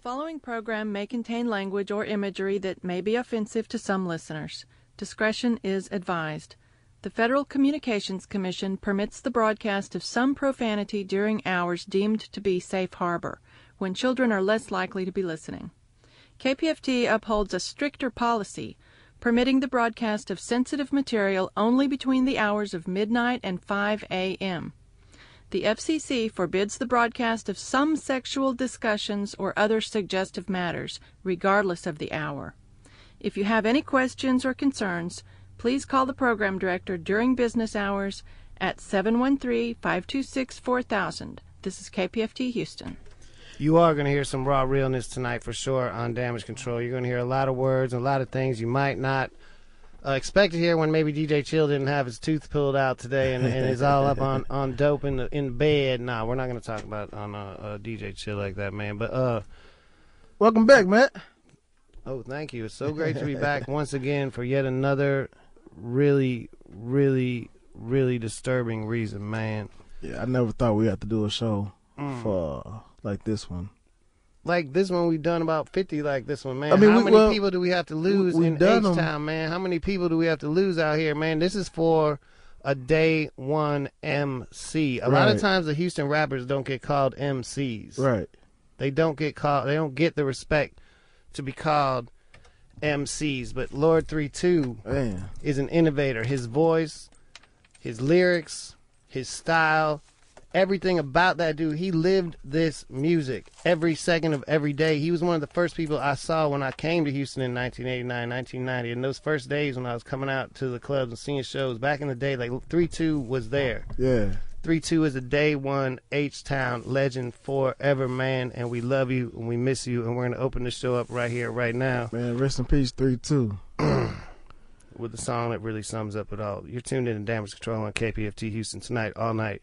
following program may contain language or imagery that may be offensive to some listeners. Discretion is advised. The Federal Communications Commission permits the broadcast of some profanity during hours deemed to be safe harbor, when children are less likely to be listening. KPFT upholds a stricter policy permitting the broadcast of sensitive material only between the hours of midnight and 5 a.m. The FCC forbids the broadcast of some sexual discussions or other suggestive matters, regardless of the hour. If you have any questions or concerns, please call the program director during business hours at 713 526 4000. This is KPFT Houston. You are going to hear some raw realness tonight for sure on damage control. You're going to hear a lot of words, a lot of things you might not uh, expect to hear when maybe DJ Chill didn't have his tooth pulled out today and, and is all up on, on dope in the in bed. Nah, we're not going to talk about on uh, uh, DJ Chill like that, man. But uh, welcome back, Matt. Oh, thank you. It's so great to be back once again for yet another really, really, really disturbing reason, man. Yeah, I never thought we had to do a show mm. for like this one like this one we've done about 50 like this one man. I mean, how we, many well, people do we have to lose in H-Town man? How many people do we have to lose out here man? This is for a day one MC a right. lot of times the Houston rappers don't get called MCs right. They don't get called they don't get the respect to be called MCs but Lord 32 is an innovator. His voice his lyrics his style everything about that dude. He lived this music every second of every day. He was one of the first people I saw when I came to Houston in 1989, 1990. And those first days when I was coming out to the clubs and seeing shows, back in the day, like 3 2 was there. Yeah. 3 2 is a day one H Town legend forever, man. And we love you and we miss you. And we're going to open the show up right here, right now. Man, rest in peace, 3 2. With the song that really sums up it all. You're tuned in to Damage Control on KPFT Houston tonight, all night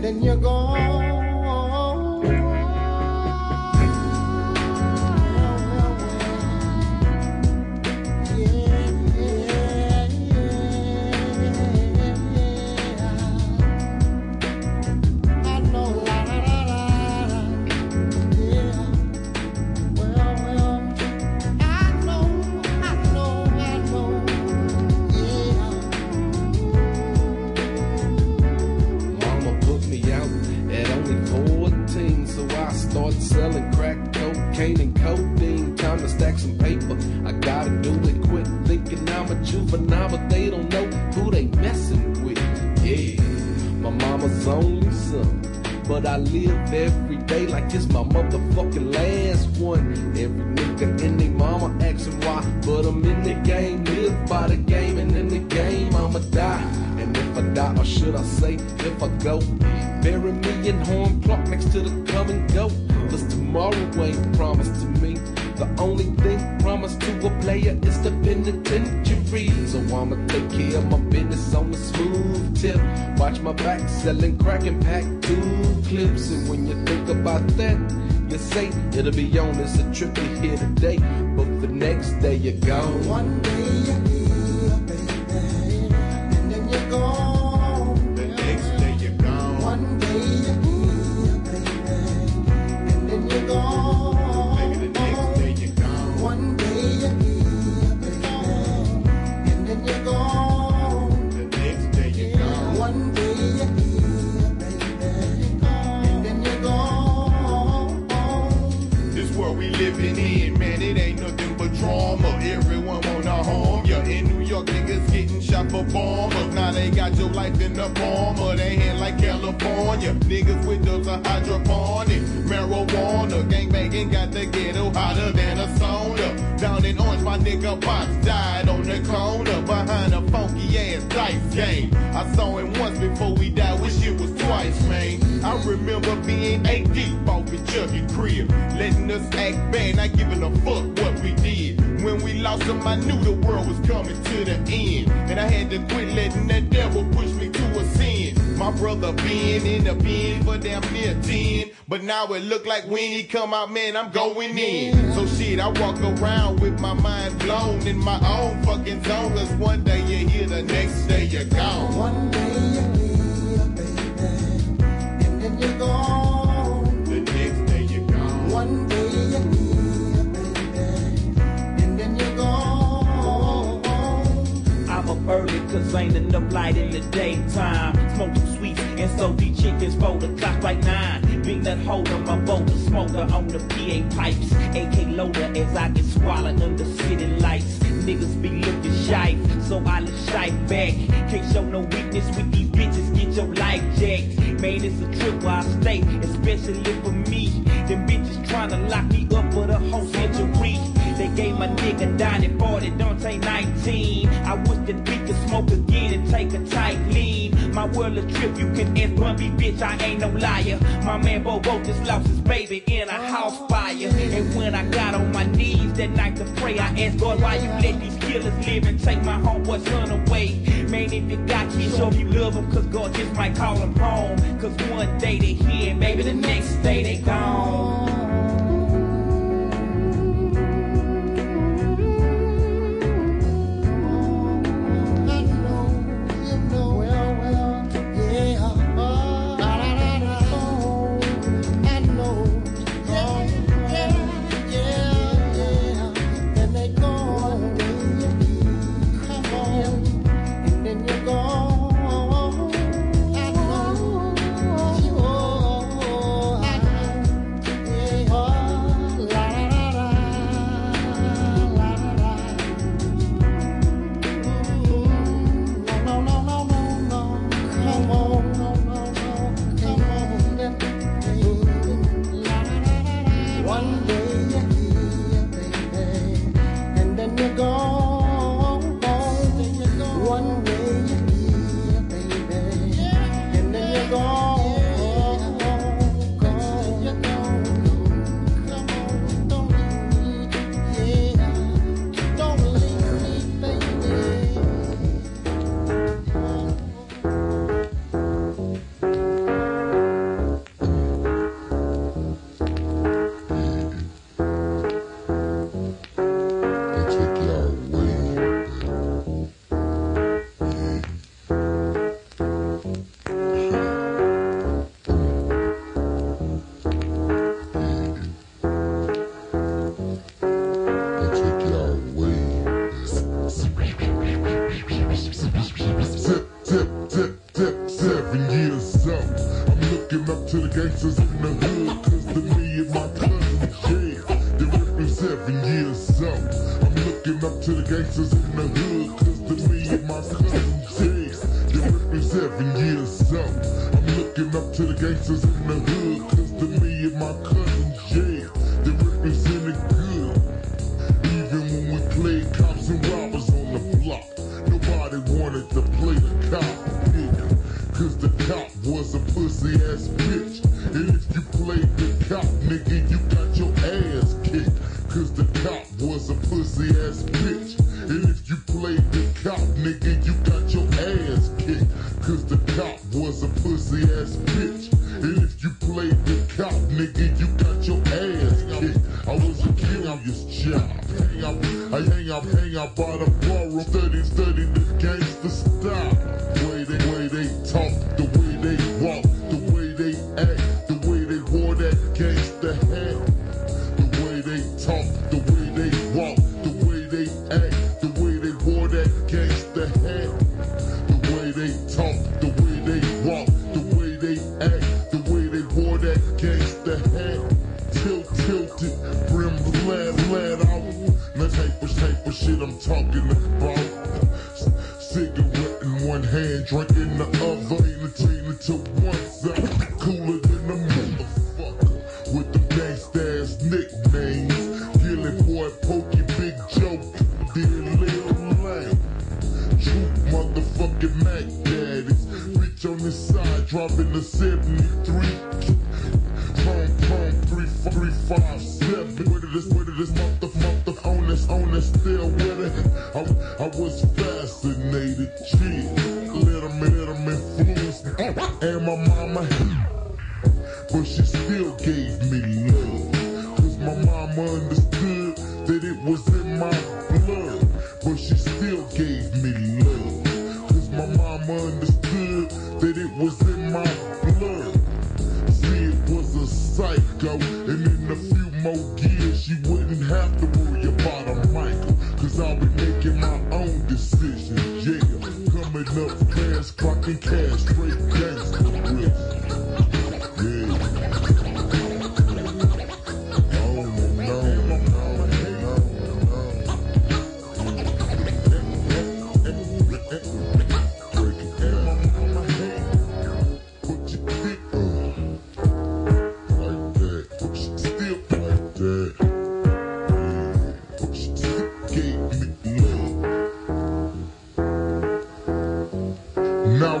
713 526 5738. Stem control. Time to stack some paper. I gotta do it quick. then you're gone. juvenile, but they don't know who they messing with. Yeah, my mama's only son. But I live every day like it's my motherfucking last one. Every nigga in they mama asking why. But I'm in the game, live by the game, and in the game I'ma die. And if I die, or should I say, if I go, bury me in Horn Park next to the come and go. Cause tomorrow ain't promised to me. The only thing promised to a player is the penitentiary. So I'ma take care of my business on the smooth tip. Watch my back selling crack and pack two clips. And when you think about that, you say it'll be on as a trip to here today. But the next day you're gone. One day shot. Now they got your life in the of their hand like California. Niggas with those of hydroponic. Marijuana, gangbanging got the ghetto hotter than a sauna. Down in Orange, my nigga Pops died on the corner behind a funky ass dice game. I saw him once before we died, wish it was twice, man. I remember being eight deep off in Chucky crib, letting us act bad, not giving a fuck what we did. When we lost him, I knew the world was coming to the end, and I had to quit letting that devil push me to a sin. My brother been in the pen for damn near 10. But now it look like when he come out, man, I'm going in. So shit, I walk around with my mind blown in my own fucking zone. Cause one day you're here, the next day you're gone. One day you're here, baby, and then you're gone. Cause ain't enough light in the daytime. Smoking sweets and salty chickens for the clock like nine. That holder, my boat a smoker on the PA pipes. AK loader as I get swallowed under city lights. Niggas be looking shy, so I look shy back. Can't show no weakness with these bitches, get your life jacked. Man, it's a trip where I stay, especially for me. Them bitches tryna lock me up for the whole century. Gave my nigga down at 40, don't take 19. I wish that we could smoke again and take a tight lean. My world a trip, you can ask Bumby, bitch, I ain't no liar. My man Bobo just lost his baby in a house fire. And when I got on my knees that night to pray, I asked God, why you let these killers live and take my homeboy son away? Man, if you got kids, show you love them, cause God just might call them home. Cause one day they here, baby, the next day they gone. Gangsters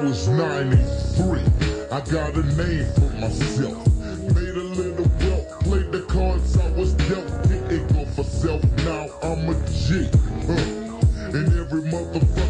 was 93. I got a name for myself. Made a little wealth, played the cards I was dealt. Didn't go for self, now I'm a G. Uh, and every motherfucker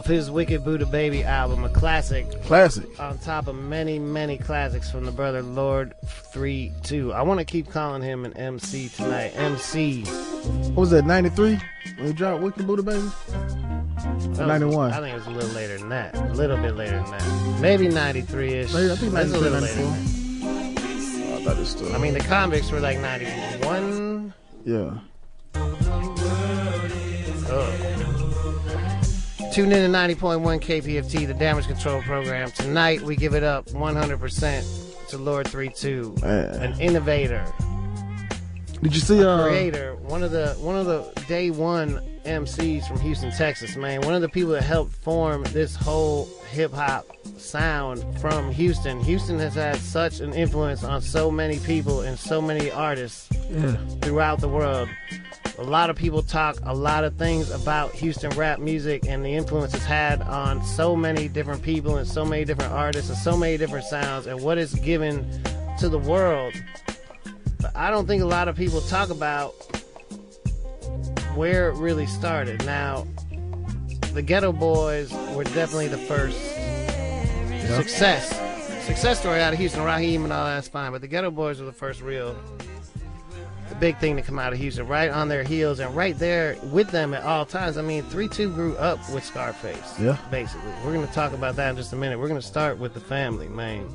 off his Wicked Buddha Baby album, a classic. Classic. On top of many, many classics from the brother Lord 3 2. I want to keep calling him an MC tonight. MC. What was that, 93? When he dropped Wicked Buddha Baby? 91. I think it was a little later than that. A little bit later than that. Maybe 93 ish. I think 93 a little later. Oh, I, thought it was still... I mean, the convicts were like 91. Yeah. Tune in to 90.1 KPFT, the damage control program. Tonight, we give it up 100% to Lord 32, an innovator, Did you see uh creator, one of the one of the day one MCs from Houston, Texas, man. One of the people that helped form this whole hip hop sound from Houston. Houston has had such an influence on so many people and so many artists yeah. throughout the world. A lot of people talk a lot of things about Houston rap music and the influence it's had on so many different people and so many different artists and so many different sounds and what it's given to the world. But I don't think a lot of people talk about where it really started. Now, the Ghetto Boys were definitely the first success. Success story out of Houston, Raheem and all that's fine, but the Ghetto Boys were the first real the big thing to come out of Houston, right on their heels and right there with them at all times. I mean, 3 2 grew up with Scarface. Yeah. Basically. We're going to talk about that in just a minute. We're going to start with the family, man.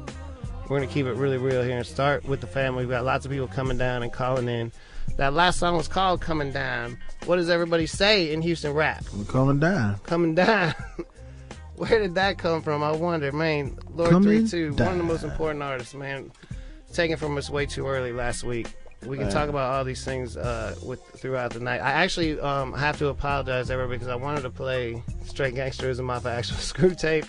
We're going to keep it really real here and start with the family. We've got lots of people coming down and calling in. That last song was called Coming Down. What does everybody say in Houston rap? We're coming down. Coming Down. Where did that come from? I wonder, man. Lord Coming 3 2, one of the most important artists, man. Taken from us way too early last week. We can talk about all these things uh, with throughout the night. I actually um, have to apologize, everybody, because I wanted to play Straight Gangsterism off of actual screw tape.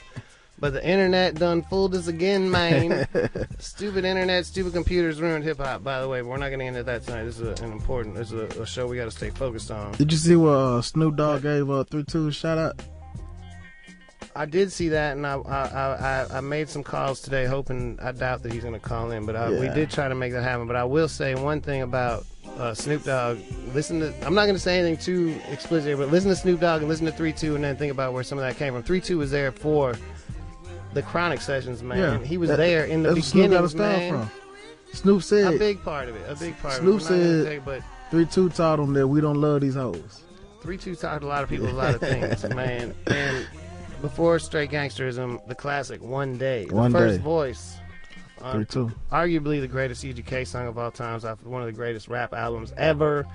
But the internet done fooled us again, man. stupid internet, stupid computers ruined hip hop. By the way, but we're not going to end at that tonight. This is a, an important. This is a, a show we got to stay focused on. Did you see what uh, Snoop Dogg gave uh three two shout out? I did see that, and I I, I, I made some calls today, hoping I doubt that he's going to call in, but I, we did try to make that happen. But I will say one thing about uh, Snoop Dogg. Listen to I'm not going to say anything too explicit, but listen to Snoop Dogg and listen to Three Two, and then think about where some of that came from. Three Two was there for the Chronic sessions, man. Yeah. He was That- there in the That's where Snoop got beginning, man. from. Snoop said A big part of it. A big part Snoop of it. I'm not gonna said- but three two taught him that we don't love these hoes. Three Two taught a lot of people a lot of things, man. And before Straight Gangsterism, the classic One Day, the One first Day. voice Three um, two. arguably the greatest UGK song of all times, off one of the greatest rap albums ever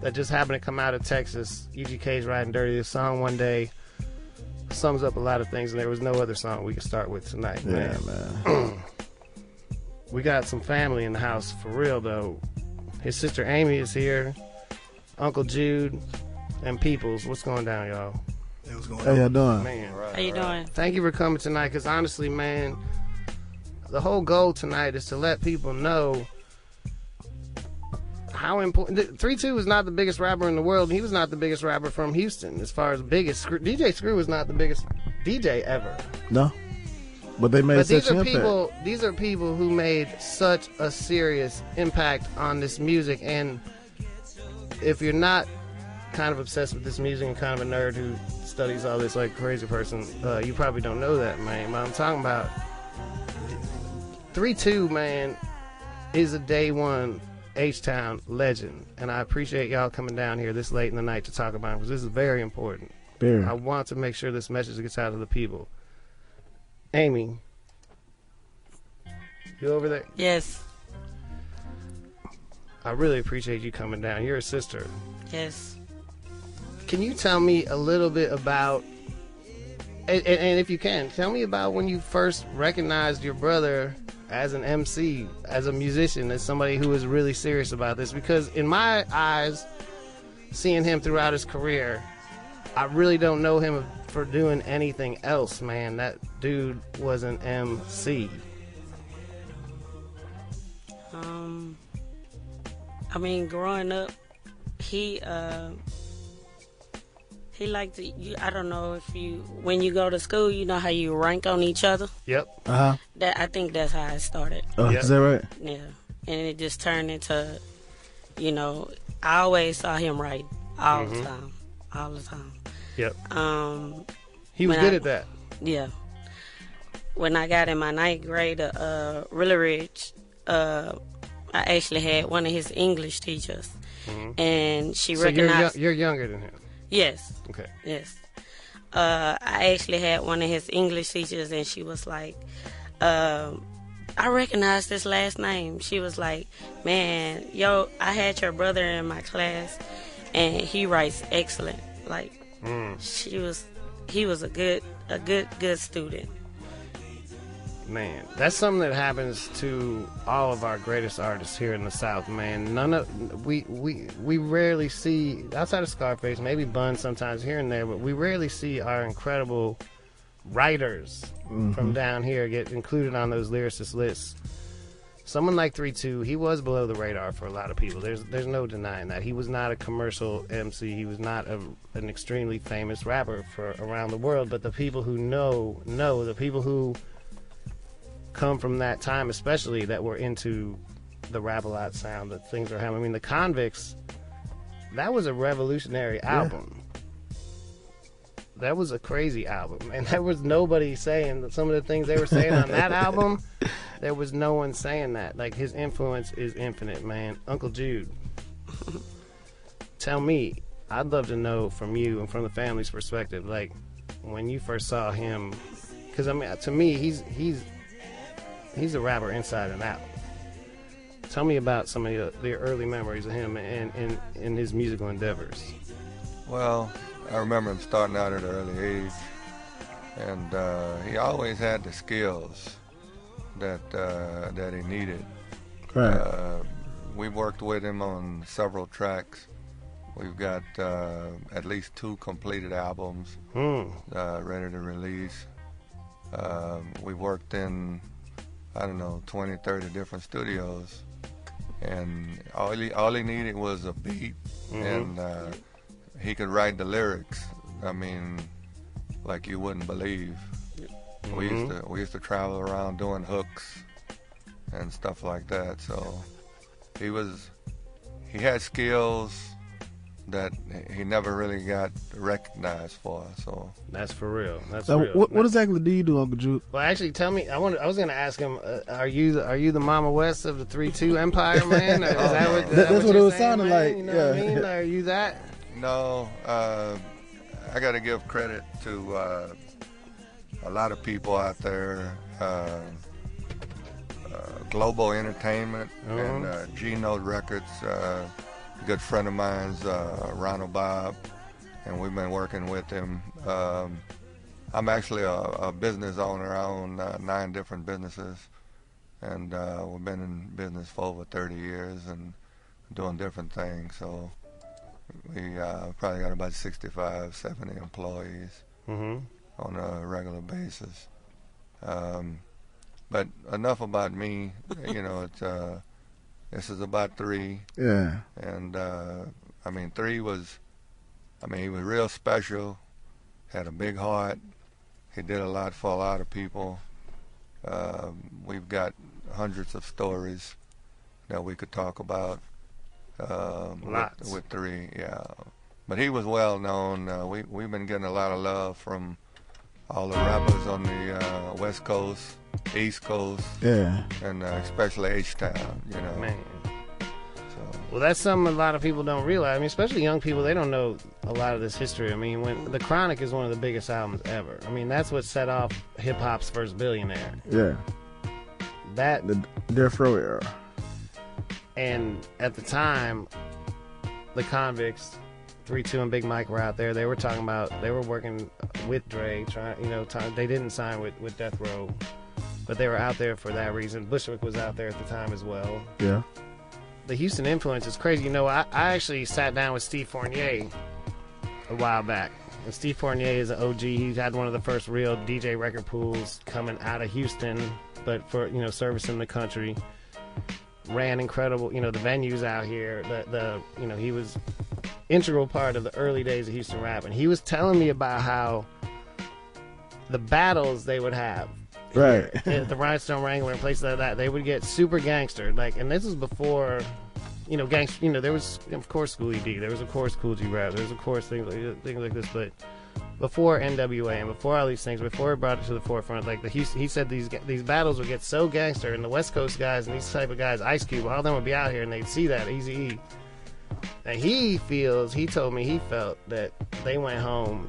that just happened to come out of Texas. UGK's Riding Dirty. This song One Day sums up a lot of things, and there was no other song we could start with tonight, Yeah, man. man. We got some family in the house for real though. His sister Amy is here, Uncle Jude, and Peoples. What's going down, y'all? How y'all doing? Man, How you doing? thank you for coming tonight. Cause honestly, man, the whole goal tonight is to let people know how important. Three Two is not the biggest rapper in the world. He was not the biggest rapper from Houston, as far as biggest. DJ Screw was not the biggest DJ ever. No. But they made But such these are impact. people. These are people who made such a serious impact on this music. And if you're not kind of obsessed with this music and kind of a nerd who studies all this like crazy person, uh, you probably don't know that, man. But I'm talking about three two, man, is a day one H Town legend, and I appreciate y'all coming down here this late in the night to talk about it because this is very important. Very. I want to make sure this message gets out to the people. Amy, you over there? Yes, I really appreciate you coming down. You're a sister. yes. Can you tell me a little bit about, and, and, if you can, tell me about when you first recognized your brother as an MC, as a musician, as somebody who was really serious about this? Because in my eyes, seeing him throughout his career, I really don't know him for doing anything else, man. That dude was an MC. Um, I mean, growing up, he uh, he liked to. You, I don't know if you when you go to school, you know how you rank on each other. Yep. Uh huh. That I think that's how it started. Oh, Yeah. is that right? Yeah, and it just turned into, you know, I always saw him right all the time, all the time. Yep. Um, He was good I- at that. Yeah. When I got in my ninth grade, uh, really rich, uh, I actually had one of his English teachers, and she Mm-hmm. So you're, yo- recognized. you're younger than him. Yes, Okay. yes. Uh, I actually had one of his English teachers, and she was like, um, "I recognize this last name." She was like, "Man, yo, I had your brother in my class, and he writes excellent." Like, Mm. she was he was a good a good good student. Man, that's something that happens to all of our greatest artists here in the South. Man, none of we we we rarely see outside of Scarface, maybe Bun sometimes here and there, but we rarely see our incredible writers mm-hmm. from down here get included on those lyricist lists. Someone like Three Two, he was below the radar for a lot of people. There's there's no denying that he was not a commercial MC. He was not a, an extremely famous rapper for around the world. But the people who know know the people who come from that time, especially that were into the rap sound, that things are happening. I mean, the Convicts, that was a revolutionary album. That was a crazy album, and there was nobody saying that some of the things they were saying on that album. There was no one saying that. Like his influence is infinite, man. Uncle Jude, tell me, I'd love to know from you and from the family's perspective, like when you first saw him, because I mean, to me, he's he's he's a rapper inside and out. Tell me about some of the, the early memories of him and in in his musical endeavors. Well, I remember him starting out at an early age, and uh, he always had the skills that uh, that he needed. Right. Uh, we worked with him on several tracks. We've got uh, at least two completed albums Hmm. uh, ready to release. Um, we worked in, I don't know, 20, 30 different studios. And all he, all he needed was a beat, and uh, he could write the lyrics. I mean, like you wouldn't believe. We used to we used to travel around doing hooks and stuff like that. So he was he had skills that he never really got recognized for. So That's for real. That's Now, real. what, what exactly do you do, Uncle Jude? Well, actually, tell me. I want. I was going to ask him. Uh, are you the, are you the Mama West of the three two Empire, man? Or is that what, is That- that that's what you're it was saying, sounding man? like, You know what I yeah. mean? Are you that? no, uh, I got to give credit to uh, a lot of people out there. Uh, uh, Global Entertainment and uh, G Note Records. Good friend of mine's uh, Ronald Bob, and we've been working with him. Um, I'm actually a, a business owner. I own uh, nine different businesses, and uh, we've been in business for over 30 years and doing different things. So we uh, probably got about 65, 70 employees Mm-hmm. on a regular basis. Um, but enough about me. You know, it's uh, this is about three, Yeah. and uh, I mean three was, I mean he was real special. Had a big heart. He did a lot for a lot of people. Um, we've got hundreds of stories that we could talk about. Um, Lots. with, with three, yeah. But he was well known. Uh, we we've been getting a lot of love from all the rappers on the uh, West Coast, East Coast, Yeah. and uh, especially H Town. You know, Man. so Well, that's something a lot of people don't realize. I mean, especially young people, they don't know a lot of this history. I mean, when The Chronic is one of the biggest albums ever. I mean, that's what set off hip hop's first billionaire. Yeah. That The Death Row era. and at the time, the convicts, three two and Big Mike were out there. They were talking about they were working with Dre, trying you know time, they didn't sign with with Death Row, but they were out there for that reason. Bushwick was out there at the time as well. Yeah. the Houston influence is crazy. You know, I, I actually sat down with Steve Fournier a while back. And Steve Fournier is an OG. He had one of the first real DJ record pools coming out of Houston, but for, you know, servicing the country. Ran incredible, you know, the venues out here. The, the you know, he was integral part of the early days of Houston rap. And he was telling me about how the battles they would have Right. at the Rhinestone Wrangler and places like that, they would get super gangster. Like, and this was before, you know, gangster. You know, there was of course Schoolly D, there was of course Kool G Rap, there was of course things like things like this, but before NWA and before all these things, before it brought it to the forefront, like the he, he said these these battles would get so gangster, and the West Coast guys and these type of guys, Ice Cube, all them would be out here and they'd see that Eazy E. And he feels, he told me he felt that they went home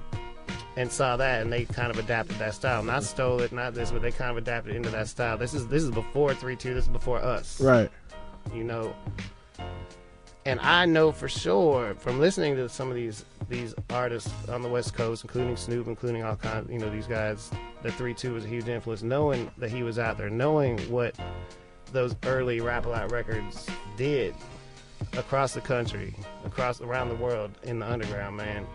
and saw that and they kind of adapted that style. Not stole it, not this, but they kind of adapted into that style. This is this is before three two. This is before us. Right. You know. And I know for sure from listening to some of these these artists on the West Coast, including Snoop, including all kinds, you know, these guys, the three two was a huge influence. Knowing that he was out there, knowing what those early Rap A Lot records did across the country, across around the world in the underground, man.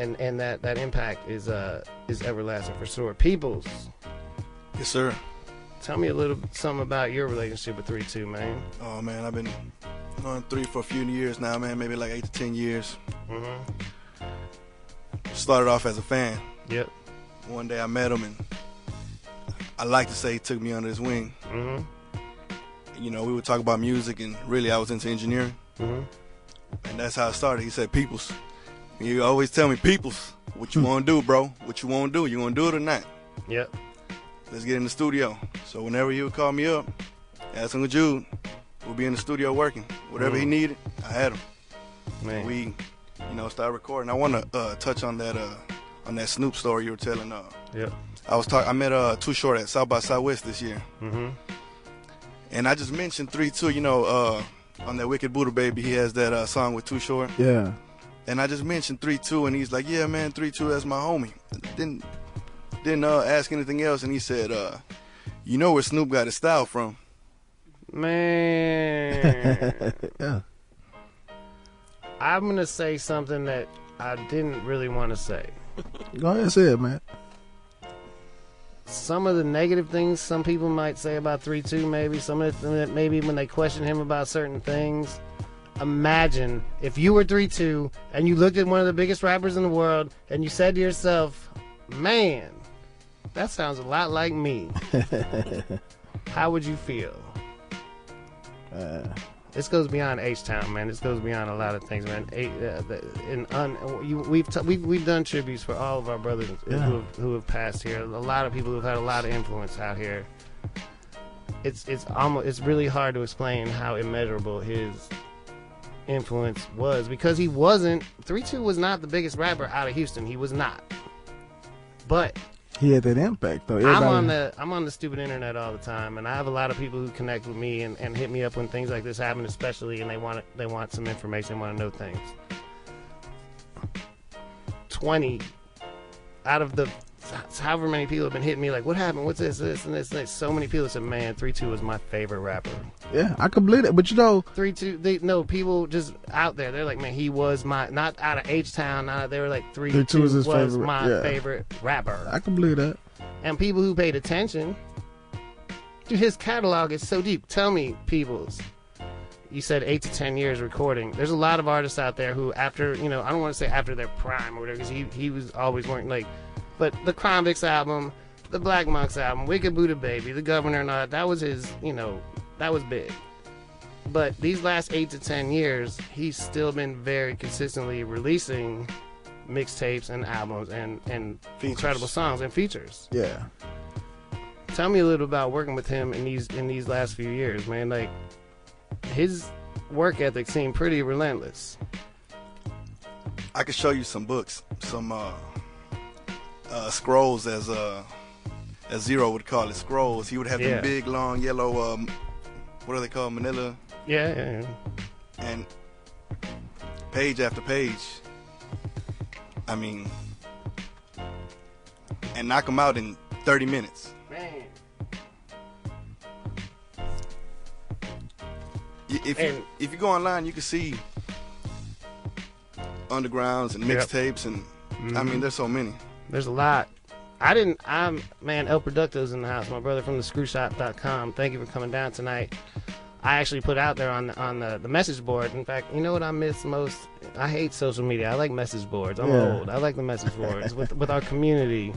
And and that that impact is uh is everlasting for sure. Peoples, Yes, sir. tell me a little something about your relationship with three two, man. Oh man, I've been on three for a few years now, man. Maybe like eight to ten years. Mm-hmm. Started off as a fan. Yep. One day I met him, and I like to say he took me under his wing. Mm-hmm. You know, we would talk about music, and really I was into engineering, Mm-hmm. and that's how it started. He said, "Peoples." You always tell me, "Peoples, what you want to do, bro? What you want to do? You want to do it or not?" Yep. Let's get in the studio. So whenever he would call me up, ask Uncle Jude, we'll be in the studio working. Whatever he Mm. needed, I had him. Man. We, you know, start recording. I want to uh, touch on that uh, on that Snoop story you were telling. Uh, Yep. I was talking. I met uh, Too Short at South by Southwest this year, Mm-hmm. and I just mentioned three two. You know, uh, on that Wicked Buddha Baby, he has that uh, song with Too Short. Yeah. And I just mentioned three two, and he's like, "Yeah, man, three two, that's my homie." Didn't didn't uh, ask anything else, and he said, uh, "You know where Snoop got his style from?" Man. yeah. I'm gonna say something that I didn't really want to say. Go ahead and say it, man. Some of the negative things some people might say about three two, maybe some of it maybe when they question him about certain things. Imagine if you were three two and you looked at one of the biggest rappers in the world and you said to yourself, "Man, that sounds a lot like me." How would you feel? Uh, This goes beyond H Town, man. This goes beyond a lot of things, man. A, uh, the, in un, you, we've t- we've we've done tributes for all of our brothers Yeah. who have, who have passed here. A lot of people who've had a lot of influence out here. It's it's almost it's really hard to explain how immeasurable his influence was because he wasn't three two was not the biggest rapper out of Houston. He was not. But he had that impact though. I'm on the I'm on the stupid internet all the time, and I have a lot of people who connect with me and, and hit me up when things like this happen, especially, and they want they want some information, want to know things. Twenty out of the however many people have been hitting me like, what happened? What's this? This and this? And this. So many people said, man, three two is my favorite rapper. yeah, I could believe it. But you know, Three two, they no people just out there. They're like, man, he was my not out of H Town. They were like three, Three Two was his was favorite, my yeah. favorite rapper I can believe that. and people who paid attention. Dude, his catalog is so deep. Tell me, peoples. You said eight to ten years recording. There's a lot of artists out there who, after you know, I don't want to say after their prime or whatever, because he he was always working like, but the Convicts album, the Black Monks album, Wicked Buddha Baby, the Governor, and all that, that was his, you know, that was big. But these last eight to ten years, he's still been very consistently releasing mixtapes and albums and and incredible songs and features. Yeah. Tell me a little about working with him in these in these last few years, man. Like his work ethic seemed pretty relentless. I could show you some books, some uh, uh, scrolls, as uh, as Zero would call it, scrolls. He would have Yeah. them big, long, yellow. Um, what are they called? Manila. Yeah, yeah, yeah. And page after page. I mean, and knock them out in 30 minutes. Man. If you, if you go online, you can see undergrounds and Yep. mixtapes, and I mean, Mhm. there's so many. There's a lot. I didn't. I'm man. El Producto's in the house. My brother from the Screwshop.com. Thank you for coming down tonight. I actually put out there on the, on the, the message board. In fact, you know what I miss most? I hate social media. I like message boards. I'm Yeah. old. I like the message boards with with our community.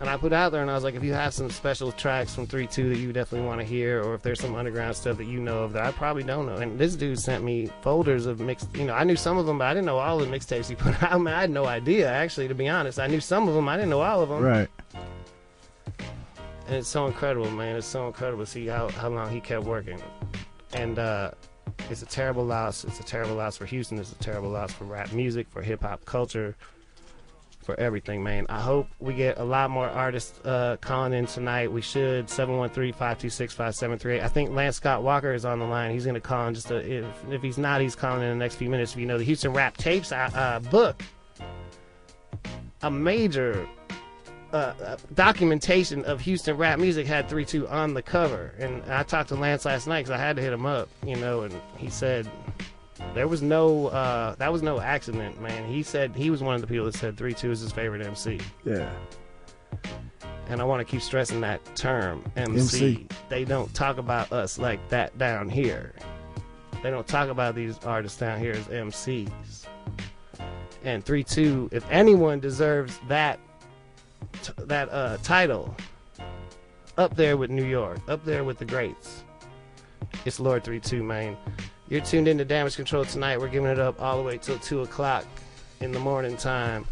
And I put out there, and I was like, if you have some special tracks from Three Two that you definitely want to hear, or if there's some underground stuff that you know of that I probably don't know. And this dude sent me folders of mixed. You know, I knew some of them, but I didn't know all the mixtapes he put out. Man, I had no idea. Actually, to be honest, I knew some of them. I didn't know all of them. Right. And it's so incredible, man. It's so incredible to see how, how long he kept working. And uh, it's a terrible loss. It's a terrible loss for Houston. It's a terrible loss for rap music, for hip hop culture, for everything, man. I hope we get a lot more artists uh, calling in tonight. We should 713-526-5738. I think Lance Scott Walker is on the line. He's going to call in just if if he's not, he's calling in the next few minutes. If you know the Houston Rap Tapes uh, uh, book, a major uh, uh, documentation of Houston rap music had 3 2 on the cover. And I talked to Lance last night because I had to hit him up, you know, and he said there was no, uh, that was no accident, man. He said he was one of the people that said 3 2 is his favorite MC. Yeah. And I want to keep stressing that term, MC. MC. They don't talk about us like that down here. They don't talk about these artists down here as MCs. And 3 2, if anyone deserves that t- that uh, title, up there with New York, up there with the greats, it's Lord 3 2, man. You're tuned into Damage Control tonight. We're giving it up all the way till 2 o'clock in the morning time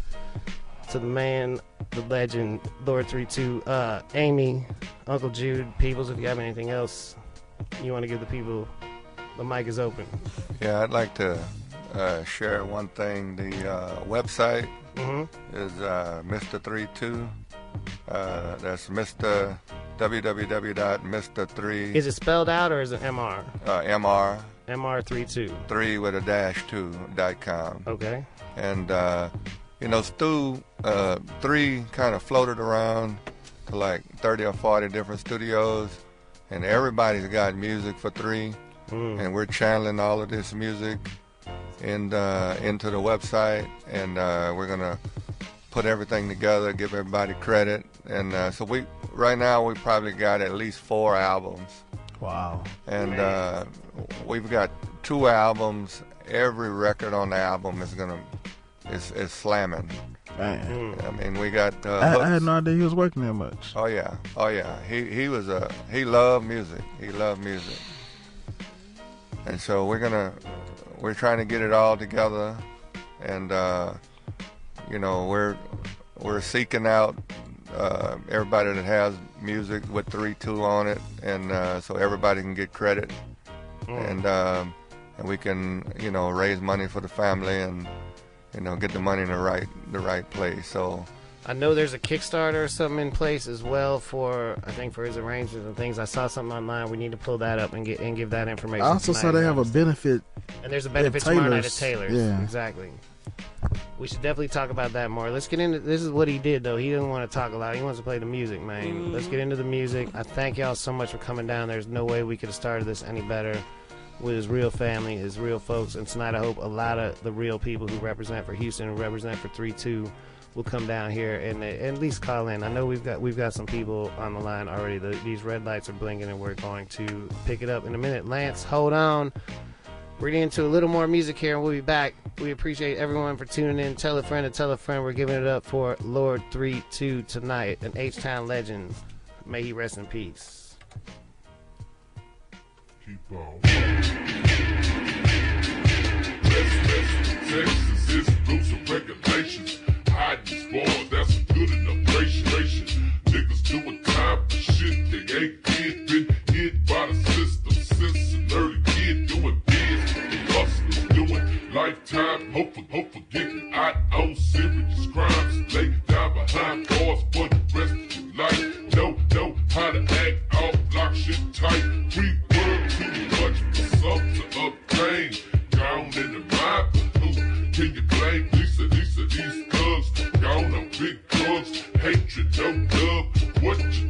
to the man, the legend, Lord 32, uh, Amy, Uncle Jude, Peoples, if you have anything else you want to give the people, the mic is open. Yeah, I'd like to uh, share one thing. The uh, website Mhm. is uh, Mr. 32. Uh, that's Mr. www.mr3. Is it spelled out or is it MR? Uh, MR. MR32. 3 with a dash 2 dot com. Okay. And, uh, you know, Stu, uh, 3 kind of floated around to like 30 or 40 different studios. And everybody's got music for 3. Mm. And we're channeling all of this music and uh, into the website, and uh, we're gonna put everything together, give everybody credit, and uh, so we right now we probably got at least four albums, Wow. and uh, we've got two albums. Every record on the album is gonna is, is slamming. Man. I mean, we got uh, I, I had no idea he was working that much. Oh yeah, oh yeah. He he was a he loved music. He loved music, and so we're gonna we're trying to get it all together, and uh, you know we're we're seeking out uh, everybody that has music with three two on it, and uh, so everybody can get credit, Mm. and um, and we can you know raise money for the family and you know get the money in the right the right place. So. I know there's a Kickstarter or something in place as well for I think for his arrangements and things. I saw something online. We need to pull that up and get and give that information. I also saw they have a benefit. And there's a benefit tomorrow night at Taylor's. Taylor's. Yeah. Exactly. We should definitely talk about that more. Let's get into this is what he did though. He didn't want to talk a lot. He wants to play the music, man. Mm. Let's get into the music. I thank y'all so much for coming down. There's no way we could have started this any better with his real family, his real folks. And tonight I hope a lot of the real people who represent for Houston and represent for 3-2 will come down here and at least call in. I know we've got we've got some people on the line already. The, these red lights are blinking and we're going to pick it up in a minute. Lance, hold on. We're getting into a little more music here, and we'll be back. We appreciate everyone for tuning in. Tell a friend and tell a friend. We're giving it up for Lord 3 2 tonight, an H Town legend. May he rest in peace. Keep on. Regulations. Hiding that's a good enough. Niggas doing time for shit they ain't hit by the lifetime. Hope for, hope for getting out oh, on serious crimes. Lay down behind bars for the rest of your life. No, know how to act off, lock shit tight. We work too much for something to obtain. Gone in the mind, who can you blame? Lisa, Lisa, these thugs. Gone on big drugs. Hatred, no love. What you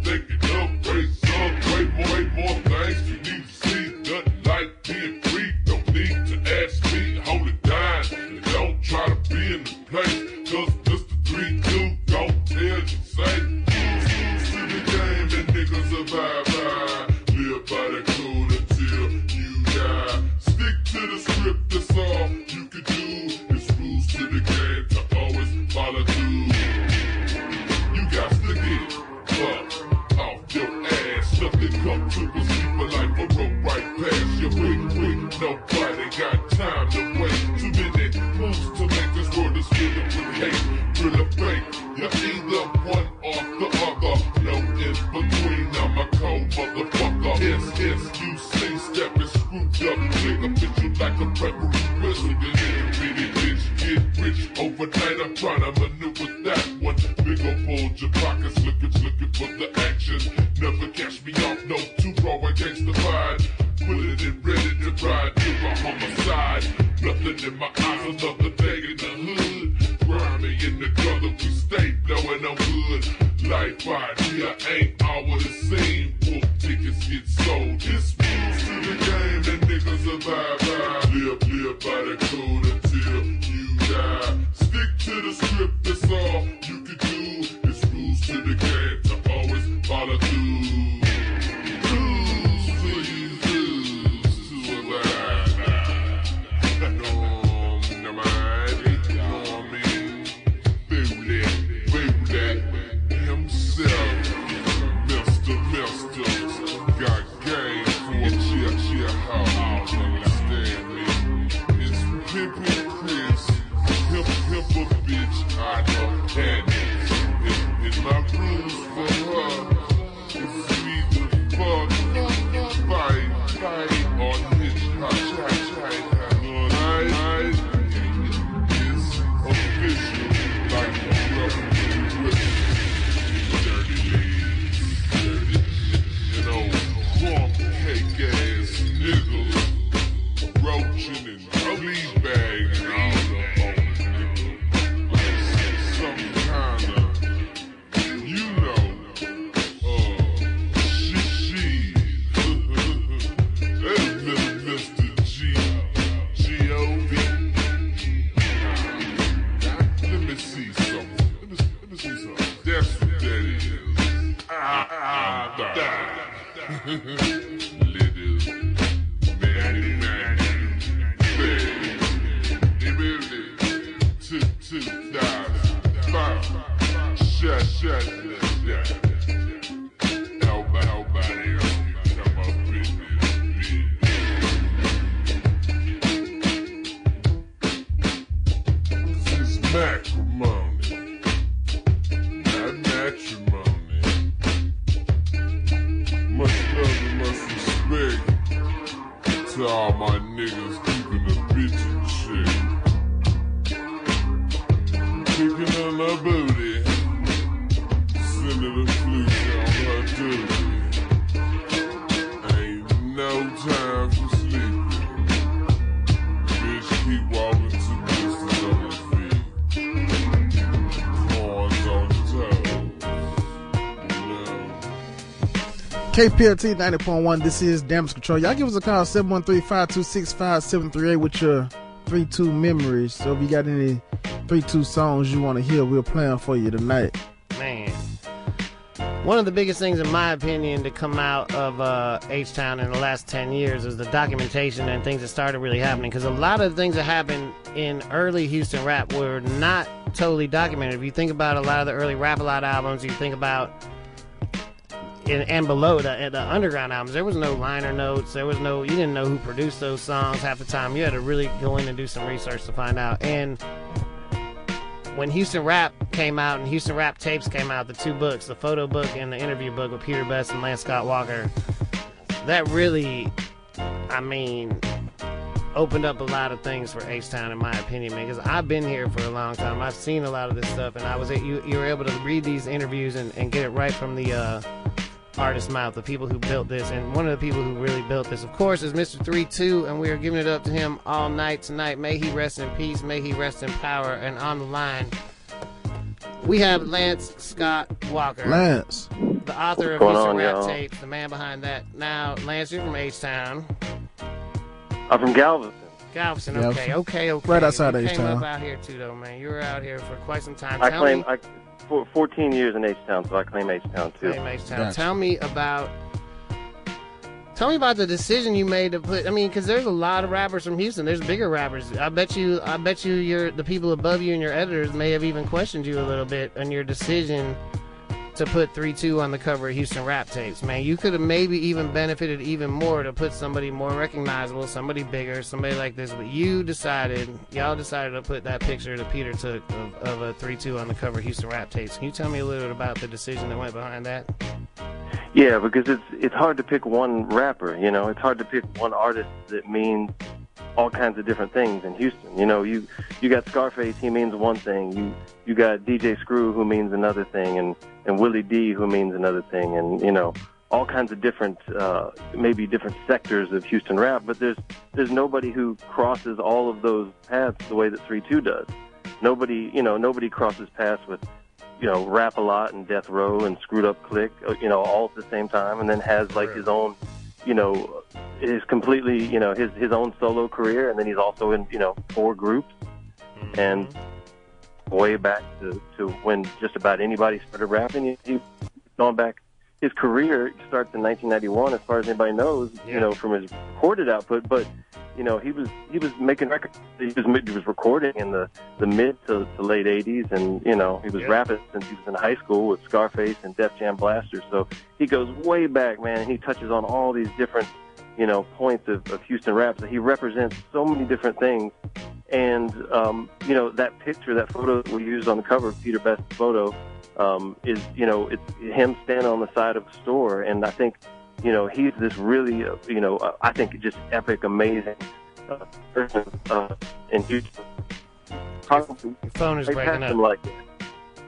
KPFT 90.1, this is Damage Control. Y'all give us a call, 713-526-5738 with your 3-2 memories. So if you got any 3-2 songs you want to hear, we're playing for you tonight. Man. One of the biggest things, in my opinion, to come out of uh, H Town in the last 10 years is the documentation and things that started really happening. Because a lot of the things that happened in early Houston rap were not totally documented. If you think about a lot of the early Rap A Lot albums, you think about and, and below the, the underground albums, there was no liner notes. There was no, you didn't know who produced those songs half the time. You had to really go in and do some research to find out. And when Houston Rap came out and Houston Rap tapes came out, the two books, the photo book and the interview book with Peter Beste and Lance Scott Walker, that really, I mean, opened up a lot of things for H Town, in my opinion, man. Because I've been here for a long time. I've seen a lot of this stuff, and I was you you were able to read these interviews and, and get it right from the uh, artist's mouth, the people who built this. And one of the people who really built this, of course, is Mr. Three Two, and we are giving it up to him all night tonight. May he rest in peace. May he rest in power. And on the line, we have Lance Scott Walker. Lance. The author of What's going Houston on, Rap y'all? Tapes, the man behind that. Now, Lance, you're from H Town. I'm from Galveston. Galveston, okay, Galveston. okay, okay. Right outside you H-Town. came up out here too, though, man. You were out here for quite some time. I Tell claim me, I for 14 years in H Town, so I claim H Town too. Claim H-Town. Gotcha. Tell me about. Tell me about the decision you made to put. I mean, because there's a lot of rappers from Houston. There's bigger rappers. I bet you. I bet you. Your the people above you and your editors may have even questioned you a little bit on your decision to put three two on the cover of Houston rap tapes. Man, you could have maybe even benefited even more to put somebody more recognizable, somebody bigger, somebody like this. But you decided, y'all decided to put that picture that Peter took of, of a three two on the cover of Houston rap tapes. Can you tell me a little bit about the decision that went behind that? Yeah, because it's it's hard to pick one rapper. You know, it's hard to pick one artist that means all kinds of different things in Houston. You know, you you got Scarface, he means one thing. You you got DJ Screw, who means another thing, and and Willie D, who means another thing, and you know all kinds of different, uh, maybe different sectors of Houston rap. But there's there's nobody who crosses all of those paths the way that Three Two does. Nobody, you know, nobody crosses paths with, you know, rap a lot and Death Row and Screwed Up Click, uh, you know, all at the same time, and then has like his own, you know, his completely, you know, his his own solo career, and then he's also in, you know, four groups, mm-hmm. and way back to, to when just about anybody started rapping. He, gone back. His career starts in 1991, as far as anybody knows. You know, from his recorded output, but you know, he was he was making records. He was he was recording in the the mid to, to late 80s, and you know, he was rapping since he was in high school with Scarface and Def Jam Blaster. So he goes way back, man. And he touches on all these different you know points of, of Houston rap. He represents so many different things. And um, you know that picture, that photo that we used on the cover of Peter Beste's photo, um, is you know it's him standing on the side of a store, and I think you know he's this really uh, you know uh, I think just epic, amazing uh, person uh, in Houston. Probably phone is breaking up. like that,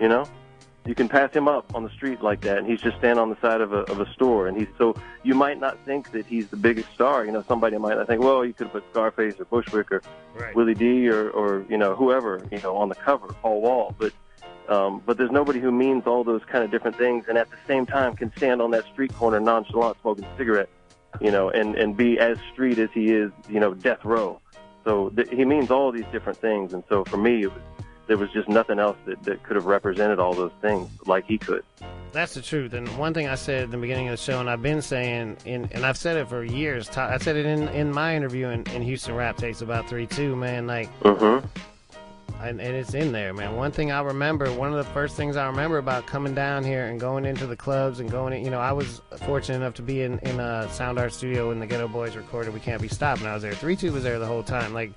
you know. You can pass him up on the street like that, and he's just standing on the side of a of a store, and he's so you might not think that he's the biggest star. You know, somebody might not think, well, you could put Scarface or Bushwick or Right. Willie D or or you know whoever you know on the cover, Paul Wall, but um, but there's nobody who means all those kind of different things, and at the same time can stand on that street corner nonchalant smoking a cigarette, you know, and and be as street as he is, you know, death row. So th- he means all these different things, and so for me, it was there was just nothing else that, that could have represented all those things like he could. That's the truth. And one thing I said at the beginning of the show, and I've been saying, in, and I've said it for years. I said it in, in my interview in, in Houston Rap Tapes about three two. Man, like, Mm-hmm. and, and it's in there, man. One thing I remember, one of the first things I remember about coming down here and going into the clubs and going, in, you know, I was fortunate enough to be in in a Sound Art studio when the Geto Boys recorded "We Can't Be Stopped," and I was there. Three two was there the whole time, like.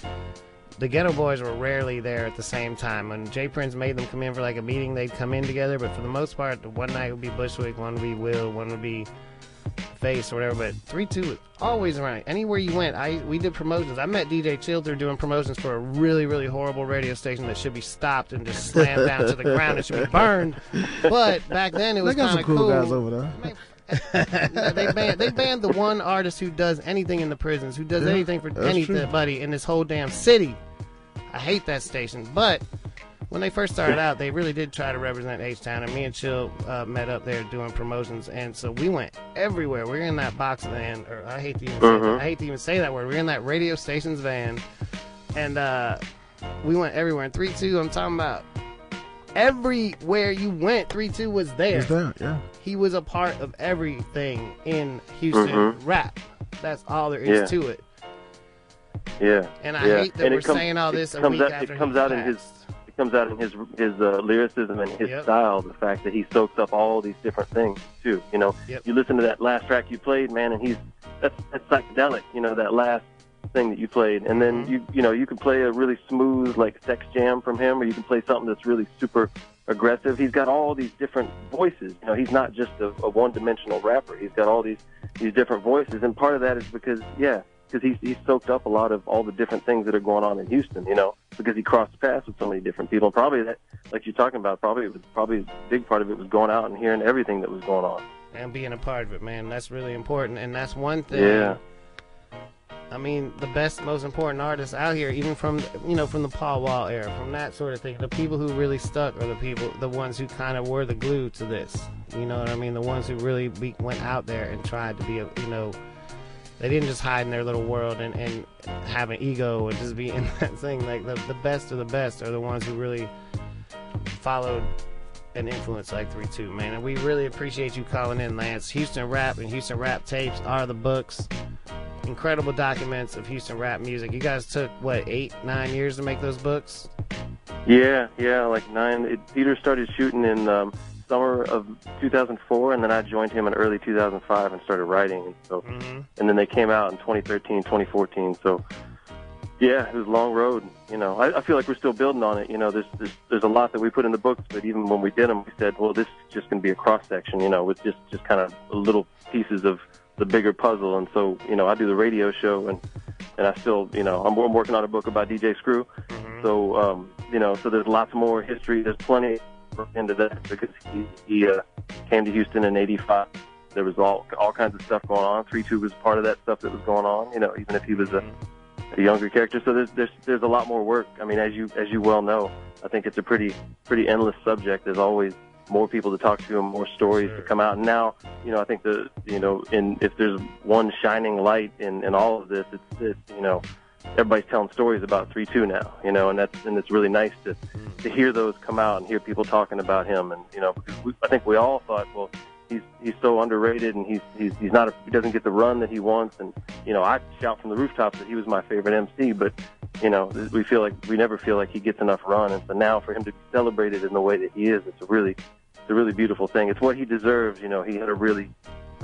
The Geto Boys were rarely there at the same time. When J. Prince made them come in for like a meeting, they'd come in together. But for the most part, one night would be Bushwick, one would be Will, one would be Face or whatever. But three two was always around. Anywhere you went, I we did promotions. I met DJ Childer doing promotions for a really really horrible radio station that should be stopped and just slammed down to the ground. It should be burned. But back then it was kind of cool guys over there. They banned they banned the one artist who does anything in the prisons, who does Yeah, anything for that's true. anybody in this whole damn city. I hate that station, but when they first started out, they really did try to represent H Town, and me and Chill uh, met up there doing promotions, and so we went everywhere. We are in that box van, or I hate to even say Mhm. that, I hate to even say that word. We are in that radio station's van, and uh, we went everywhere. And three two, I'm talking about everywhere you went. Three two was there. He's there, yeah. He was a part of everything in Houston Mhm. rap. That's all there is Yeah. to it. Yeah, And I yeah. hate that And we're comes- saying all it this a comes week out, after it comes he out in his it comes out in his his uh, lyricism and his Yep. style. The fact that he soaks up all these different things too. You know, Yep. you listen to that last track you played, man, and he's that's that's psychedelic. You know, that last thing that you played, and then Mm-hmm. you you know you can play a really smooth like sex jam from him, or you can play something that's really super aggressive. He's got all these different voices. You know, he's not just a, a one-dimensional rapper. He's got all these these different voices, and part of that is because yeah, because he's he's soaked up a lot of all the different things that are going on in Houston. You know, because he crossed paths with so many different people. And probably that, like you're talking about, probably it was probably a big part of it was going out and hearing everything that was going on. and being a part of it, man. That's really important, and that's one thing. Yeah. I mean, the best, most important artists out here, even from you know from the Paul Wall era, from that sort of thing. The people who really stuck are the people, the ones who kind of were the glue to this. You know what I mean? The ones who really be, went out there and tried to be, a, you know, they didn't just hide in their little world and, and have an ego and just be in that thing. Like the the best of the best are the ones who really followed an influence like 3-2, man. And we really appreciate you calling in, Lance. Houston Rap and Houston Rap Tapes are the books. Incredible documents of Houston rap music. You guys took, what, eight, nine years to make those books? Yeah, yeah, like nine. It, Peter started shooting in um, summer of 2004, and then I joined him in early 2005 and started writing. And so, and then they came out in 2013, 2014. So, yeah, it was a long road. You know, I, I feel like we're still building on it. You know, there's, there's there's a lot that we put in the books, but even when we did them, we said, well, this is just going to be a cross section. You know, with just just kind of little pieces of the bigger puzzle. And so, you know, I do the radio show, and and I still, you know, I'm, I'm working on a book about DJ Screw. So, um, you know, so there's lots more history. There's plenty into that because he, he uh, came to Houston in '85. There was all all kinds of stuff going on. Three Two was part of that stuff that was going on. You know, even if he was a, a younger character. So there's there's there's a lot more work. I mean, as you as you well know, I think it's a pretty pretty endless subject. There's always more people to talk to and more stories to come out. And now, you know, I think the you know, in if there's one shining light in in all of this, it's it's you know, everybody's telling stories about three two now. You know, and that's and it's really nice to to hear those come out and hear people talking about him. And you know, because we, I think we all thought, well. He's he's so underrated, and he's he's he's not a, he doesn't get the run that he wants. And you know, I shout from the rooftops that he was my favorite MC, but you know, we feel like we never feel like he gets enough run. And so now for him to be celebrated in the way that he is, it's a really it's a really beautiful thing. It's what he deserves. You know, he had a really,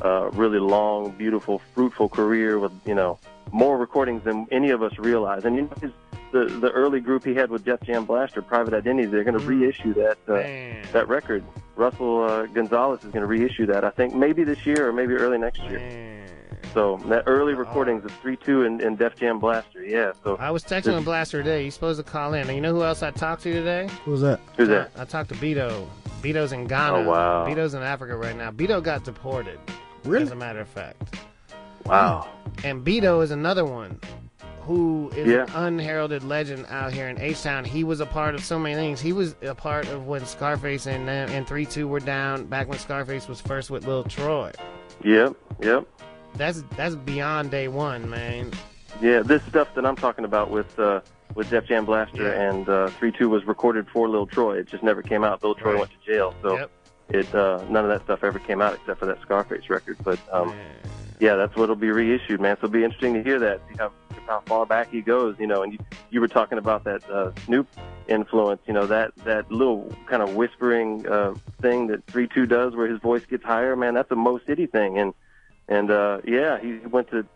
uh, really long, beautiful, fruitful career with you know more recordings than any of us realize. And you know, his, the the early group he had with Def Jam Blaster, Private Identity, they're going to reissue that uh, that record. Russell uh, Gonzalez is going to reissue that. I think maybe this year or maybe early next year. So that early recordings of three two and, and Def Jam Blaster, yeah. So I was texting with Blaster today. He's supposed to call in. And you know who else I talked to today? Who's that? Who's that? I talked to Beto. Beto's in Ghana. Oh, wow. Beto's in Africa right now. Beto got deported. Really? As a matter of fact. Wow. And Beto is another one who is Yeah. an unheralded legend out here in H Town. He was a part of so many things. He was a part of when Scarface and uh, and Three Two were down back when Scarface was first with Lil Troy. Yep, yep. That's that's beyond day one, man. Yeah, this stuff that I'm talking about with uh, with Def Jam Blaster Yeah. and uh, Three Two was recorded for Lil Troy. It just never came out. Lil Troy Right. went to jail, so Yep. it uh, none of that stuff ever came out except for that Scarface record. But um, yeah, that's what'll be reissued, man. So it'll be interesting to hear that, see how how far back he goes, you know. And you you were talking about that uh, Snoop influence, you know, that that little kind of whispering uh, thing that Three Two does, where his voice gets higher, man. That's a Mo City thing, and and uh, yeah, he went to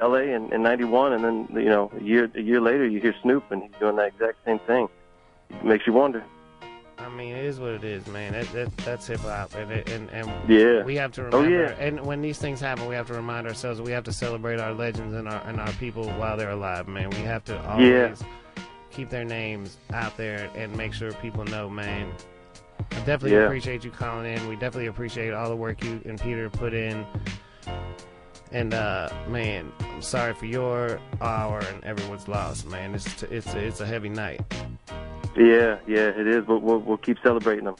L.A. in, in '91, and then you know a year a year later, you hear Snoop, and he's doing that exact same thing. It makes you wonder. I mean, it is what it is, man. That, that that's hip hop, and it, and and Yeah. we have to remember. Oh, yeah. And when these things happen, we have to remind ourselves we have to celebrate our legends and our and our people while they're alive, man. We have to always Yeah. keep their names out there and make sure people know, man. I definitely Yeah. appreciate you calling in. We definitely appreciate all the work you and Peter put in. And uh, man, I'm sorry for your hour and everyone's loss, man. It's it's it's a heavy night. Yeah, yeah, it is. But we'll we'll keep celebrating them.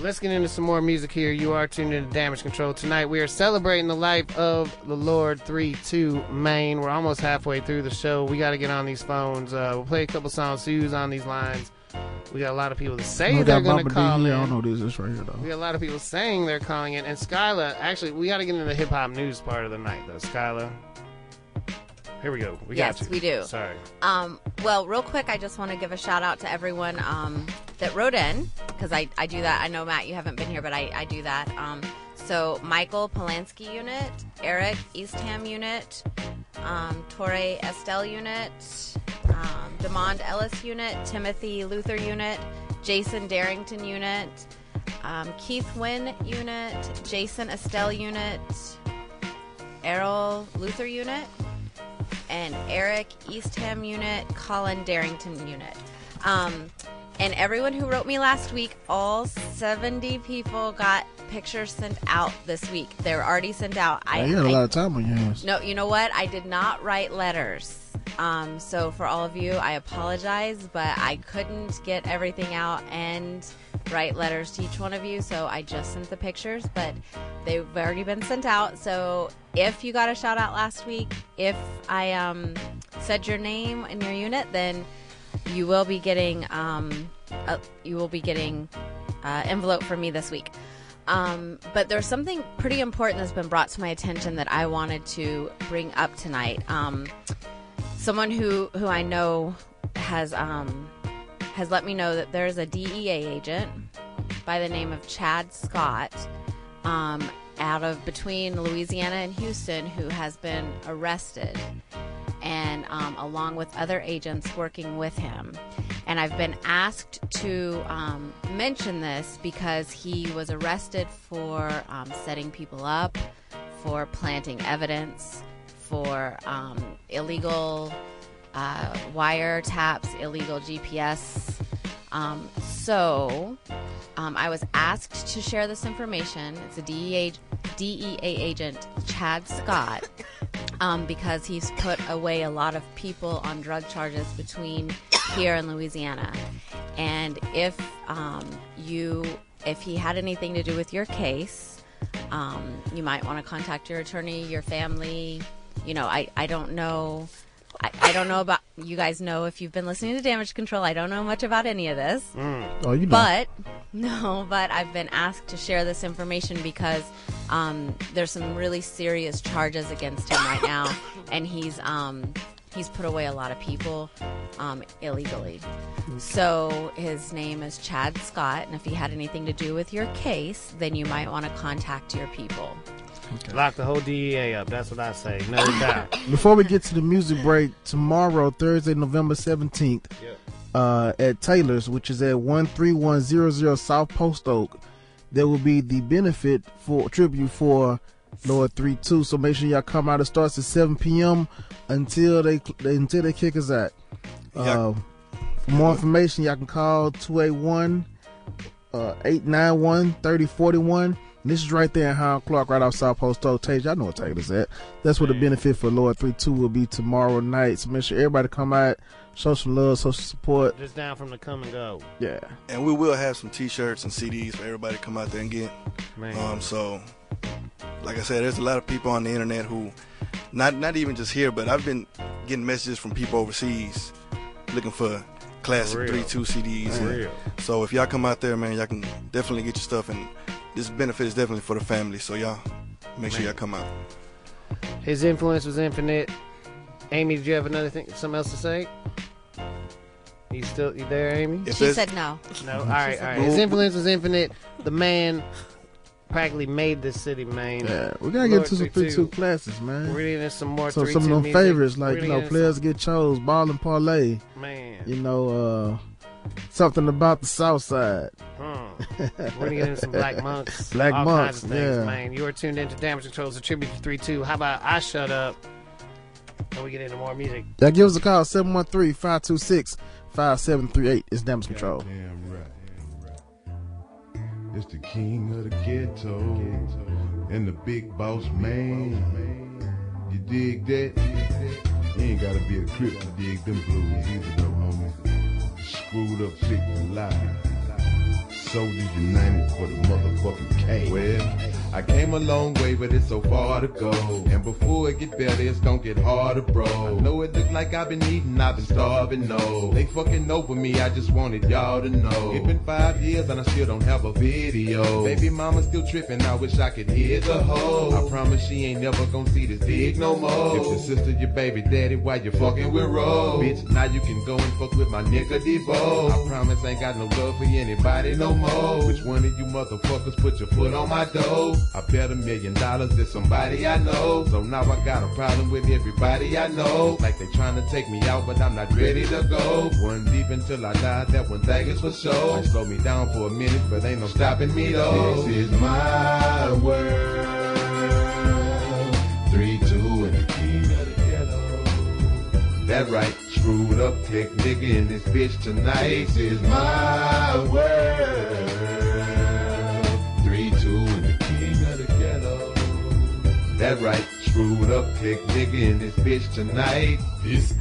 Let's get into some more music here. You are tuned into Damage Control. Tonight we are celebrating the life of the Lord 3 2 Maine. We're almost halfway through the show. We got to get on these phones. Uh, we'll play a couple songs. Sue's on these lines. We got a lot of people that say No, they're going to call D, in. I don't know this. This right here, though. We got a lot of people saying they're calling in. And Skyla, actually, we got to get into the hip hop news part of the night, though. Skyla. Here we go. We yes, got you. we do. Sorry. Um, well, real quick, I just want to give a shout out to everyone um, that wrote in because I, I do that. I know Matt, you haven't been here, but I, I do that. Um, so Michael Polanski unit, Eric Eastham unit, um, Torre Estelle unit, um, Demond Ellis unit, Timothy Luther unit, Jason Darrington unit, um, Keith Wynn unit, Jason Estelle unit, Errol Luther unit, and Eric Eastham unit, Colin Darrington unit. Um, and everyone who wrote me last week, all 70 people got pictures sent out this week. They're already sent out. I, you had a I- lot of time on your hands. no, you know what? I did not write letters. Um, so for all of you, I apologize, but I couldn't get everything out and write letters to each one of you. So I just sent the pictures, but they've already been sent out. So if you got a shout out last week, if I um, said your name and your unit, then you will be getting um, a, you will be getting uh, envelope from me this week. Um, but there's something pretty important that's been brought to my attention that I wanted to bring up tonight. Um, someone who who I know has um, has let me know that there's a DEA agent by the name of Chad Scott um, out of between Louisiana and Houston who has been arrested and um, along with other agents working with him. And I've been asked to um, mention this because he was arrested for um, setting people up, for planting evidence, for um, illegal uh, wiretaps, illegal GPS Um, so um, I was asked to share this information. It's a DEA, DEA agent, Chad Scott, um, because he's put away a lot of people on drug charges between here and Louisiana. And if um, you, if he had anything to do with your case, um, you might want to contact your attorney, your family. You know, I, I don't know. I, I don't know about you guys know if you've been listening to damage control. I don't know much about any of this. Oh, you know. But no, but I've been asked to share this information because um, there's some really serious charges against him right now, and he's um, he's put away a lot of people um, illegally. So his name is Chad Scott, and if he had anything to do with your case, then you might want to contact your people. Lock the whole DEA up. That's what I say. No doubt. Before we get to the music break, tomorrow, Thursday, November 17th, uh, at Taylor's, which is at 13100 South Post Oak, there will be the benefit for tribute for Lord 32. So make sure y'all come out. It starts at 7 p.m. until they until they kick us out. Uh, for more information, y'all can call 281 uh, 891 3041. This is right there in Hiram Clarke, right off South Post Oak. Tage, I know what Taylor's at. That's where the benefit for Lord 3-2 will be tomorrow night. So make sure everybody come out, show some love, show some support. Just down from the come and go. Yeah. And we will have some T-shirts and CDs for everybody to come out there and get. Man. Um, so, like I said, there's a lot of people on the internet who, not not even just here, but I've been getting messages from people overseas looking for classic three two CDs. Real. So if y'all come out there, man, y'all can definitely get your stuff, and this benefit is definitely for the family. So y'all make sure y'all come out. His influence was infinite. Amy, did you have another thing, something else to say? You still you there, Amy? If She there's- said no. No. All She right, said all right. His influence was infinite. The man practically made this city, man. Yeah, we gotta get to some 32 classes, man. We're getting some more So 3-2 some of them music. favorites, We're like you gonna know, get players get chose, ball and parlay. Man. You know, uh, something about the South Side. Hmm. We're gonna get into some Black Monks. Black all Monks, kinds of things, yeah. man. You are tuned into Damage Control's a tribute to 3 2. How about I shut up and we get into more music? Yeah, give us a call 713-526-5738. It's damage control. Damn right. It's the king of the ghetto and the big boss man. You dig that? You ain't gotta be a crip to dig them blues either, though, homie. Screwed up, and alive. Soldiers United for the motherfucking K. Well, I came a long way, but it's so far to go. And before it get better, it's gonna get harder, bro. I know it look like I've been eating, I've been starving, no. They fucking over me, I just wanted y'all to know. It's been five years and I still don't have a video. Baby mama still tripping, I wish I could hit the hoe. I promise she ain't never gonna see this dick no more. If your sister your baby daddy, why you fucking with Ro? Bitch, now you can go and fuck with my nigga Devo. I promise ain't got no love for anybody no more. Which one of you motherfuckers put your foot on my door? I bet a million dollars to somebody I know. So now I got a problem with everybody I know. Like they trying to take me out, but I'm not ready to go. One deep until I die, that one thing is for sure. Might slow me down for a minute, but ain't no stopping me though. This is my world. Three, two, and. That right, screwed up tech nigga in this bitch tonight. This is my world. That right, screwed up tech nigga in this bitch tonight. This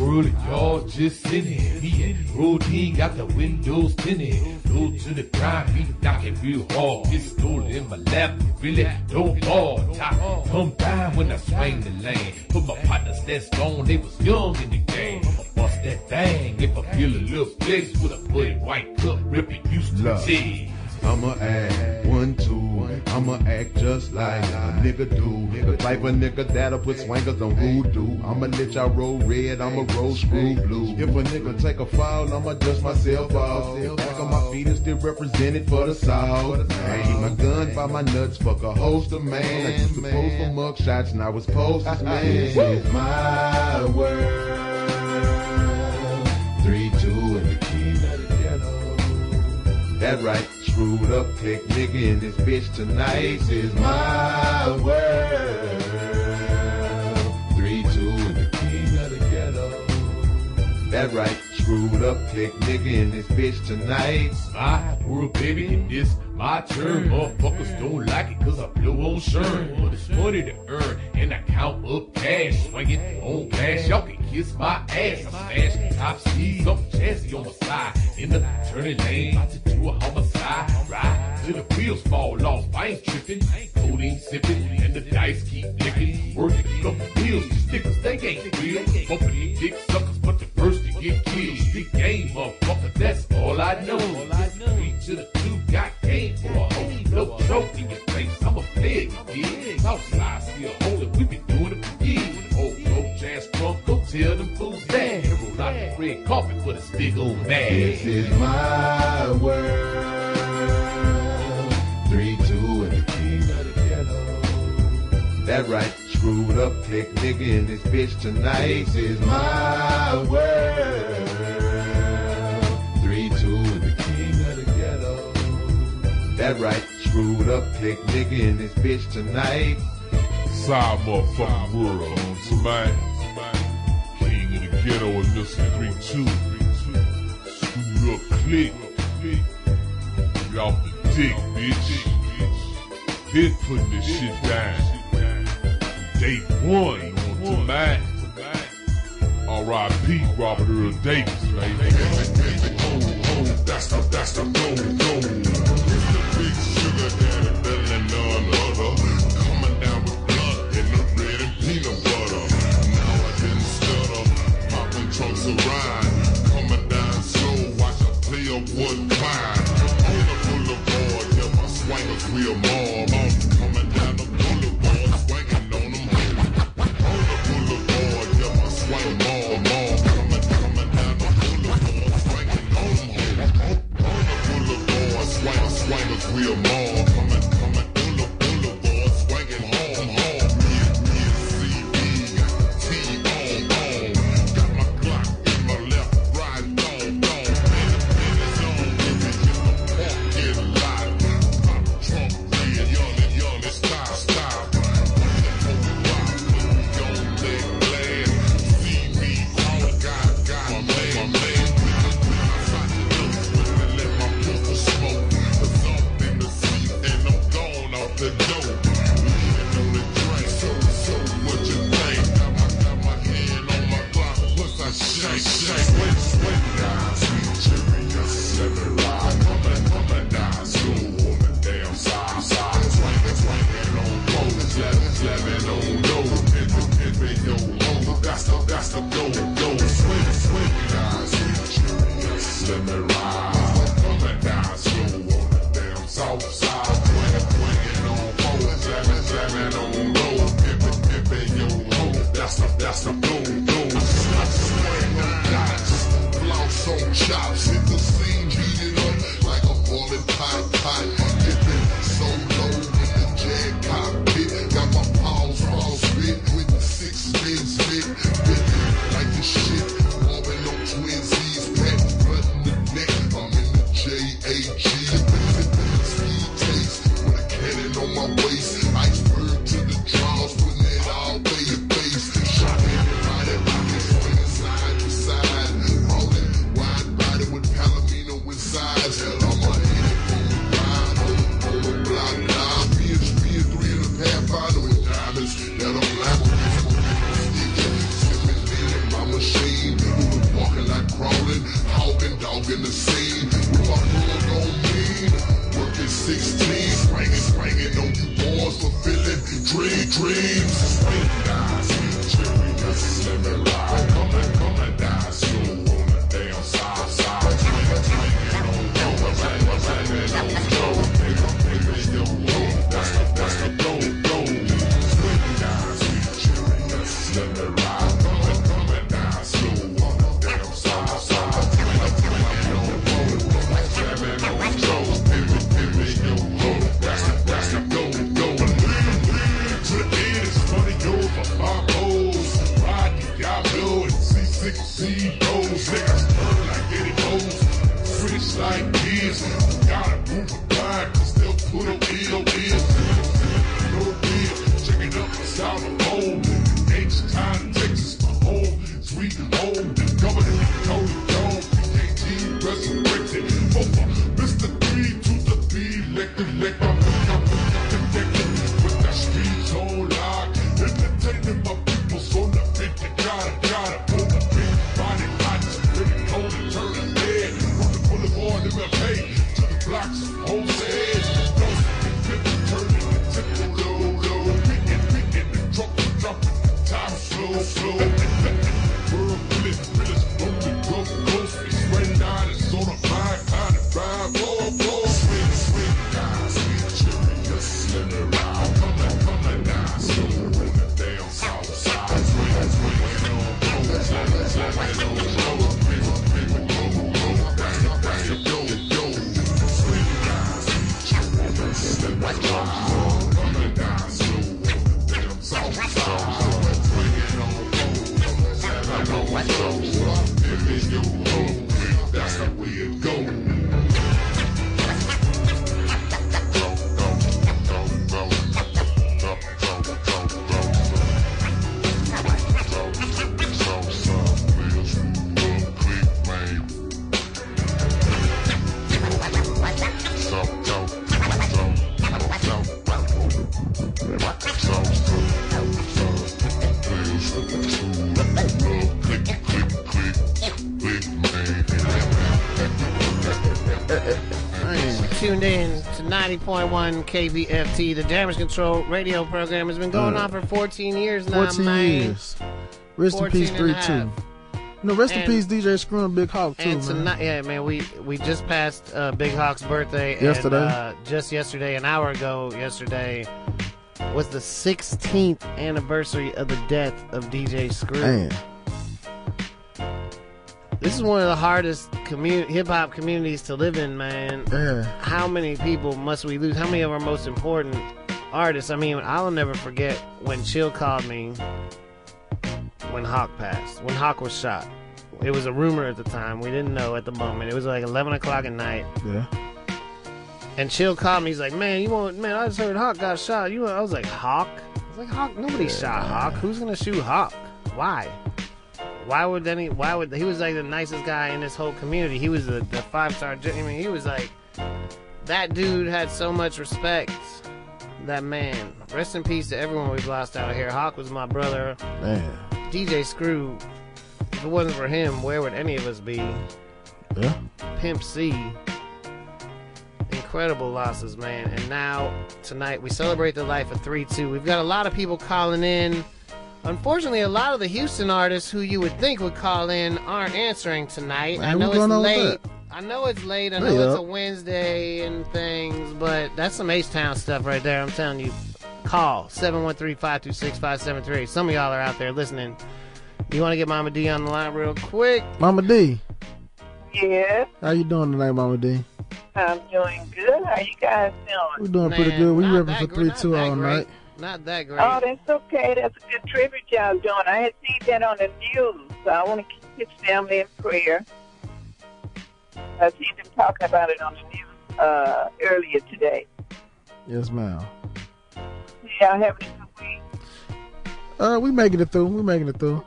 world and y'all just sitting here. Routine got the windows tinted. Low to the ground, beat knocking real hard. Pistol in my lap, really don't fall. Top come down when I swing the lane. Put my partners that's gone, they was young in the game. Bust that thing if I feel a little flex with a bloody white cup, rip it used to Love. see. I'ma act one, two. I'ma act just like a nigga do. The type of nigga that'll put swangers on voodoo. I'ma let y'all roll red, I'ma roll screw blue. If a nigga take a fall, I'ma dust myself off. Back on my feet and still represented for the south. I keep my gun by my nuts, fuck a holster man. I used to pose for mug shots, and I was posters, man. This is my world. Three, two, and the of ghetto. That right, screwed up tech nigga in this bitch tonight is my world. Three, two, and the king of the ghetto. That right, screwed up tech nigga in this bitch tonight. My world, baby, in this my turn. Motherfuckers don't like it cause I blow on churn. But it's money to earn and I count up cash. Swinging on cash, y'all can kiss my ass. I stash top seeds, I'm chassis on my side. In the turning lane, about to do a homicide. Ride till the wheels fall off, I ain't tripping. coding, sipping and the dice keep licking. Working the bills, these niggas, they ain't real. Bumping these dick suckers, but the first to get killed. Street game, motherfucker, that's all I know. To the two got game for a homie. No joke in your face, I'm a player, you dig? Still holding, we been doing it for years. Old broke jazz drunk, go tell them fools that. Hero not the red carpet for this big old man. This is my world. Three, two, and the king of the yellow. That right, screwed up, thick nigga in this bitch tonight. This is my world. That right, screwed up thick nigga in this bitch tonight. Side motherfucking world on tonight. King of the ghetto and this 3-2. Screwed up click. Get off the dick, bitch. Been putting this shit down. Day one, on tonight? R.I.P. Robert Earl Davis. 90.1 KPFT. The Damage Control radio program has been going Uh, on for 14 years now, 14 man. years. Rest in peace, 3 2. No, rest in peace, DJ Screw and Big Hawk, too, And tonight, yeah, man, we we just passed uh, Big Hawk's birthday. Yesterday. And, uh, just yesterday, an hour ago, yesterday was the 16th anniversary of the death of DJ Screw. Man. This is one of the hardest hip hop communities to live in, man. Yeah. How many people must we lose? How many of our most important artists? I mean, I'll never forget when Chill called me when Hawk passed, when Hawk was shot. It was a rumor at the time. We didn't know at the moment. It was like 11 o'clock at night. Yeah. And Chill called me. He's like, man, you want, man, I just heard Hawk got shot. You, Want, I was like, Hawk? I was like, Hawk? Nobody shot Hawk. Who's going to shoot Hawk? Why? Why would any, why would, he was like the nicest guy in this whole community. He was the, the five star, I mean, he was like, that dude had so much respect. That man. Rest in peace to everyone we've lost out here. Hawk was my brother. Man. DJ Screw, if it wasn't for him, where would any of us be? Yeah. Pimp C. Incredible losses, man. And now, tonight, we celebrate the life of 3 2. We've got a lot of people calling in. Unfortunately, a lot of the Houston artists who you would think would call in aren't answering tonight. Man, I know it's going on with late. I know it's late. I Hey, know it's a Wednesday and things, but that's some H Town stuff right there. I'm telling you. Call 713 526 5738. Some of y'all are out there listening. You want to get Mama D on the line real quick? Mama D. Yes, How you doing tonight, Mama D? I'm doing good. How you guys doing? We're doing pretty good. We not repping for three two all great. night. Not that great. Oh, that's okay. That's a good tribute y'all doing. I had seen that on the news, so I want to keep his family in prayer. I seen them talking about it on the news uh, earlier today. Yes, ma'am. Y'all having a good week? Uh, we making it through. We making it through.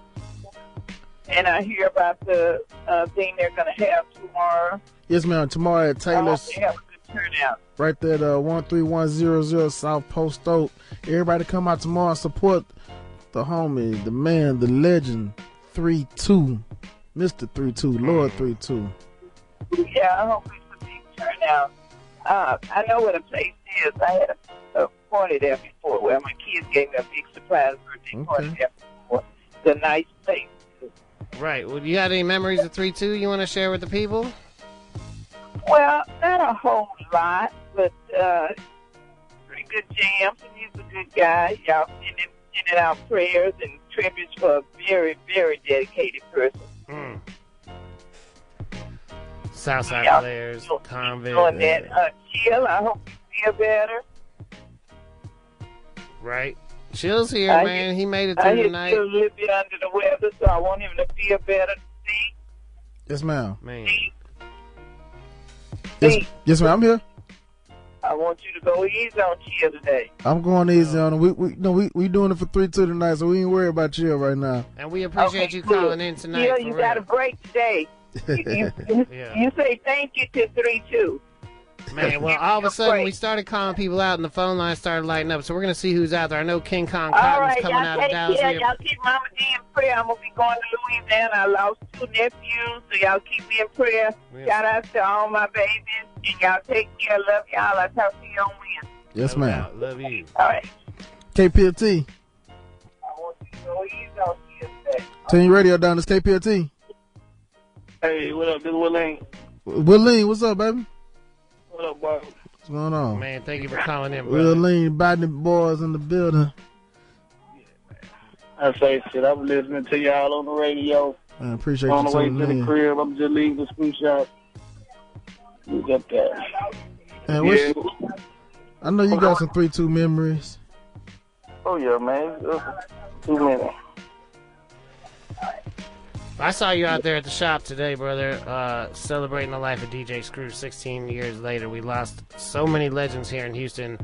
And I hear about the uh, thing they're going to have tomorrow. Yes, ma'am. Tomorrow at I hope Taylor's, they have a turnout. right there at uh, 13100 South Post Oak. Everybody come out tomorrow and support the homie, the man, the legend, 3 2. Mr. 3 2, Lord 3 2. Yeah, I hope it's a big turnout. Uh, I know what a place is. I had a, a party there before where my kids gave me a big surprise birthday party there before. It's a nice place. Right. Well, you got any memories of 3 2 you want to share with the people? Well, not a whole lot, but uh, pretty good jams, and he's a good guy. Y'all sending, sending out prayers and tributes for a very, very dedicated person. Mm. Southside Yeah. players, convict. Doing that. Uh, Jill, I hope you feel better. Right. Chill's here, I man. hear- he made it I through hear tonight. Jill a little bit under the weather, so I want him to feel better. See? Yes, ma'am. Man. Yes, yes, ma'am. I'm here. I want you to go easy on Jill today. I'm going easy on him. We, we, no, we, we doing it for 3 2 tonight, so we ain't worried about chill right now. And we appreciate you calling in tonight. Jill, for you real. got a break today. You, you, Yeah. you say thank you to 3 2. Man, well, all of a sudden we started calling people out, and the phone line started lighting up. So we're gonna see who's out there. I know King Kong All Cotton's right, coming out of take Dallas. care. We- Y'all keep Mama D in prayer. I'm gonna be going to Louisiana. I lost two nephews, so y'all keep me in prayer. Shout out to all my babies, and y'all take care. Love y'all. I'll talk to you on Wednesday. Yes, ma'am. Love you. All right. KPFT. I want you to go easy on you today. Turn your radio down. It's KPFT. Hey, what up? This is Willing. Willeen, what's up, baby? What up, boy? What's going on? Man, thank you for calling in, brother. Willeen, Botany Boys in the building. I say shit. I was listening to y'all on the radio. I appreciate on you the way tuning to the crib. I'm just leaving the screw shop. We got that. Yeah. I know you got some 3 2 memories. Oh yeah, man. Uh, Two minutes. I saw you out there at the shop today, brother, uh, celebrating the life of DJ Screw 16 years later. We lost so many legends here in Houston.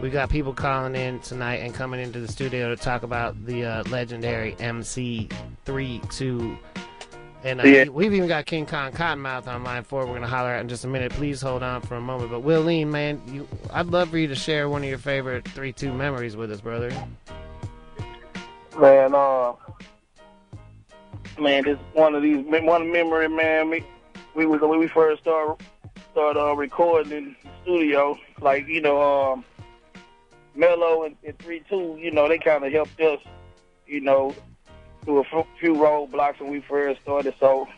We got people calling in tonight and coming into the studio to talk about the uh, legendary MC32. And uh, Yeah. we've even got King Kong Cottonmouth on line four. We're going to holler at in just a minute. Please hold on for a moment. But Willeen, man, you, I'd love for you to share one of your favorite 3-2 memories with us, brother. Man, uh, man, this one of these one memory, man. We we was when we first started started uh, recording in the studio. Like you know, um, Mello and, and Three Two, you know, they kind of helped us, you know, through a f- few roadblocks when we first started. So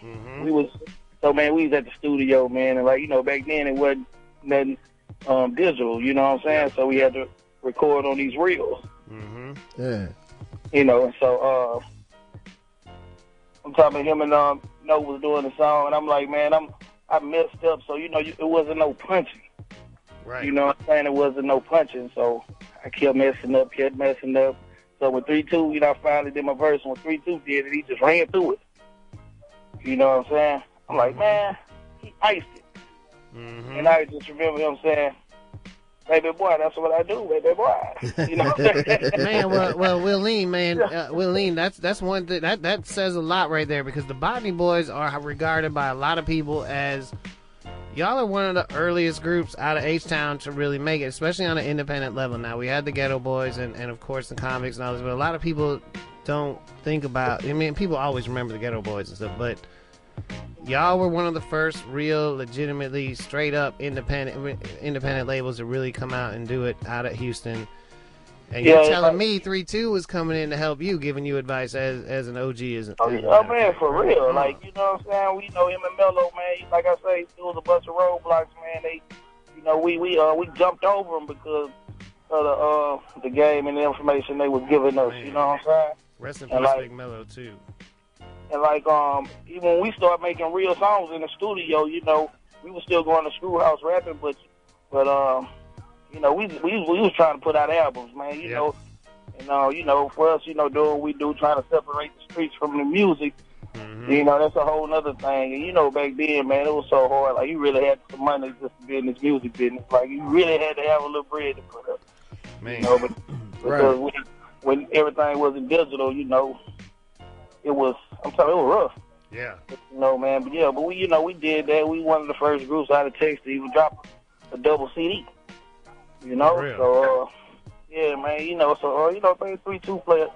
we was, so man, we was at the studio, man, and like you know, back then it wasn't nothing um, digital. You know what I'm saying? So we had to record on these reels. Mm-hmm. Yeah. You know, so uh, I'm talking to him and um, No was doing the song, and I'm like, man, I'm I messed up. So you know, you, it wasn't no punching. Right. You know what I'm saying? It wasn't no punching, so I kept messing up, kept messing up. So with three two, you know, I finally did my verse. When three two did it, he just ran through it. You know what I'm saying? I'm like, man, he iced it. Mm-hmm. And I just remember him saying, "Baby boy, that's what I do, baby boy." You know what I'm saying? man, well, well, Willeen, man, uh, Willeen, that's that's one thing that that says a lot right there because the Botany Boys are regarded by a lot of people as y'all are one of the earliest groups out of H Town to really make it, especially on an independent level. Now we had the Geto Boys and, and of course the comics and all this, but a lot of people don't think about. I mean, people always remember the Geto Boys and stuff, but y'all were one of the first real, legitimately, straight up independent independent labels to really come out and do it out of Houston. And Yeah, you're telling me three two was coming in to help you, giving you advice as as an OG. is. Oh, yeah, oh, man, for real. Like, you know what I'm saying? We know him and Mello, man. Like I say, it was a bunch of roadblocks, man. They, you know, we we uh we jumped over them because of the uh the game and the information they was giving us. You know what I'm saying? Rest in peace, like- Big Mello too. And like um even when we started making real songs in the studio, you know, we was still going to schoolhouse rapping, but but um you know we we we was trying to put out albums, man. You know, and uh you know for us, you know, doing what we do, trying to separate the streets from the music. You know, that's a whole other thing. And you know, back then, man, it was so hard. Like you really had some money just to be in this music business. Like you really had to have a little bread to put up. Man. You know, but because when, when everything wasn't digital, you know, it was. I'm telling you, it was rough. Yeah. You know, man. But yeah, but we, you know, we did that. We one of the first groups out of Texas to even drop a double CD. You know, so uh, yeah, man. You know, so uh, you know, I think three two play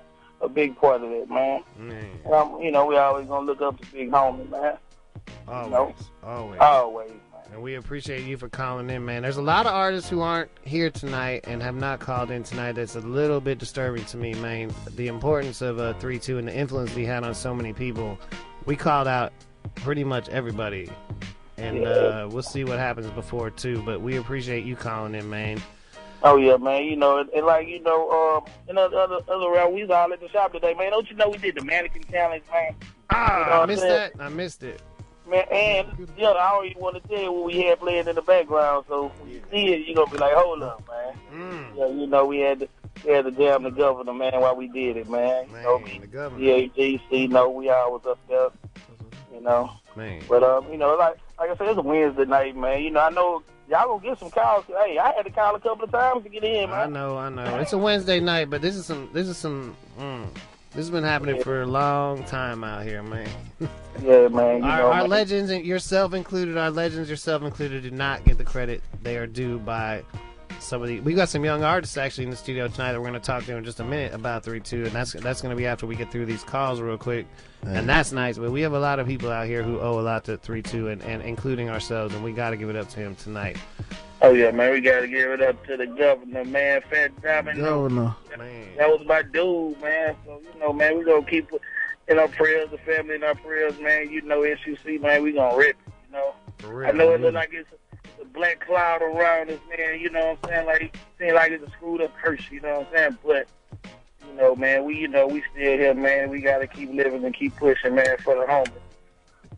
a, big part of that, man. Man. I'm, you know, we always gonna look up to Big Homie, man. Always, know? always, Always. And we appreciate you for calling in, man. There's a lot of artists who aren't here tonight and have not called in tonight. That's a little bit disturbing to me, man. The importance of uh, three two and the influence he had on so many people. We called out pretty much everybody, and uh, we'll see what happens before too. But we appreciate you calling in, man. Oh yeah, man. You know, and, and like you know, um, in other other, other round, we was all at the shop today, man. Don't you know we did the mannequin challenge, man? Ah, You know I missed that. I missed it. Man, and yeah, I don't even want to tell you what we had playing in the background. So when you see it, you're gonna be like, "Hold up, man." Mm. Yeah, you know, we had to we had to jam the governor, man, while we did it, man. You know, me, the governor. DAGC, know we all was up there. You know, Man. but um, you know, like like I said, it's a Wednesday night, man. You know, I know y'all gonna get some calls. Hey, I had to call a couple of times to get in, I know, I know. It's a Wednesday night, but this is some. This is some. Mm, this has been happening for a long time out here, man. Yeah, man. You our, know, our man. legends, yourself included, our legends, yourself included, do not get the credit they are due by some of the. We got some young artists actually in the studio tonight that we're going to talk to in just a minute about three two, and that's that's going to be after we get through these calls real quick, and that's nice. But we have a lot of people out here who owe a lot to three two, and, and including ourselves, and we got to give it up to him tonight. Oh yeah, man. We gotta give it up to the governor, man. Fat Diamond. Governor. That was my dude, man. So, you know, man, we gonna keep in our prayers, the family in our prayers, man. You know, SUC, man, we gonna rip it, you know. For I know it look like it's a, a black cloud around us, man. You know what I'm saying? Like, seem like it's a screwed up curse, you know what I'm saying? But, you know, man, we, you know, we still here, man. We gotta keep living and keep pushing, man, for the homies.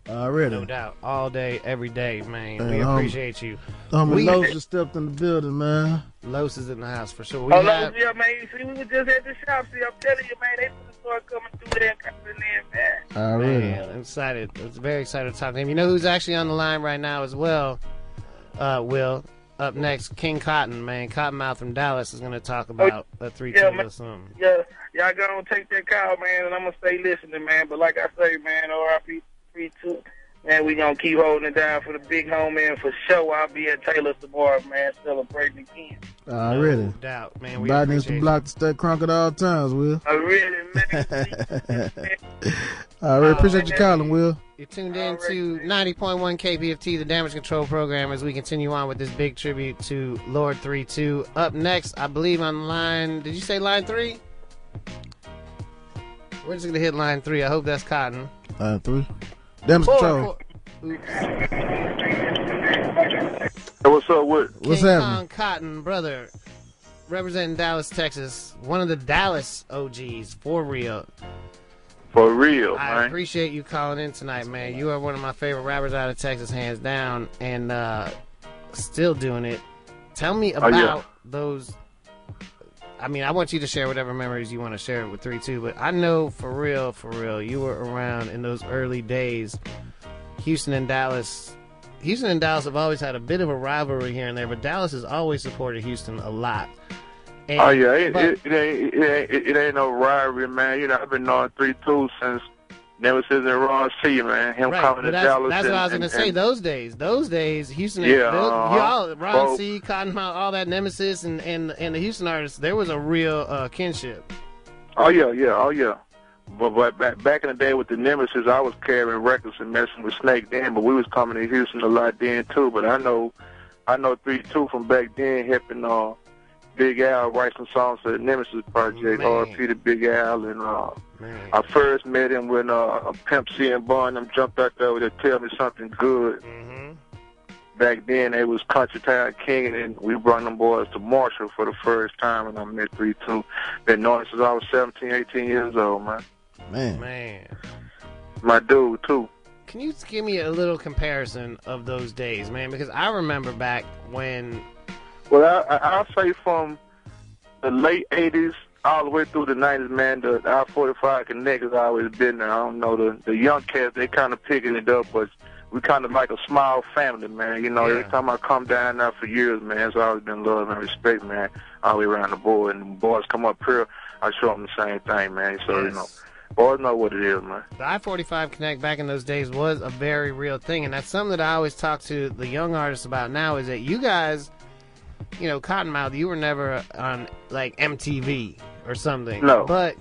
Already. No doubt, all day, every day, man. Man, we um, appreciate you. Um, we, Los just stepped in the building, man. Los is in the house for sure. We oh, have, no, yeah, man. You see, we was just at the shop. See, I'm telling you, man, they finna start coming through there and coming in, man. Already. Man, I'm excited. I'm very excited to talk to him. You know who's actually on the line right now as well? Uh, Will. Up next, King Cotton, man. Cottonmouth from Dallas is going to talk about a 3 2 yeah, or something. Yeah, y'all gonna take that call, man, and I'm gonna stay listening, man. But like I say, man, RIP three two, man, we gonna keep holding it down for the big homie, and for sure, I'll be at Taylor's tomorrow, man, celebrating again. Ah, Already. No doubt, man. We Biden needs to block the state crunk at all times, Will. Oh, I really, oh, man. I really appreciate you calling, Will. You're tuned in to 90.1 KPFT, the Damage Control Program, as we continue on with this big tribute to Lord 3-2. Up next, I believe on line, did you say line 3? We're just going to hit line 3. I hope that's Cotton. Line three. Damage Four, control. four- Hey, what's up with? What's King happening? Kong Cotton, brother, representing Dallas, Texas. One of the Dallas OGs, for real. For real, I man. appreciate you calling in tonight, man. You are one of my favorite rappers out of Texas, hands down, and uh, still doing it. Tell me Oh, about yeah. those. I mean, I want you to share whatever memories you want to share with 3 2, but I know for real, for real, you were around in those early days. Houston and Dallas. Houston and Dallas have always had a bit of a rivalry here and there, but Dallas has always supported Houston a lot. And- oh yeah, it, but- it, it ain't it ain't it ain't no rivalry, man. You know, I've been knowing three two since Nemesis and Ron C, man. Him Right, coming but to that's, Dallas. that's and, what I was going to say. Those days, those days, Houston, Yeah, uh-huh. y'all, Ron Well- C, Cottonmouth, all that Nemesis, and, and and the Houston artists, there was a real uh, kinship. Oh yeah, yeah, oh yeah. But, but back back in the day with the Nemesis, I was carrying records and messing with Snake then, but we was coming to Houston a lot then too. But I know, I know three two from back then, helping uh, Big Al write some songs for the Nemesis project, or Peter Big Al, and uh, I first met him when uh, Pimp C and Barnum jumped out there to tell me something good. Mm-hmm. Back then, it was Country Town King, and we brought them boys to Marshall for the first time, and I met 3-2. Been knowing since I was 17, 18 years old, man. Man. Man. My dude, too. Can you give me a little comparison of those days, man? Because I remember back when Well, I, I, I'll say from the late 80s all the way through the 90s, man, the I-45 Connect has always been there. I don't know, the, the young cats, they kind of picking it up, but we kind of like a small family, man. You know, every time I come down there for years, man, it's always been love and respect, man, all the way around the board. And the boys come up here, I show them the same thing, man. So, you know, boys know what it is, man. the I-45 Connect back in those days was a very real thing, and that's something that I always talk to the young artists about now. Is that you guys, you know, Cottonmouth, you were never on like MTV or something. No. but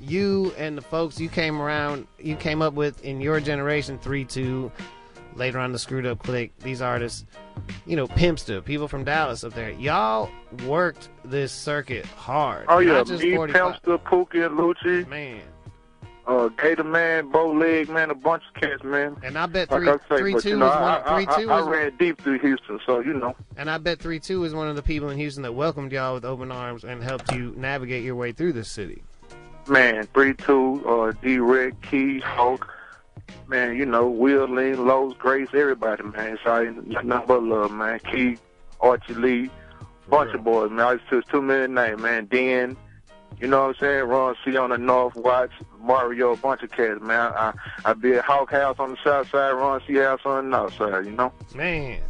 you and the folks you came around, you came up with in your generation, three two. Later on, the Screwed Up Click, these artists, you know, Pimpster, people from Dallas up there, y'all worked this circuit hard. Oh, yeah, not just me, 45. Pimpster, Pookie, and Lucci. Man. Uh, Gator Man, Bow Leg, man, a bunch of cats, man. And I bet Like three, I say, three two you know, is I, one. I, Three two I, I is ran deep through Houston, so, you know. And I bet 3 2 is one of the people in Houston that welcomed y'all with open arms and helped you navigate your way through this city. Man, three two, uh, D Red, Key, Hulk, man, you know, Will Lynn, Lowe's, Grace, everybody, man. All nothing but love, man. Key, Archie Lee, bunch of boys, man. I just took too many names, man. Den, you know what I'm saying? Ron C on the North, Watts, Mario, a bunch of cats, man. I I be at Hawk House on the south side, Ron C House on the north side, you know. Man,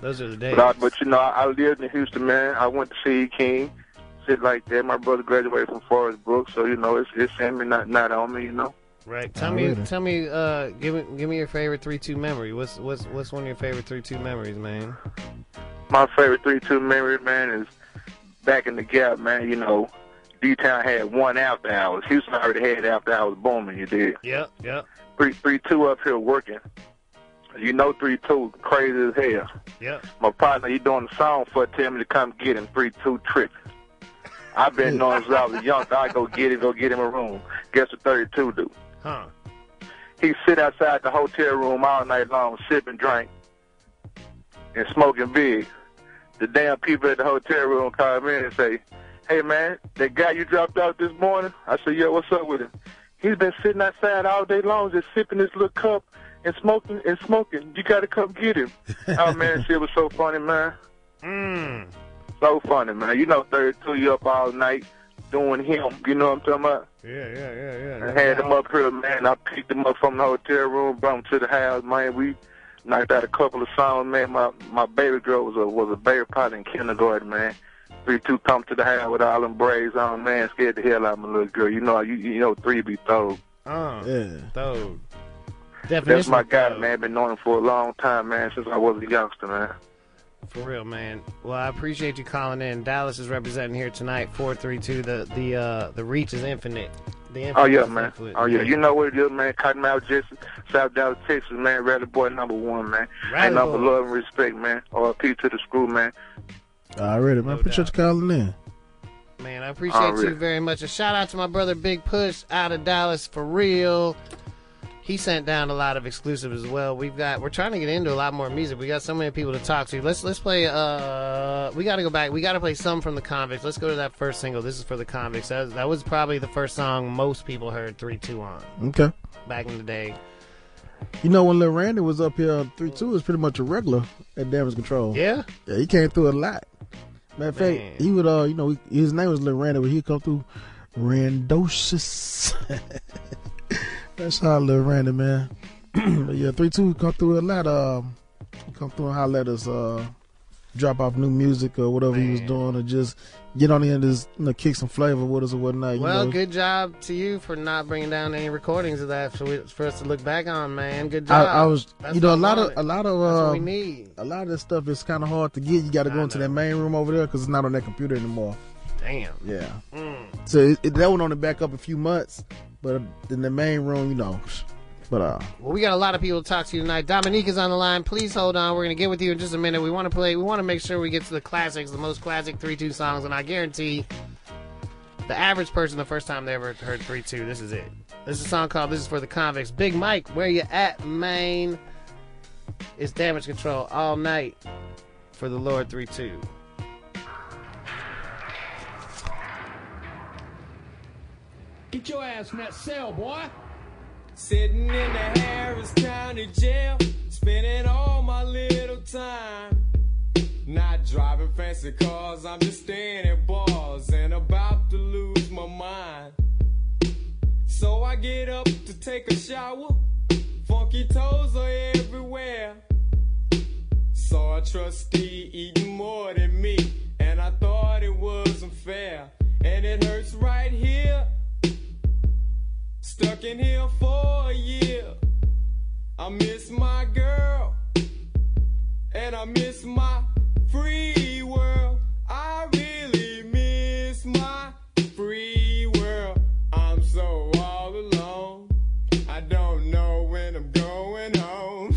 those are the days. But, I, but you know, I, I lived in Houston, man. I went to see King, shit like that. My brother graduated from Forest Brook, so you know, it's it's in me, not not on me, you know. Right. Tell me, tell me, uh, give me, give me your favorite three two memory. What's what's what's one of your favorite three two memories, man? My favorite three two memory, man, is back in the gap, man. You know, D Town had one after hours. Houston already had after hours booming. You did. Yep, yep, Three three two up here working. You know, three two crazy as hell. Yeah. My partner, he doing the song for tell me to come get him. Three two trick. I've been knowing since I was young. I go get him, go get him a room. Guess what thirty two do? Huh. He sit outside the hotel room all night long, sipping drink and smoking big. The damn people at the hotel room call me in and say, "Hey man, that guy you dropped out this morning." I said, "Yeah, what's up with him?" He's been sitting outside all day long, just sipping his little cup and smoking and smoking. You got to come get him. oh man, shit was so funny, man. Mm. So funny, man. You know, 32, you up all night doing him. You know what I'm talking about? Yeah, yeah, yeah, yeah. I had him up here, man. I picked him up from the hotel room, brought him to the house, man. We knocked out a couple of songs, man. My my baby girl was a was a baby pilot in kindergarten, man. Three two come to the house with all them braids on, man. Scared the hell out of my little girl. You know, you you know, three be throw. Oh, yeah. Throw. That's my of guy, throw. man. Been knowing him for a long time, man. Since I was a youngster, man. For real, man. Well, I appreciate you calling in. Dallas is representing here tonight. Four three two. The the uh the reach is infinite. The Oh yeah, man. influence. Oh yeah, you know what it is, man. Cottonmouth Jesse, South Dallas, Texas, man. Rally boy number one, man. Rally Ain't nothing but love and respect, man. Or R.P. to the screw, man. Already, man. Appreciate you calling in. Man, I appreciate Alright. you very much. A shout out to my brother Big Push out of Dallas for real. He sent down a lot of exclusives as well. We've got we're trying to get into a lot more music. We got so many people to talk to. Let's let's play uh we gotta go back. We gotta play some from the convicts. Let's go to that first single. This is for the convicts. That was, that was probably the first song most people heard three two on. Okay. Back in the day. You know when Lil Randy was up here, three two was pretty much a regular at Damage Control. Yeah? Yeah, he came through a lot. Matter of Man. fact, he would uh, you know, he, his name was Lil Randy, but he'd come through Randocious. That's how Lil Randy, man. but yeah, three two come through a lot. Um, come through and holler at us. Uh, drop off new music or whatever he was doing, or just get on the end, just you know, kick some flavor with us or whatnot. You Well, know. good job to you for not bringing down any recordings of that for, we, for us to look back on, man. Good job. I was, That's you know, a I lot of a lot of uh, we need. a lot of this stuff is kind of hard to get. You got to go into that main room over there because it's not on that computer anymore. Damn. Yeah. Mm. So it, it, that went on the back up a few months, but in the main room, you know. But uh, Well, we got a lot of people to talk to tonight. Dominique is on the line. Please hold on. We're going to get with you in just a minute. We want to play, we want to make sure we get to the classics, the most classic 3 2 songs. And I guarantee the average person, the first time they ever heard 3 2, this is it. This is a song called This is for the Convicts. Big Mike, where you at, man? It's damage control all night for the Lord 3 2. Get your ass in that cell, boy. Sitting in the Harris County jail, spending all my little time. Not driving fancy cars, I'm just staying at bars and about to lose my mind. So I get up to take a shower, funky toes are everywhere. Saw a trustee eating more than me, miss my free world. I really miss my free world. I'm so all alone. I don't know when I'm going home.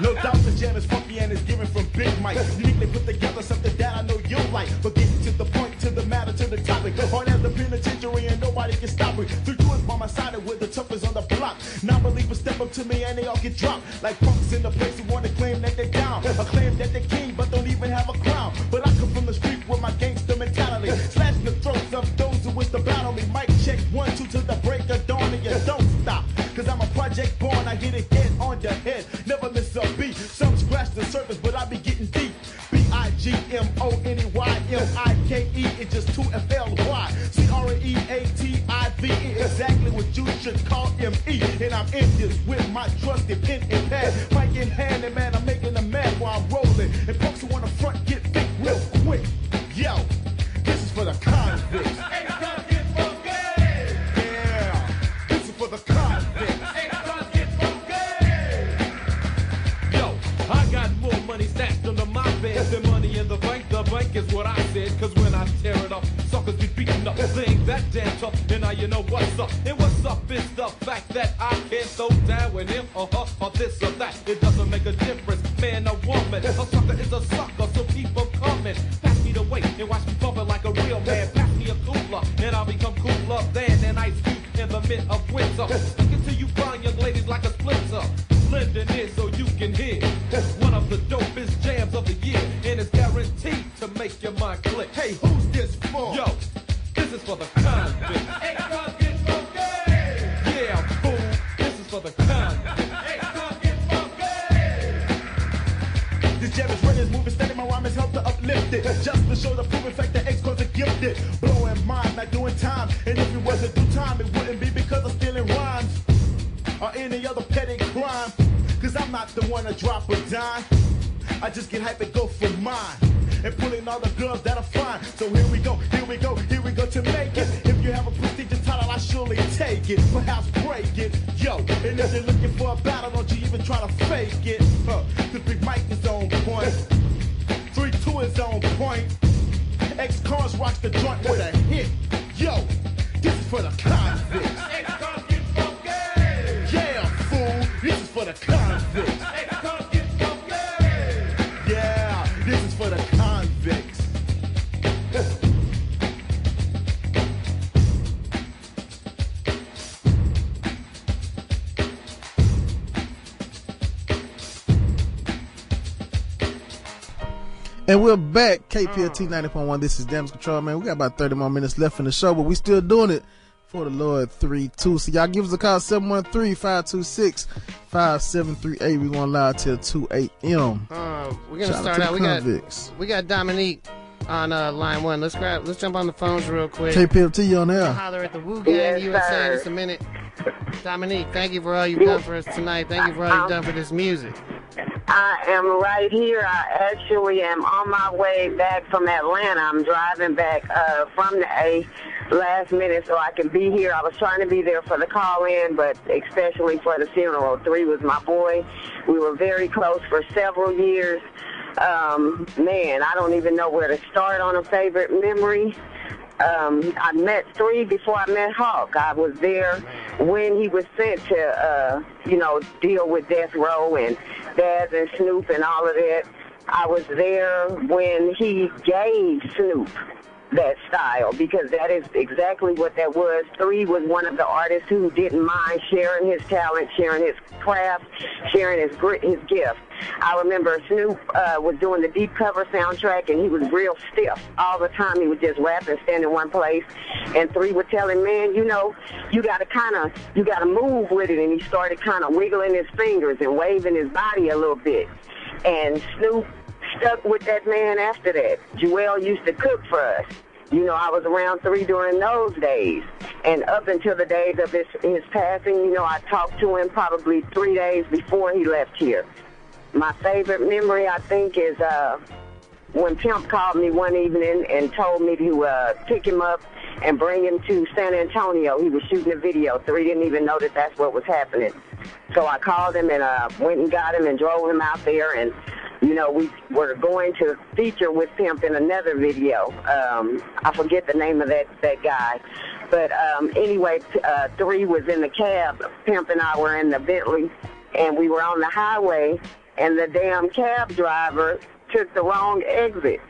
No doubt the jam is funky and is given from Big Mike. Uniquely put together something that I know you'll like. But getting to the point, to the matter, to the topic. Hard as the penitentiary and nobody can stop me. Three doors by my side and with the toughest on the block. Non-believers step up to me and they all get dropped. Like punks in the place claim that they're king but don't even have a crown. But I come from the street with my gangster mentality. Slashing the throats of those who wish to battle me. Mic check one, two to the break of dawn and you don't stop. Cause I'm a project born, I hit it head on your head. Never miss a beat. Some scratch the surface, but I be getting deep. B-I-G-M-O-N-E-Y-M-I-K-E. It's just two F-L-Y. C-R-E-A-T-I-V-E. Exactly what you should call M-E. And I'm in this with my trusted pen and pad. Mic in hand, and man, back. KPFT 90.1. This is Damage Control, man. We got about 30 more minutes left in the show, but we still doing it for the Lord 3 2. So y'all give us a call 713 526 5738. We're going live till 2 a.m. Uh, we're gonna start out. the We got convicts. we got Dominique on uh, line one. Let's grab. Let's jump on the phones real quick. KPFT you on We'll air. holler at the Wu Gang Yes, USA in just a minute. Dominique, thank you for all you've done for us tonight. Thank you for all you've done for this music. I am right here. I actually am on my way back from Atlanta. I'm driving back uh, from the A last minute so I can be here. I was trying to be there for the call in, but especially for the funeral. Three was my boy. We were very close for several years. Um, man, I don't even know where to start on a favorite memory. Um, I met three before I met Hawk. I was there when he was sent to, uh, you know, deal with death row and Daz and Snoop and all of that. I was there when he gave Snoop that style because that is exactly what that was. Three was one of the artists who didn't mind sharing his talent, sharing his craft, sharing his grit, his gift. I remember Snoop uh, was doing the deep cover soundtrack and he was real stiff all the time. He would just rap and stand in one place. And Three would tell him, man, you know, you got to kind of, you got to move with it. And he started kind of wiggling his fingers and waving his body a little bit. And Snoop stuck with that man after that. Joel used to cook for us. You know, I was around three during those days. And up until the days of his, his passing, you know, I talked to him probably three days before he left here. My favorite memory, I think, is uh, when Pimp called me one evening and told me to uh, pick him up and bring him to San Antonio. He was shooting a video, so he didn't even know that that's what was happening. So I called him and uh, went and got him and drove him out there. And, you know, we were going to feature with Pimp in another video. Um, I forget the name of that, that guy. But um, anyway, uh, Three was in the cab. Pimp and I were in the Bentley, and we were on the highway, and the damn cab driver took the wrong exit.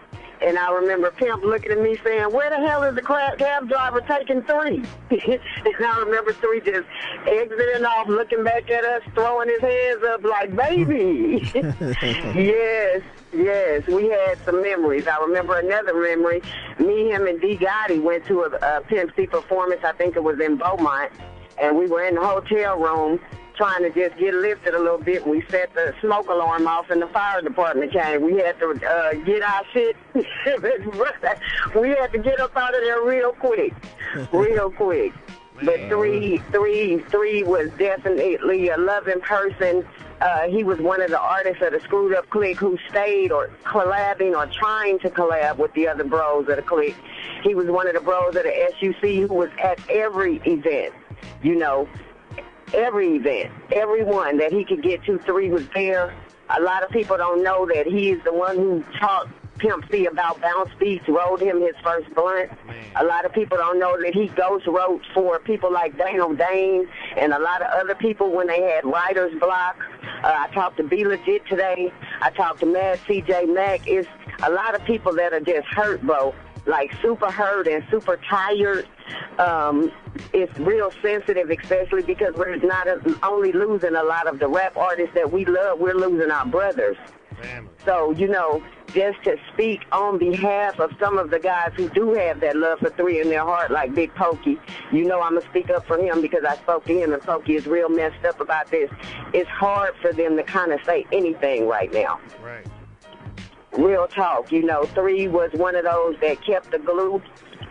And I remember Pimp looking at me saying, where the hell is the cab driver taking three? and I remember three just exiting off, looking back at us, throwing his hands up like, baby. yes, yes, we had some memories. I remember another memory. Me, him, and D. Gotti went to a, a Pimp C performance, I think it was in Beaumont, and we were in the hotel room trying to just get lifted a little bit. We set the smoke alarm off and the fire department came. We had to uh, get our shit. we had to get up out of there real quick, real quick. But three, three, three was definitely a loving person. Uh, he was one of the artists of the Screwed Up Clique who stayed or collabing or trying to collab with the other bros of the clique. He was one of the bros of the SUC who was at every event, you know, every event, every one that he could get to. Three was there. A lot of people don't know that he is the one who taught Pimp C about bounce beats, wrote him his first blunt. A lot of people don't know that he ghost wrote for people like Daniel Dane and a lot of other people when they had writer's block. Uh, I talked to B-Legit today. I talked to Mad CJ Mac. It's a lot of people that are just hurt, bro. Like super hurt and super tired. Um, it's real sensitive, especially because we're not only losing a lot of the rap artists that we love, we're losing our brothers. So, you know, just to speak on behalf of some of the guys who do have that love for three in their heart, like Big Pokey, you know I'm going to speak up for him because I spoke to him and Pokey is real messed up about this. It's hard for them to kind of say anything right now. Right. Real talk, you know, three was one of those that kept the glue,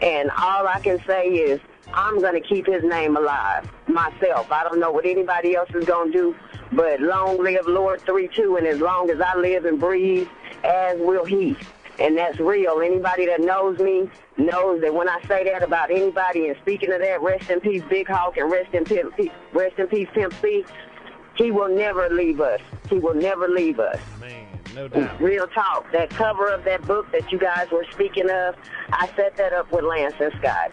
and all I can say is I'm going to keep his name alive myself. I don't know what anybody else is going to do, but long live Lord 3-2, and as long as I live and breathe, as will he. And that's real. Anybody that knows me knows that when I say that about anybody, and speaking of that, rest in peace, Big Hawk, and rest in, peace, rest in peace, Pimp C, he will never leave us. He will never leave us. No doubt. Real talk. That cover of that book that you guys were speaking of, I set that up with Lance and Scott.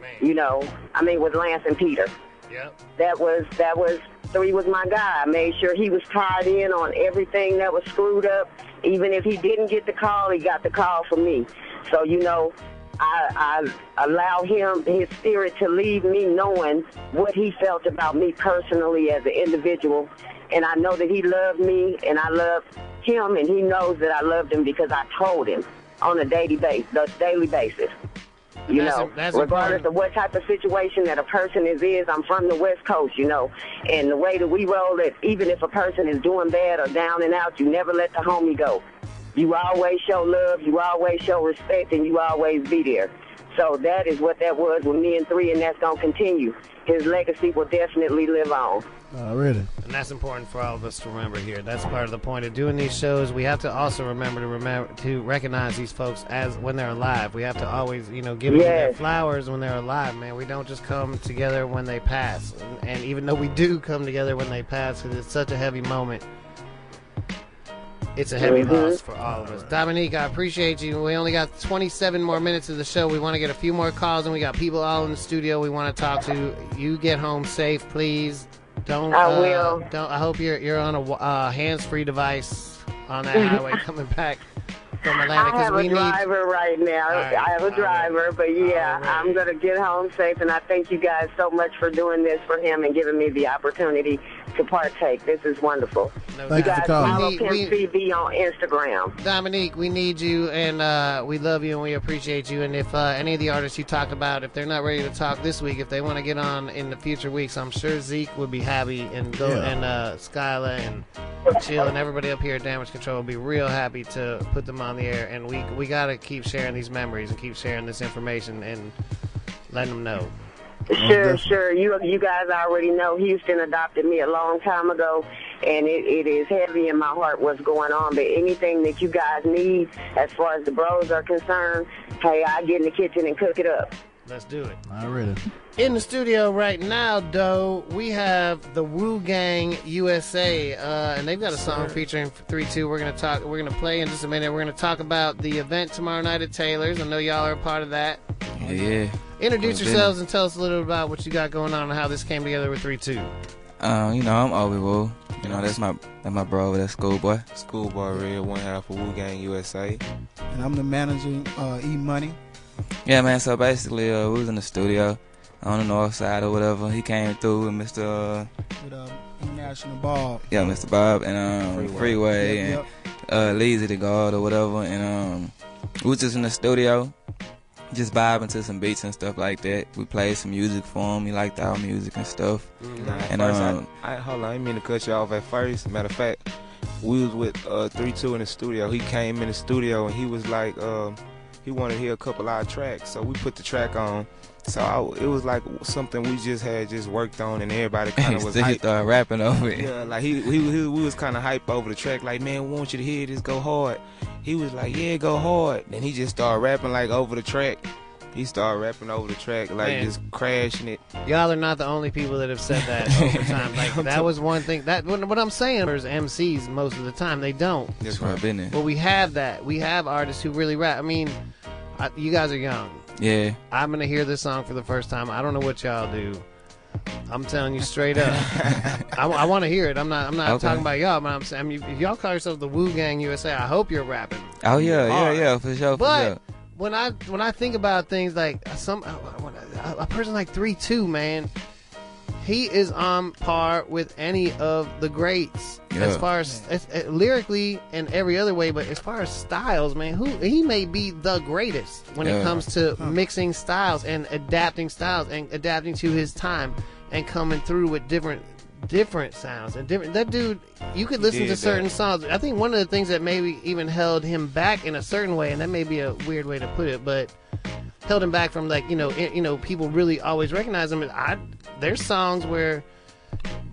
Man. You know, I mean with Lance and Peter. Yep. That was that was three was my guy. I made sure he was tied in on everything that was screwed up. Even if he didn't get the call, he got the call from me. So you know, I, I allow him, his spirit, to leave me knowing what he felt about me personally as an individual. And I know that he loved me, and I love him, and he knows that I loved him because I told him on a daily basis. daily basis. You That's- know, that's regardless of what type of situation that a person is is, I'm from the West Coast, you know, and the way that we roll it, even if a person is doing bad or down and out, you never let the homie go. You always show love, you always show respect, and you always be there. So that is what that was with me and three, and that's gonna continue. His legacy will definitely live on. Uh, really, And that's important for all of us to remember here. That's part of the point of doing these shows. We have to also remember to remember to recognize these folks as when they're alive. We have to always, you know, give them their flowers when they're alive, man. We don't just come together when they pass. And, and even though we do come together when they pass, because it's such a heavy moment, it's a heavy Mhm. loss for all of us. Dominique, I appreciate you. We only got 27 more minutes of the show. We want to get a few more calls, and we got people all in the studio we want to talk to. You get home safe, please. Don't. I uh, will. Don't. I hope you're you're on a uh, hands-free device on that highway coming back from Atlanta I have a need. driver right now. right, I have a driver, but yeah, I'm gonna get home safe, and I thank you guys so much for doing this for him and giving me the opportunity to partake. This is wonderful. Thank you you for calling. follow We- Pimp we- on Instagram. Dominique, we need you, and uh, we love you, and we appreciate you. And if uh, any of the artists you talked about, if they're not ready to talk this week, if they want to get on in the future weeks, I'm sure Zeke would be happy, and go Yeah. and uh, Skyla and Chill and everybody up here at Damage Control will be real happy to put them on the air. And we we gotta keep sharing these memories and keep sharing this information and letting them know. Sure, sure. You you guys already know Houston adopted me a long time ago, and it, it is heavy in my heart what's going on. But anything that you guys need, as far as the bros are concerned, hey, I get in the kitchen and cook it up. Let's do it. Already. In the studio right now, though, we have the Wu Gang USA, uh, and they've got a song featuring three two. We're gonna talk. We're gonna play in just a minute. We're gonna talk about the event tomorrow night at Taylor's. I know y'all are a part of that. Yeah, yeah. Introduce Been yourselves and tell us a little about what you got going on and how this came together with three two. Um, you know, I'm Obi Wu. You know, that's my that's my bro, that's schoolboy. Schoolboy Red, one half of Wu Gang USA. And I'm the manager, uh, E Money. Yeah, man. So basically, uh, we was in the studio on the north side or whatever. He came through with Mr. Uh, with uh, International Bob. yeah, Mr. Bob and um, Freeway. Freeway, Yep, and uh, Lazy the God or whatever. And um, we was just in the studio, just vibing to some beats and stuff like that. We played some music for him. He liked our music and stuff. Nah, and first, um, I, I hold on, I didn't mean to cut you off at first. Matter of fact, we was with uh three two in the studio. He came in the studio and he was like, um, he wanted to hear a couple of our tracks, so we put the track on. So I, it was like something we just had just worked on, and everybody kind of was he started rapping over it. Yeah, like he, he, he we was kind of hype over the track. Like, man, we want you to hear this, go hard. He was like, yeah, go hard. Then he just started rapping like over the track. He started rapping over the track, like Man. just crashing it. Y'all are not the only people that have said that over time. Like that was one thing. That what, what I'm saying is MCs most of the time they don't. That's right. Been there. But we have that. We have artists who really rap. I mean, I, you guys are young. Yeah. I'm gonna hear this song for the first time. I don't know what y'all do. I'm telling you straight up. I, I want to hear it. I'm not. I'm not Okay. talking about y'all, but I'm saying. I mean, if y'all call yourself the Wu Gang USA, I hope you're rapping. Oh yeah, yeah, yeah, for sure, for But sure. when I when I think about things like some a, a person like three two man, he is on par with any of the greats Yeah. as far as, as, uh, lyrically and every other way. But as far as styles, man, who he may be the greatest when it comes to mixing styles and adapting styles and adapting to his time and coming through with different different sounds and different that dude you could listen to certain that. songs i think one of the things that maybe even held him back in a certain way and that may be a weird way to put it but held him back from like you know i- you know people really always recognize him i there's songs where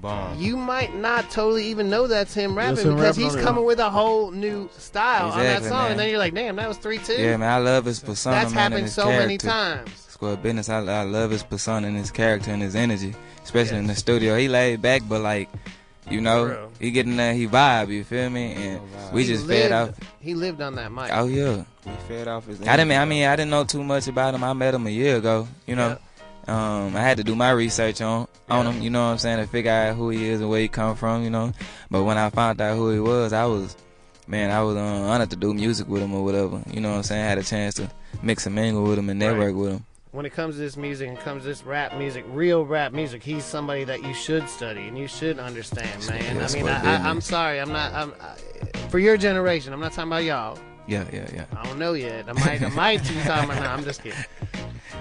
Bomb. you might not totally even know that's him rapping That's him because rapping he's coming with a whole new style on that song man. and then you're like damn that was three two Yeah, man, I love his persona, That's man, happened so character. many times. Square business, I, I love his persona and his character and his energy, especially in the studio. He laid back, but like, you know, he getting there, he vibe. You feel me? And we He just lived, fed off. he lived on that mic Oh yeah. We fed off his. I didn't. I mean, I didn't know too much about him. I met him a year ago. You know, um, I had to do my research on on him. You know what I'm saying to figure out who he is and where he come from. You know, but when I found out who he was, I was, man, I was uh, honored to do music with him or whatever. You know what I'm saying? I had a chance to mix and mingle with him and network with him. When it comes to this music and comes to this rap music, real rap music, he's somebody that you should study and you should understand, man. I mean, I, I, I'm sorry, I'm not. I'm, I, for your generation, I'm not talking about y'all. Yeah, yeah, yeah. I don't know yet. I might, I might about. No, I'm just kidding.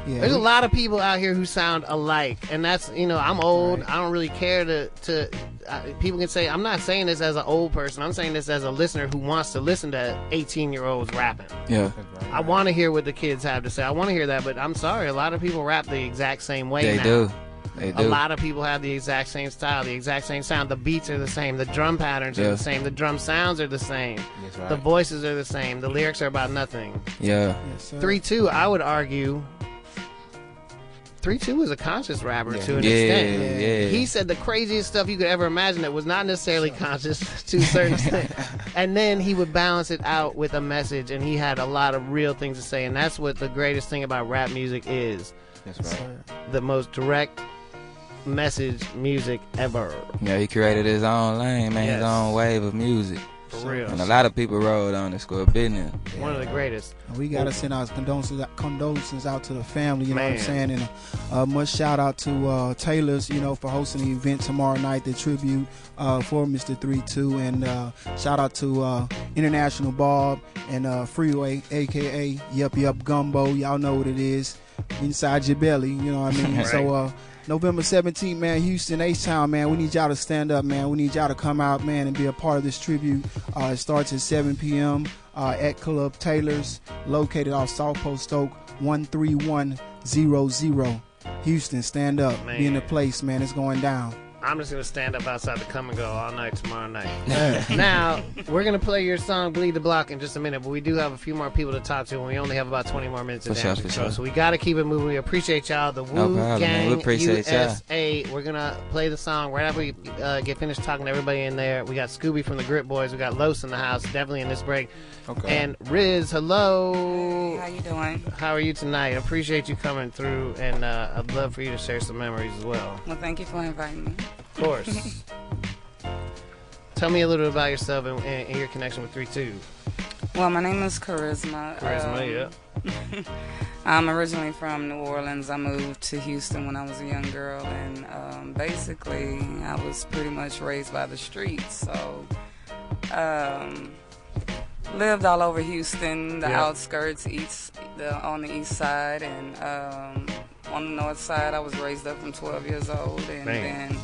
Yeah, There's a lot of people out here who sound alike, and that's you know I'm old. I don't really care to to. Uh, people can say I'm not saying this as an old person. I'm saying this as a listener who wants to listen to 18 year olds rapping. Yeah. I want to hear what the kids have to say. I want to hear that, but I'm sorry, a lot of people rap the exact same way They now. do. They A lot of people have the exact same style, the exact same sound. The beats are the same. The drum patterns are the same. The drum sounds are the same. That's right. The voices are the same. The lyrics are about nothing. Yeah. Three two, I would argue. Three two is a conscious rapper to an Yeah, extent. yeah. He said the craziest stuff you could ever imagine that was not necessarily conscious to a certain extent. And then he would balance it out with a message, and he had a lot of real things to say. And that's what the greatest thing about rap music is. That's right. The most direct message music ever. Yeah, he created his own lane, man, his own wave of music. For real. And a lot of people rode on the score business. One of the greatest. We gotta send our condolences condolences out to the family. You know what I'm saying? And uh, much shout out to uh, Taylor's, you know, for hosting the event tomorrow night, the tribute uh, for Mr. Three Two, and uh, shout out to uh, International Bob and uh, Freeway, aka Yup Yup Gumbo. Y'all know what it is inside your belly. You know what I mean? Right. So. Uh, November 17th, man, Houston, H Town, man. We need y'all to stand up, man. We need y'all to come out, man, and be a part of this tribute. Uh, it starts at 7 p.m. Uh, at Club Taylor's, located off South Post Oak, 13100. Houston, stand up. Be in the place, man. It's going down. I'm just gonna stand up outside the come and go all night tomorrow night. now we're gonna play your song "Bleed the Block" in just a minute, but we do have a few more people to talk to, and we only have about 20 more minutes of sure, sure. So we gotta keep it moving. We appreciate y'all. The No Wu problem. Gang We appreciate y'all. USA. We're gonna play the song right after we uh, get finished talking to everybody in there. We got Scooby from the Grit Boys. We got Los in the house, definitely in this break. Okay. And Riz, hello. How you doing? How are you tonight? I appreciate you coming through, and uh, I'd love for you to share some memories as well. Well, thank you for inviting me. Of course. Tell me a little bit about yourself and, and, and your connection with 3 2. Well, my name is Charisma. Charisma, yeah. I'm originally from New Orleans. I moved to Houston when I was a young girl, and um, basically, I was pretty much raised by the streets. So, um, lived all over Houston, the Yeah. outskirts, east, the, on the east side, and um, on the north side. I was raised up from 12 years old, and Man. then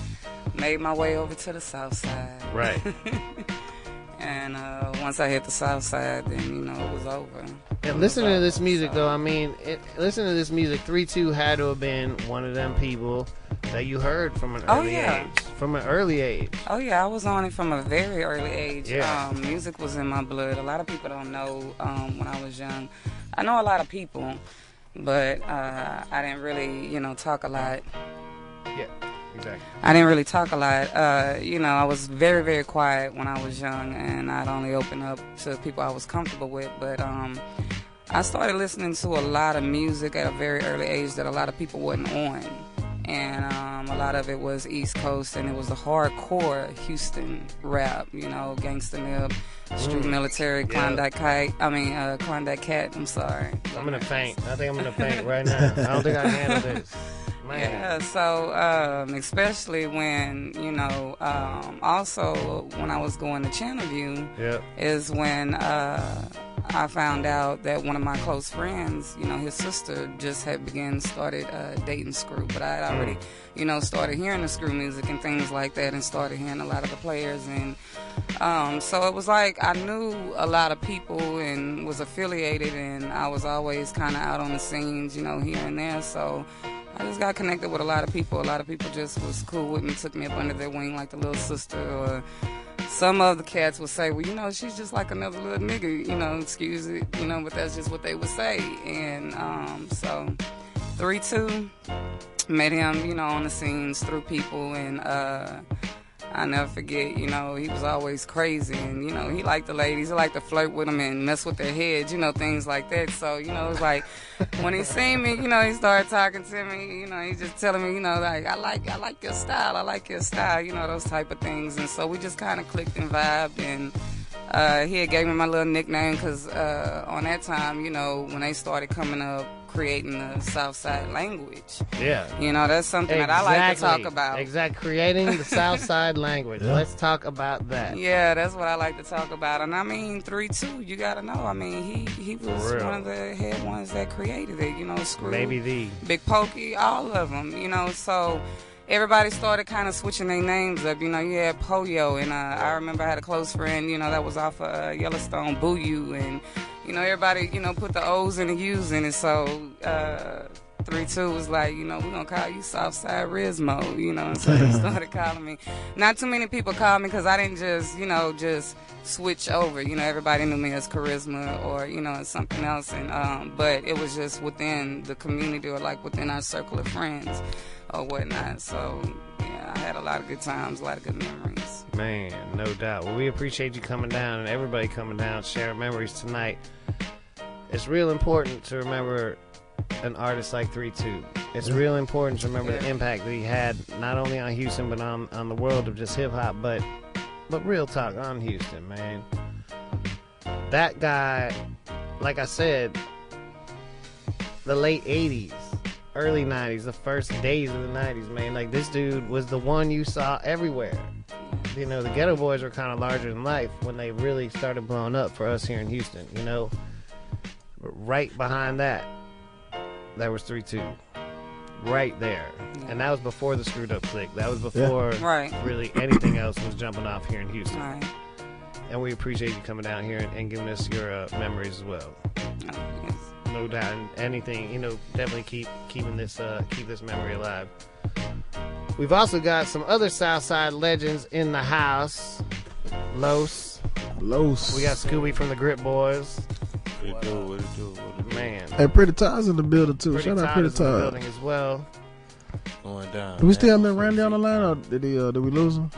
made my way over to the south side. Right. And uh, once I hit the south side, then you know it was over. And listening to this music, though, I mean, it, listening to this music, 3 2 had to have been one of them people that you heard from an Oh, early yeah. age. From an early age. Oh yeah, I was on it from a very early age. Yeah. Um, music was in my blood. A lot of people don't know um, when I was young. I know a lot of people, but uh, I didn't really, you know, talk a lot. Yeah, exactly. I didn't really talk a lot. Uh, you know, I was very, very quiet when I was young, and I'd only open up to people I was comfortable with. But um, I started listening to a lot of music at a very early age that a lot of people wasn't on. And um, a lot of it was East Coast, and it was the hardcore Houston rap, you know, Gangsta Nip, Street Mm. Military, Yeah. Klondike Kite, I mean, uh, Klondike Kat, I'm sorry. I'm gonna faint. I think I'm gonna faint right now. I don't think I can handle this. Man. Yeah, so um, especially when you know, um, also when I was going to Channelview, Yeah. is when uh, I found out that one of my close friends, you know, his sister just had begun started uh, dating Screw, but I had already, you know, started hearing the Screw music and things like that, and started hearing a lot of the players, and um, so it was like I knew a lot of people and was affiliated, and I was always kind of out on the scenes, you know, here and there, so. I just got connected with a lot of people. A lot of people just was cool with me, took me up under their wing like the little sister. Or some of the cats would say, "Well, you know, she's just like another little nigga." You know, excuse it, you know, but that's just what they would say. And um, so, three two, met him, you know, on the scenes through people, and uh, I never forget. You know, he was always crazy, and you know, he liked the ladies. He liked to flirt with them and mess with their heads, you know, things like that. So, you know, it's like when he seen me, you know, he started talking to me. You know, he just telling me, you know, like I like, I like your style. I like your style. You know, those type of things. And so we just kind of clicked and vibed, and uh, he had gave me my little nickname because uh, on that time, you know, when they started coming up creating the South Side language. Yeah. You know, that's something that I like to talk about. Exactly. Creating the South Side language. Let's talk about that. Yeah, that's what I like to talk about. And I mean, three two, you gotta know. I mean, he he was one of the head ones that created it. You know, Screw, Maybe the. Big Pokey, all of them. You know, so. Everybody started kind of switching their names up. You know, you had Poyo, and uh, I remember I had a close friend, you know, that was off of uh, Yellowstone, Boo and, you know, everybody, you know, put the O's and the U's in it. So, uh, 3 2 was like, you know, we're going to call you Southside Rizmo, you know, and so they started calling me. Not too many people called me because I didn't just, you know, just switch over. You know, everybody knew me as Charisma or, you know, something else. And, um, but it was just within the community or like within our circle of friends or whatnot. So, yeah, I had a lot of good times, a lot of good memories. Man, no doubt. Well, we appreciate you coming down and everybody coming down, sharing memories tonight. It's real important to remember an artist like 3 2. It's real important to remember the impact that he had, not only on Houston, but on, on the world of just hip hop, but, but real talk on Houston, man. That guy, like I said, the late 80s, early 90s, the first days of the 90s, man. Like, this dude was the one you saw everywhere. You know, the Geto Boys were kind of larger than life when they really started blowing up for us here in Houston, you know? But right behind that, there was 3 2. Right there. And that was before the screwed up click. That was before Right. really anything else was jumping off here in Houston. Right. And we appreciate you coming down here and, and giving us your uh, memories as well. No doubt. And anything, you know, definitely keep keeping this uh, keep this memory alive. We've also got some other Southside legends in the house. Los. Los. We got Scooby from the Grit Boys. What it do? What it do? What it do? Man. Hey, Pretty Todd's in the building too. Pretty Shout out Pretty is in the Todd. building as well. Going down. Do we still have Randy on the line, or did he? Uh, did we lose him?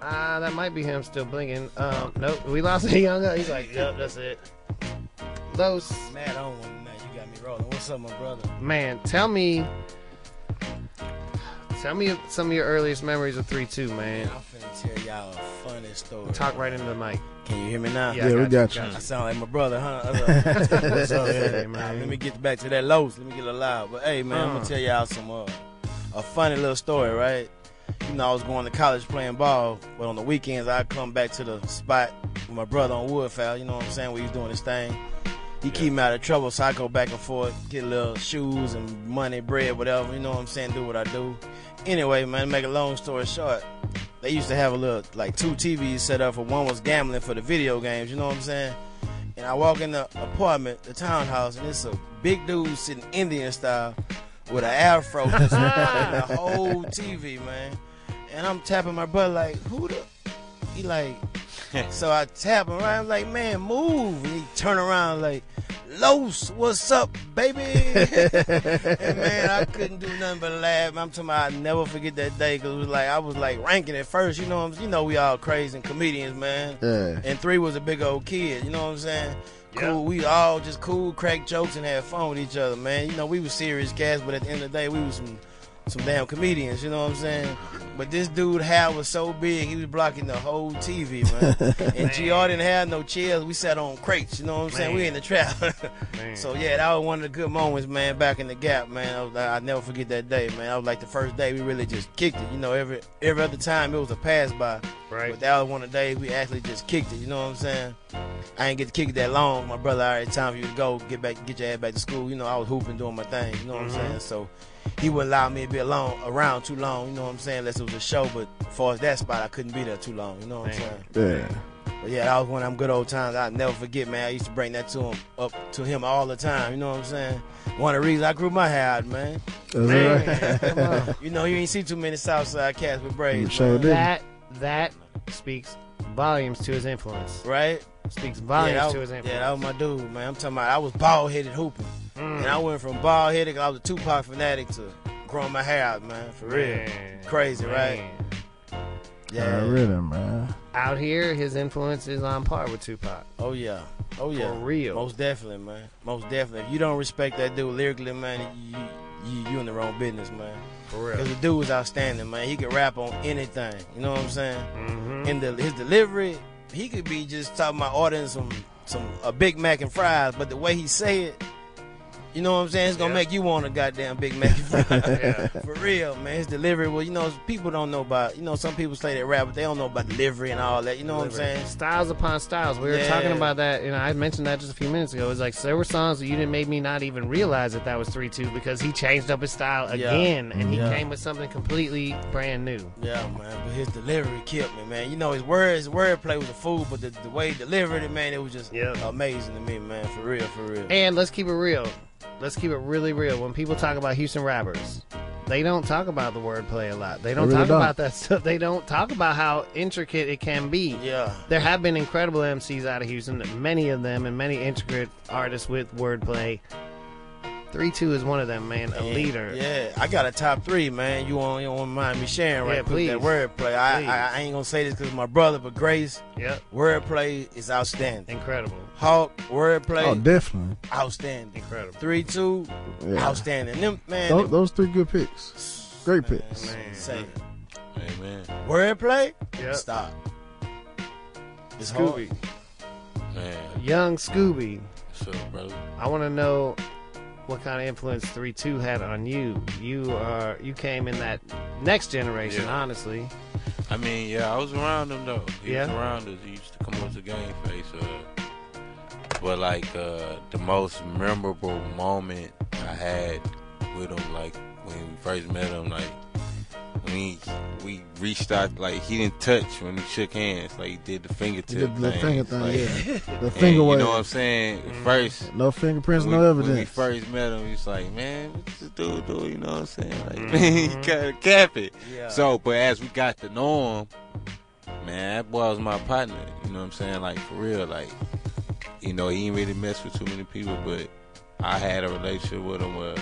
Ah, that might be him still blinking. Um, nope, we lost a young guy. He's like, yep, that's it. Los. Mad on one rolling. What's up, my brother? Man, tell me, tell me some of your earliest memories of three two, man. I'm finna tell y'all a funny story. Talk right into the mic. Can you hear me now? Yeah, I Yeah, we got got you. you. I sound like my brother, huh? What's up, Yeah, man? man. Let me get back to that lows. Let me get a loud. But hey, man, I'm Uh. gonna tell y'all some uh, a funny little story, right? You know, I was going to college playing ball, but on the weekends I'd come back to the spot with my brother on Woodfowl. You know what I'm saying? Where he's doing his thing. He keep me out of trouble, so I go back and forth, get little shoes and money, bread, whatever. You know what I'm saying? Do what I do. Anyway, man, make a long story short, they used to have a little like two TVs set up. For one was gambling for the video games. You know what I'm saying? And I walk in the apartment, the townhouse, and it's a big dude sitting Indian style with an afro just and the whole TV, man. And I'm tapping my butt like, who the? He like, so I tap him right. I'm like, man, move. And he turn around like, Los, what's up, baby? and man, I couldn't do nothing but laugh. I'm talking about I never forget that day because it was like I was like ranking at first. You know, what I'm- you know, we all crazy and comedians, man. Yeah. And three was a big old kid. You know what I'm saying? Cool. We all just cool, crack jokes, and have fun with each other, man. You know, we were serious cats, but at the end of the day, we was some some damn comedians. You know what I'm saying? But this dude hair was so big, he was blocking the whole TV, man. and GR didn't have no chairs. We sat on crates. You know what I'm saying? We in the trap. so yeah, that was one of the good moments, man. Back in the gap, man. I was, I never forget that day, man. I was like the first day we really just kicked it. You know, every every other time it was a pass by. Right. But that was one of the days we actually just kicked it. You know what I'm saying? I ain't get to kick it that long. My brother, all right, time for you to go, get back, get your ass back to school. You know, I was hooping, doing my thing. You know what Mhm. I'm saying? So he wouldn't allow me to be alone around too long. You know what I'm saying? Unless it was a show. But as far as that spot, I couldn't be there too long. You know what I'm saying? Yeah. But yeah, that was one of them good old times. I never forget, man. I used to bring that to him up to him all the time. You know what I'm saying? One of the reasons I grew my hair out, man. That's Man, right. You know, you ain't see too many Southside cats with braids. Sure man. did. That that speaks volumes to his influence. Right? Speaks volumes yeah, that, to his influence. yeah, that was my dude, man. I'm talking about I was bald headed hooping. Mm. And I went from bald headed, I was a Tupac fanatic, to growing my hair out, man. For real. Man. Crazy, right? Yeah, really, man. Out here, his influence is on par with Tupac. Oh yeah, oh yeah, For real. Most definitely, man. Most definitely. If you don't respect that dude lyrically, man, you you, you in the wrong business, man. For real. Because the dude was outstanding, man. He could rap on anything. You know what I'm saying? Mm-hmm. And the, his delivery, he could be just talking about ordering some some a Big Mac and fries, but the way he say it, you know what I'm saying? It's gonna Yeah. make you want a goddamn Big Mac. Yeah. For real, man. His delivery, well, you know, people don't know about, you know, some people say they rap, but they don't know about delivery and all that. You know what I'm saying? Styles upon styles. We were Yeah. talking about that, you know, I mentioned that just a few minutes ago. It was like there were songs that you didn't make me not even realize that that was 3 2 because he changed up his style Yeah. again and he Yeah. came with something completely brand new. Yeah, man. But his delivery killed me, man. You know, his words, his wordplay was a fool, but the, the way he delivered it, man, it was just amazing to me, man. For real, for real. And let's keep it real. Let's keep it really real. When people talk about Houston rappers, they don't talk about the wordplay a lot. They don't really talk don't. about that stuff. They don't talk about how intricate it can be. Yeah. There have been incredible MCs out of Houston, many of them, and many intricate artists with wordplay. 3 2 is one of them, man. A Yeah, leader. Yeah, I got a top three, man. You want you want mind me sharing right Yeah, quick that please. wordplay? I, I I ain't gonna say this because my brother, but Grace, Yep. wordplay is outstanding. Incredible. Hawk, wordplay, Oh, definitely. outstanding. Incredible. Three two, Yeah. outstanding. Them man, Those, them- those three good picks. Great picks. say Amen. wordplay. Yep. Stop. It's hard. Scooby. Man, Young Scooby. what's up, brother? I want to know what kind of influence 3 2 had on you. You are you came in that next generation, Yeah. honestly. I mean, yeah, I was around him though. He Yeah. was around us. He used to come up to Game Face. Uh, but like uh, the most memorable moment I had with him, like when we first met him, like when he, we reached out, like he didn't touch when we shook hands, like he did the fingertip did the thing. finger thing, like, yeah. The and finger You know what I'm saying? Mm. First, No fingerprints, when no we- When we evidence. first met him, he was like, "Man, what this dude do?" You know what I'm saying? Like, man, he kind of cap it. Yeah. So, but as we got to know him, man, that boy was my partner. You know what I'm saying? Like for real, like you know, he ain't really mess with too many people, but I had a relationship with him where.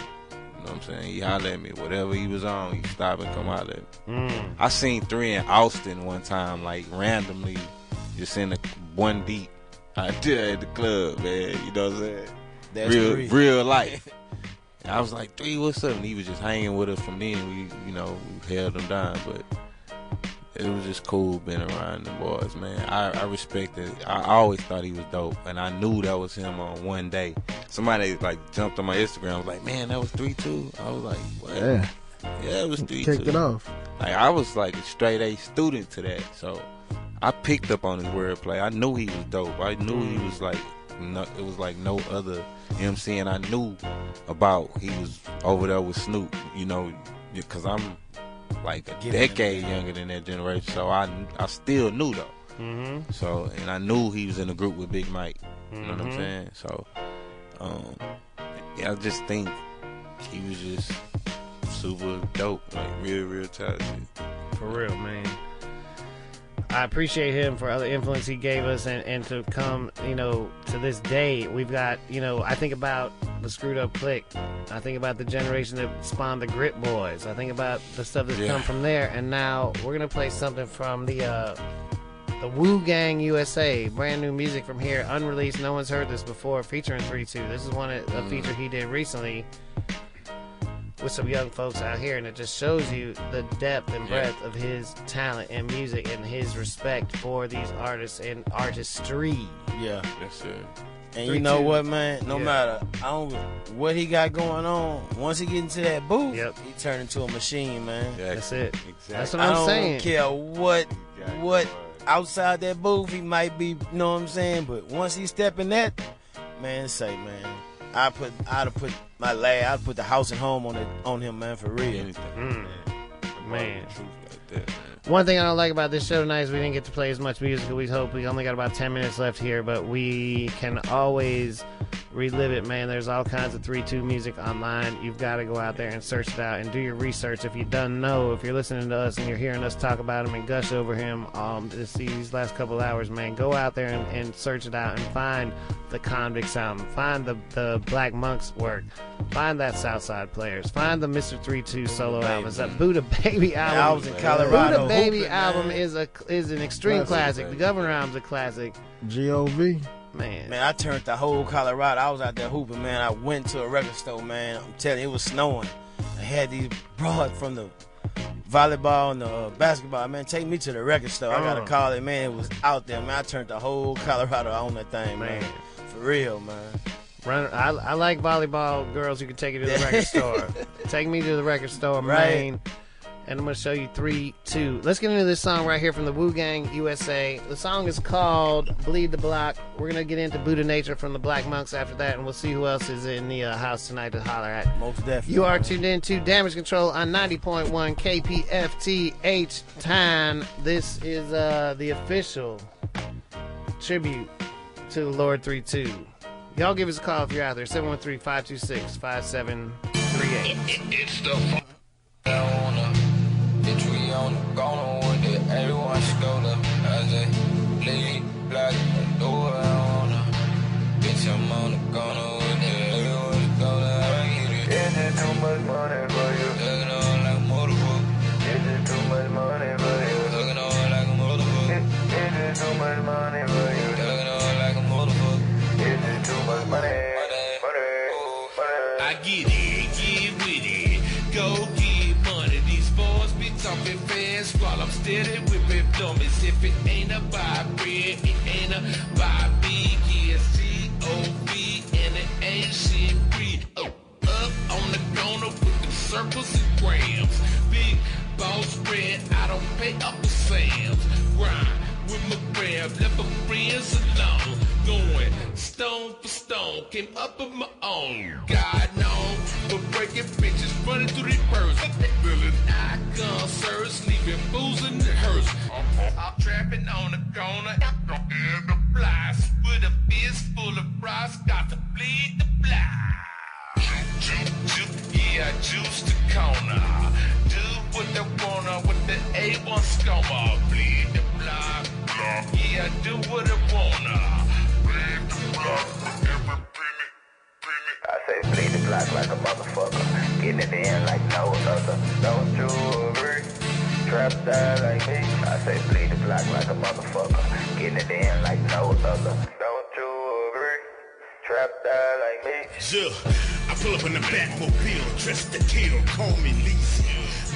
Know what I'm saying? He hollered at me. Whatever he was on, he stopped and come holler at me. Mm. I seen three in Austin one time, like randomly, just in the one deep. I did at the club, man. You know what I'm saying? That's real, real life. I was like, three, what's up? And he was just hanging with us from then. We, you know, we held him down, but it was just cool being around the boys, man. I, I respected. I always thought he was dope, and I knew that was him on one day. Somebody like jumped on my Instagram, was like, "Man, that was three two. I was like, "What?" Yeah. yeah, it was three Kicked two. it off. Like I was like a straight A student to that, so I picked up on his wordplay. I knew he was dope. I knew he was like, no, it was like no other MC, and I knew about he was over there with Snoop. You know, because I'm like a decade younger than that generation, so I I still knew though. Mm-hmm. So and I knew he was in a group with Big Mike. You know what I'm Mhm. saying? So, um, yeah, I just think he was just super dope, like real, real talented. For real, man. I appreciate him for other influence he gave us and, and to come, you know, to this day. We've got, you know, I think about the screwed up click. I think about the generation that spawned the Grit Boys. I think about the stuff that's Yeah. come from there. And now we're going to play something from the, uh, the Wu Gang USA, brand new music from here, unreleased. No one's heard this before, featuring 3 2. This is one a Mm. feature he did recently with some young folks out here, and it just shows you the depth and Yeah. breadth of his talent and music and his respect for these artists and artistry. Yeah. Yes, it. And Three, you know two. what, man? No Yeah. matter I don't, what he got going on, once he get into that booth, Yep. he turn into a machine, man. That's it. Exactly. That's what I I'm don't saying. care what what outside that booth he might be, you know what I'm saying? But once he step in that, man, say, man, I put I'd have put my lad, I'd put the house and home on it on him, man, for real. Mm. Man. Like that, man. One thing I don't like about this show tonight is we didn't get to play as much music as we hoped. We only got about 10 minutes left here, but we can always relive it, man. There's all kinds of 3 2 music online. You've got to go out there and search it out and do your research. If you don't know, if you're listening to us and you're hearing us talk about him and gush over him um, this, these last couple hours, man, go out there and, and search it out and find the Convicts album, find the, the Blac Monks work, find that Southside Players, find the Mr. 3 2 solo albums, that Buddha Baby album. I was in Colorado Baby hooping, album man. is a is an extreme Classic, classic. The Governor album's a classic. G.O.V. Man. Man, I turned the whole Colorado. I was out there hooping, man. I went to a record store, man. I'm telling you, it was snowing. I had these broad from the volleyball and the uh, basketball. Man, take me to the record store. I got Uh. to call it. Man, it was out there. Man, I turned the whole Colorado on that thing, man. Man. For real, man. Run, I, I like volleyball girls who can take you to the record store. Take me to the record store, Right. Maine. And I'm going to show you three, two. Let's get into this song right here from the Wu Gang USA. The song is called Bleed the Block. We're going to get into Buddha Nature from the Blac Monks after that, and we'll see who else is in the uh, house tonight to holler at. Most definitely. You are tuned in to Damage Control on 90.1 KPFTH time. This is uh, the official tribute to Lord 32. Y'all give us a call if you're out there. 713 526 5738. It's the bitch we on the corner with it. Everyone shoulder. I say bleed black and do what I wanna. Bitch I'm on the corner ain't about big. And it ain't shit free. Oh, up on the corner with the circles and grams. Big boss spread, I don't pay up for Sam's. Grind with my grab, left my friends alone. Going stone for stone, came up on my own. God known for breaking bitches, running through these birds. Feeling icon, sirs, leaving fools in the hearse. I'm trapping on the corner, and the flies with a fist full of fries, got to bleed the block. Yeah, I juice the corner. Do what they wanna with the A1 scoma. Bleed the block. Yeah, I do what I wanna. I say bleed the block like a motherfucker. Getting it in like no other. You agree? Trap style like me. I say bleed the block like a motherfucker. Getting it in like no other. You agree? Trap style like me. Yeah, I pull up in the Batmobile, dressed to kill, call me Lizzie.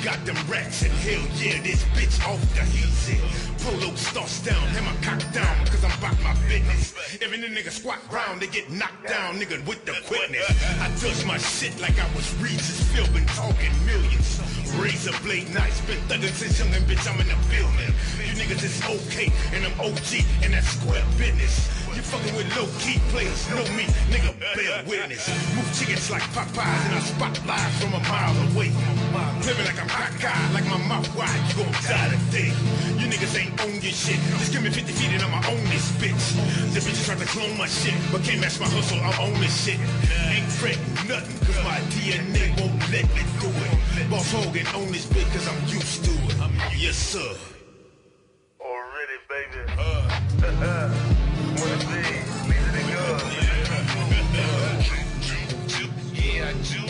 Got them rats and hell yeah, this bitch off the easy. Polo starts down, have my cock down, cause I'm about my business. Every nigga squat round, they get knocked down, nigga, with the quickness. I touch my shit like I was Regis been talking millions. Razor blade knives, been thugging since young and bitch, I'm in the building. You niggas is okay, and I'm OG, and that's square business. You fucking with low key players, know me, nigga, bear witness. Move chickens like Popeyes, and I spot live from a mile away. Living like I'm hot guy, like my mouth wide, you gon' die today. You niggas ain't own your shit, just give me 50 feet and I'ma own this bitch. The bitches try to clone my shit, but can't match my hustle, I own this shit. Ain't fretting nothing, cause my DNA won't let me do it. Boss Hogan own this bitch, cause I'm used to it. Yes, sir. Already, baby. Uh, wanna see? Leave it in Yeah, juice the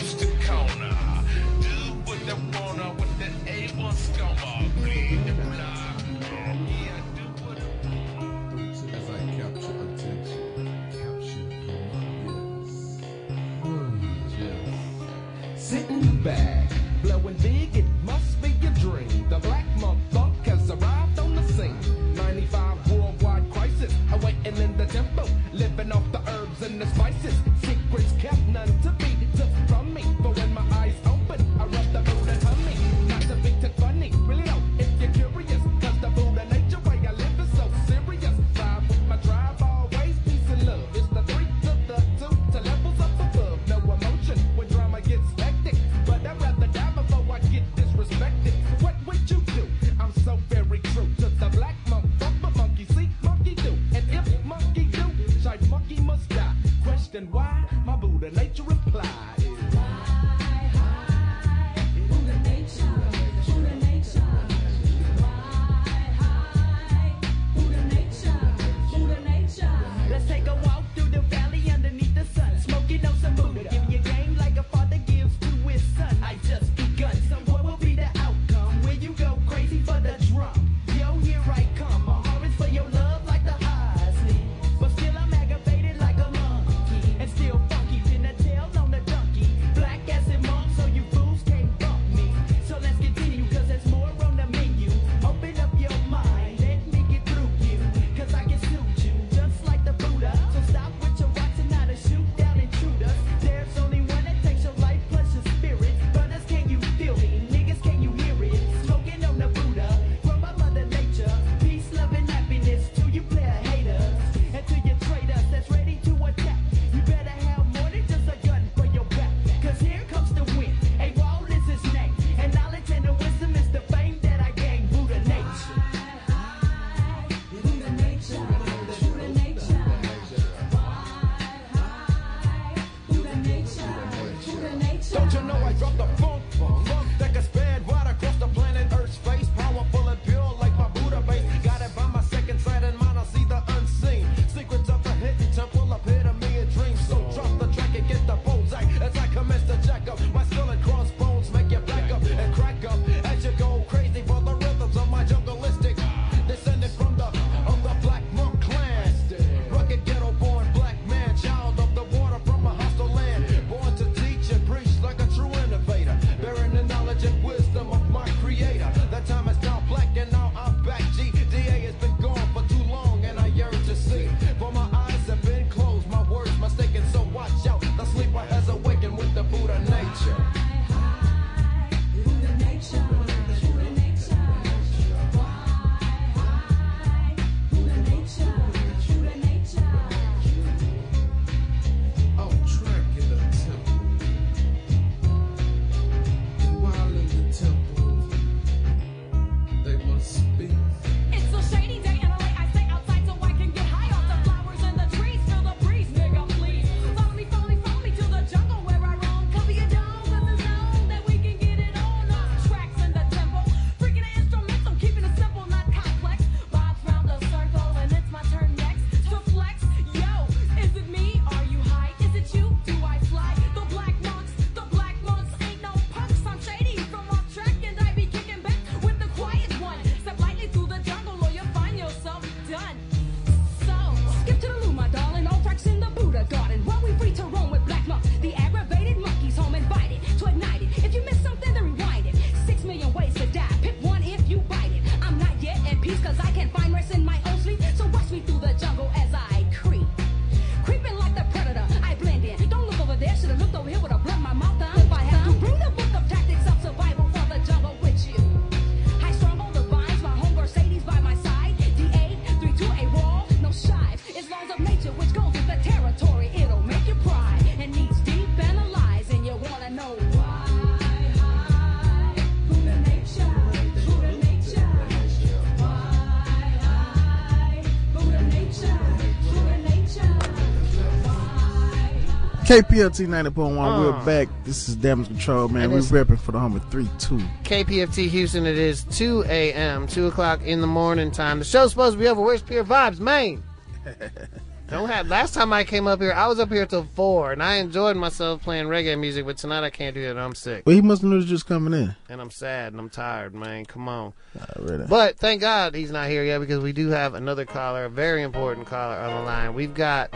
KPFT 90.1. Uh. We're back. This is Damage Control, man. We're repping for the home of 3 2. KPFT Houston, it is 2 a.m., 2 o'clock in the morning time. The show's supposed to be over. Where's Pure Vibes, Maine? Don't have. Last time I came up here, I was up here till 4, and I enjoyed myself playing reggae music, but tonight I can't do that. I'm sick. Well, he must have just coming in. And I'm sad and I'm tired, man. Come on. really. But thank God he's not here yet because we do have another caller, a very important caller on the line. We've got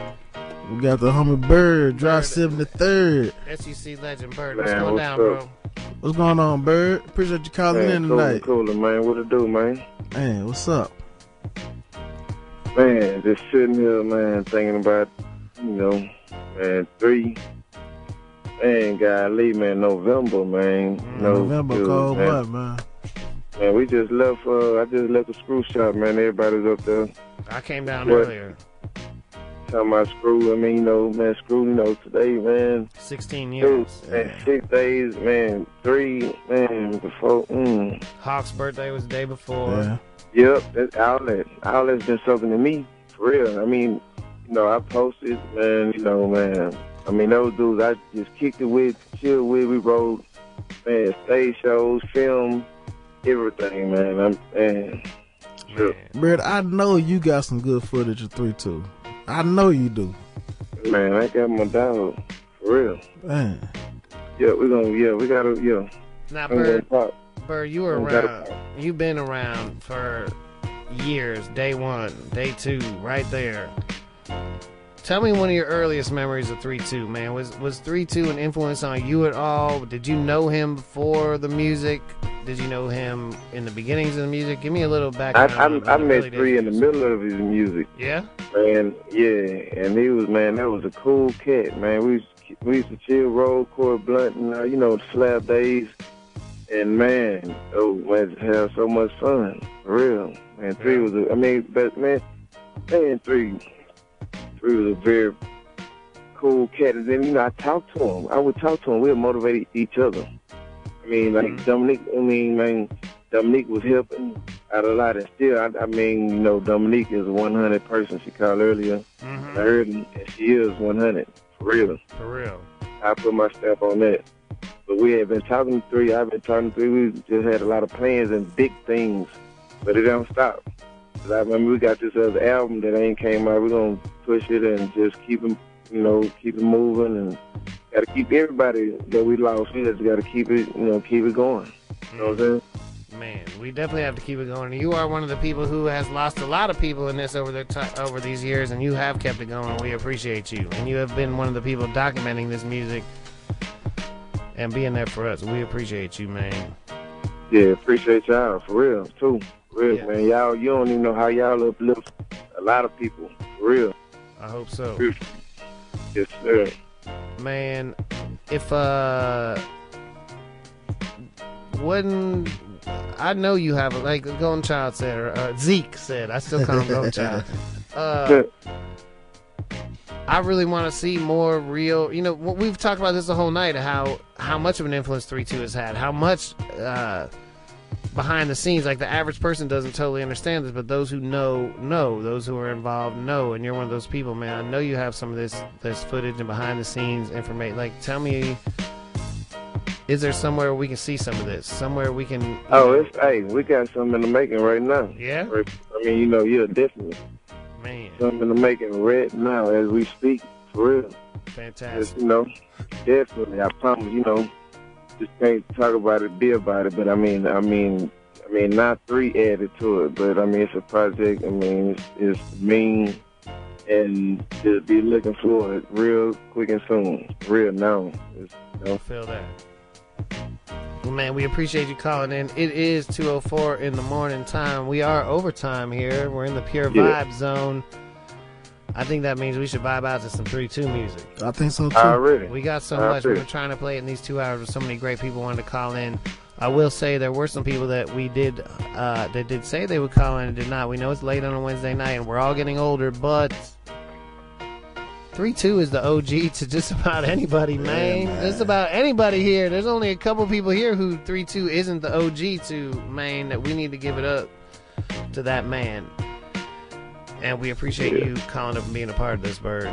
We got the homie Bird, Drive 73rd. SUC legend Bird. What's Man, going what's down, up? bro? What's going on, Bird? Appreciate you calling Man, in cool, tonight. Cooler, man. What it do, man? Man, what's up? Man, just sitting here, man, thinking about, you know, man, three. Man, golly, man, November, man. You know, November, dude, cold man. month, man. Man, we just left, uh, I just left the screw shop, man. Everybody's up there I came down What? earlier. Talking about screw. I mean, you know, man, screw, you know, today, man. 16 Two, years. man, six days, man, three, man, before, mm. Hawk's birthday was the day before. Yeah. Yep, that's outlet. Outlet's been something to me, for real. I mean, you know, I posted, man, you know, man. I mean, those dudes I just kicked it with, chilled with. We wrote, man, stage shows, film, everything, man. I'm, man. Sure. Bird, I know you got some good footage of 3 2. I know you do. Man, I got my dog, for real. Man. Yeah, we're gonna, yeah, we gotta, yeah. Now, I'm gonna Bird, pop. Bird, you were around. You've been around for years. Day one, day two, right there. Tell me one of your earliest memories of three two, man. Was was three two an influence on you at all? Did you know him before the music? Did you know him in the beginnings of the music? Give me a little background. I, on I met three in the middle of his music. Yeah. Man, yeah, and he was man, that was a cool cat, man. We used to, we used to chill, roll, core blunt, and uh, you know the slab days, and man, oh man, have so much fun, for real. Man, three was, a, I mean, but man, man, three, three was a very cool cat, and then you know I talked to him. I would talk to him. We would motivate each other. I mean, like mm-hmm. Dominique. I mean, man, Dominique was helping out a lot, and still, I, I mean, you know, Dominique is a 100 person. She called earlier. Mm-hmm. I heard, and she is 100 for real. For real. I put my stamp on that. But we had been talking to three. I've been talking to three. We just had a lot of plans and big things, but it don't stop. I remember we got this other album that ain't came out. We're gonna push it and just keep it, you know, keep it moving and got to keep everybody that we lost. We just got to keep it, you know, keep it going. You know what I'm saying? Mm-hmm. Man, we definitely have to keep it going. You are one of the people who has lost a lot of people in this over the ti over these years, and you have kept it going. We appreciate you, and you have been one of the people documenting this music and being there for us. We appreciate you, man. Yeah, appreciate y'all for real too. For real, man. Y'all, you don't even know how y'all uplift a lot of people. For real. I hope so. Yes, sir. Man, if uh, wouldn't I know you have a like Golden Child said or uh, Zeke said I still call him Golden Child. Uh, I really want to see more real. You know, we've talked about this the whole night. How how much of an influence three two has had. How much uh, behind the scenes, like the average person doesn't totally understand this, but those who know know. Those who are involved know. And you're one of those people, man. I know you have some of this this footage and behind the scenes information. Like, tell me. Is there somewhere we can see some of this? Somewhere we can. Oh, it's hey, we got something in the making right now. Yeah? I mean, you know, yeah, definitely. Man. Something in the making right now as we speak. For real. Fantastic. Just, you know, definitely. I promise. You know, just can't talk about it, be about it. But I mean, I mean, I mean, not three added to it, but I mean, it's a project. I mean, it's, it's mean, and just be looking for it real quick and soon, real now. It's, you know, feel that. Well, man, we appreciate you calling in. It is 2:04 in the morning time. We are overtime here. We're in the pure Yeah. vibe zone. I think that means we should vibe out to some 3-2 music. I think so too. Already. We got so I much. We've been trying to play it in these two hours with so many great people wanted to call in. I will say there were some people that we did uh, that did say they would call in and did not. We know it's late on a Wednesday night and we're all getting older, but three two is the OG to just about anybody, man. Just about anybody here. There's only a couple people here who three two isn't the OG to, man. That we need to give it up to that man. And we appreciate Yeah. you calling up and being a part of this bird.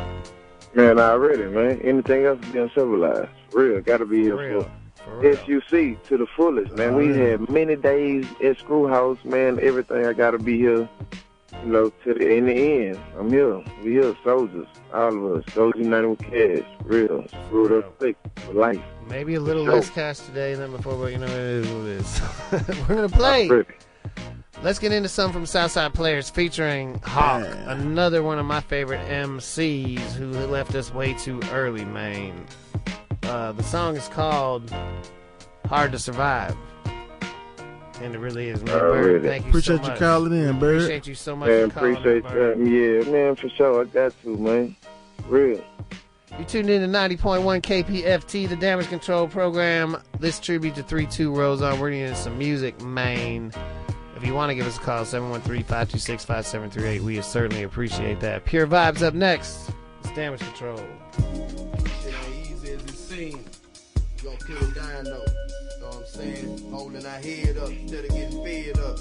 Man, I already, man. Anything else being civilized. Real, gotta be here real. for SUC to the fullest, man. We oh, had many days at Screw House, man. Everything I gotta be here. You know, to the in the end, I'm here. We here, soldiers, all of us. Soldiers united with cash, real, screwed up click for life. Maybe a little Sure. less cash today than before, but you know, it is what it is. We're going to play. Let's get into some from Southside Players featuring Hawk, another one of my favorite MCs who left us way too early, man. Uh, the song is called Hard to Survive. And it really is, man. Bird, Already. thank you Appreciate so you much. calling in, Bird. Appreciate you so much Man, for appreciate in, Bird. that. Yeah, man, for sure. I got to, man. Real. You tuned in to 90.1 KPFT, the damage control program. This tribute to 3 2 rolls on. We're getting some music, man. If you want to give us a call, 713 526 5738. We certainly appreciate that. Pure Vibes up next. It's damage control. Shit ain't easy as it seems. We gon' kill it saying? Holding our head up instead of getting fed up.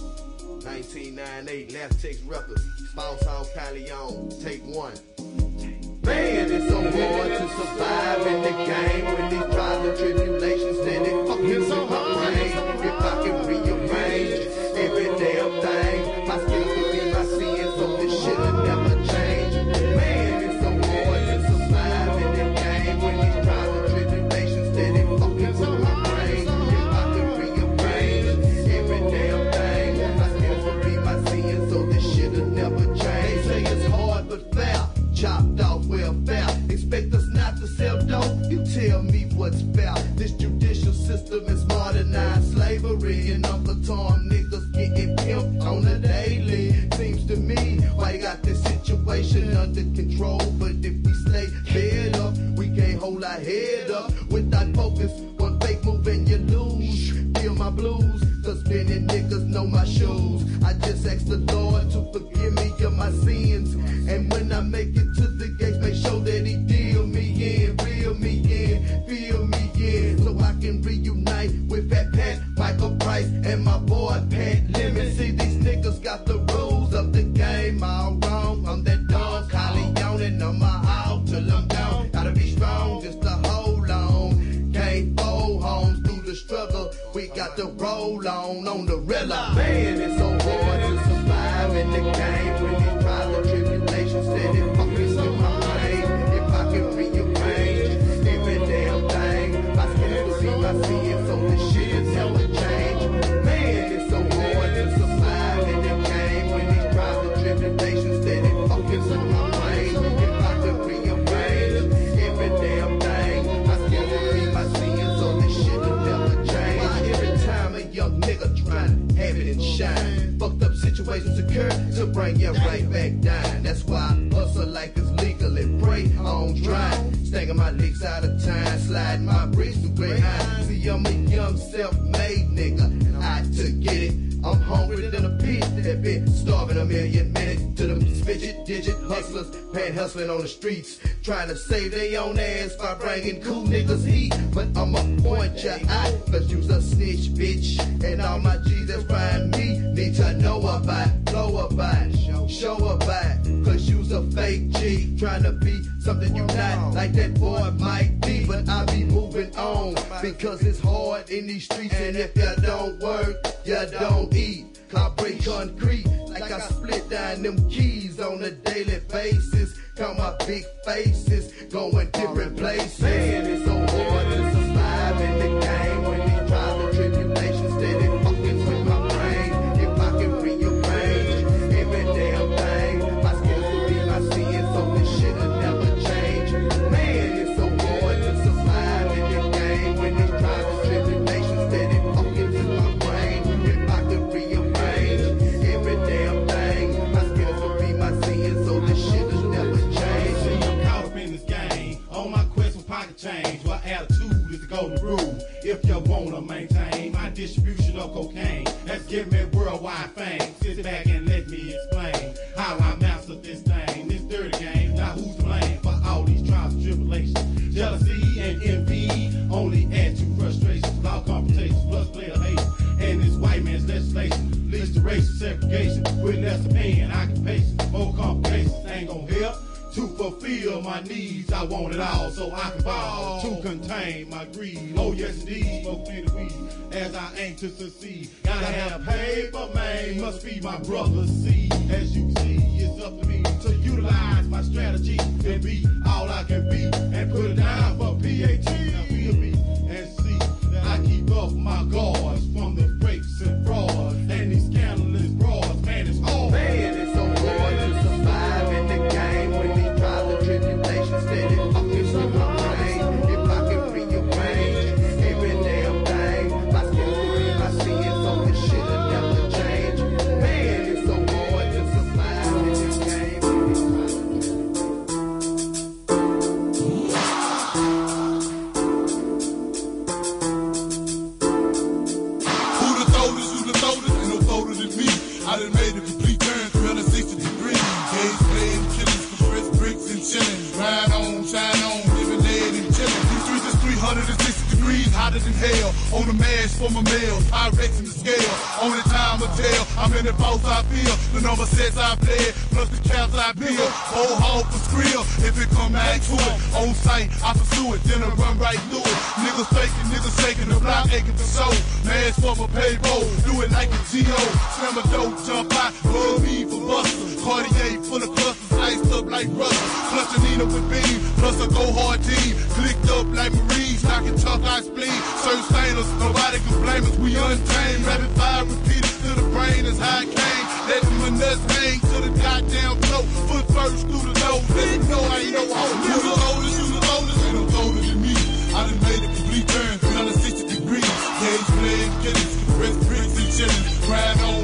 1998, Last Text Records. Spouse House Paleon, take one. Man, it's so hard to survive in the game when these trials and tribulations steady fucking so my chopped off welfare. Expect us not to sell dope. You tell me what's fair. This judicial system is modernized slavery, and Uncle Tom niggas getting pimped on the daily. Seems to me why you got this situation under control, but if we stay fed up, we can't hold our head up without focus. One fake move and you lose. Feel my blues, cause many niggas know my shoes. I just ask the Lord to forgive me of my sins. And when I make it to the gates, make sure that he deal me in, reel me in, feel me in. So I can reunite with Fat Pat, Michael Price, and my boy Pat Lemon. See, these niggas got the rules of the game all To roll on on the rilla. Man, it's so hard to survive in the game situations occur to bring you right back down. That's why I hustle like it's legal and pray on dry. Stacking my licks out of time, sliding my bricks through high. See, I'm a young self-made nigga, out to get it. I'm hungry than a pig that been starving a million minutes to them fidget digit hustlers, pan hustling on the streets, trying to save their own ass by bringing cool niggas heat. But I'ma point ya out, cause you's a snitch, bitch. And all my G's that's me need to know about, blow about, show about, cause you's a fake G, trying to be something you not, like that boy might be. But I be moving on, because it's hard in these streets, and if you don't work, you don't eat. I break concrete like I split down them keys on a daily basis. Count my big faces going different places. Man, it's so hard to If you wanna maintain my distribution of cocaine, that's give me worldwide fame. Sit back and let me explain how I mastered this thing, this dirty game. Now who's to blame for all these trials and tribulations? Jealousy and envy only add to frustration. Law confrontations plus player hate. And this white man's legislation leads to racial segregation with less opinion, occupation, more complications. Ain't gonna help. For fulfill my needs. I want it all so I can ball to contain my greed. Oh yes indeed, smoke plenty weed as I aim to succeed. Gotta have paper, man, must be my brother's seed. As you see, it's up to me to utilize my strategy and be all I can be and put it down for PAT. Now feel me and see that I keep up my guards from the than hell. On the mash for my mails, Pyrex in the scale. Only time will tell, I'm in the boss I feel. The number sets I play, plus the caps I peel. Whole hog for skrill, if it come back to it. On sight, I pursue it, then I run right through it. Niggas faking, niggas shaking, the block aching for soul. Mash for my payroll, do it like a G.O. Slam a dope, jump out, love me for buster. Cartier full of clusters, iced up like Russell. Plus a Nina with beam, plus a go hard team. Clicked up like Marines, knocking tough eye spleen. Search stainless, nobody can blame us, we untamed. Rapid fire repeated to the brain as high came. Let in nuts hang to the goddamn flow. Foot first through the nose, let them know I ain't no hoe. You the oldest, you the oldest, ain't no older than me. I done made a complete turn, 360 degrees. Gauge playing, killings, compressed bricks and chillin'. Grind on,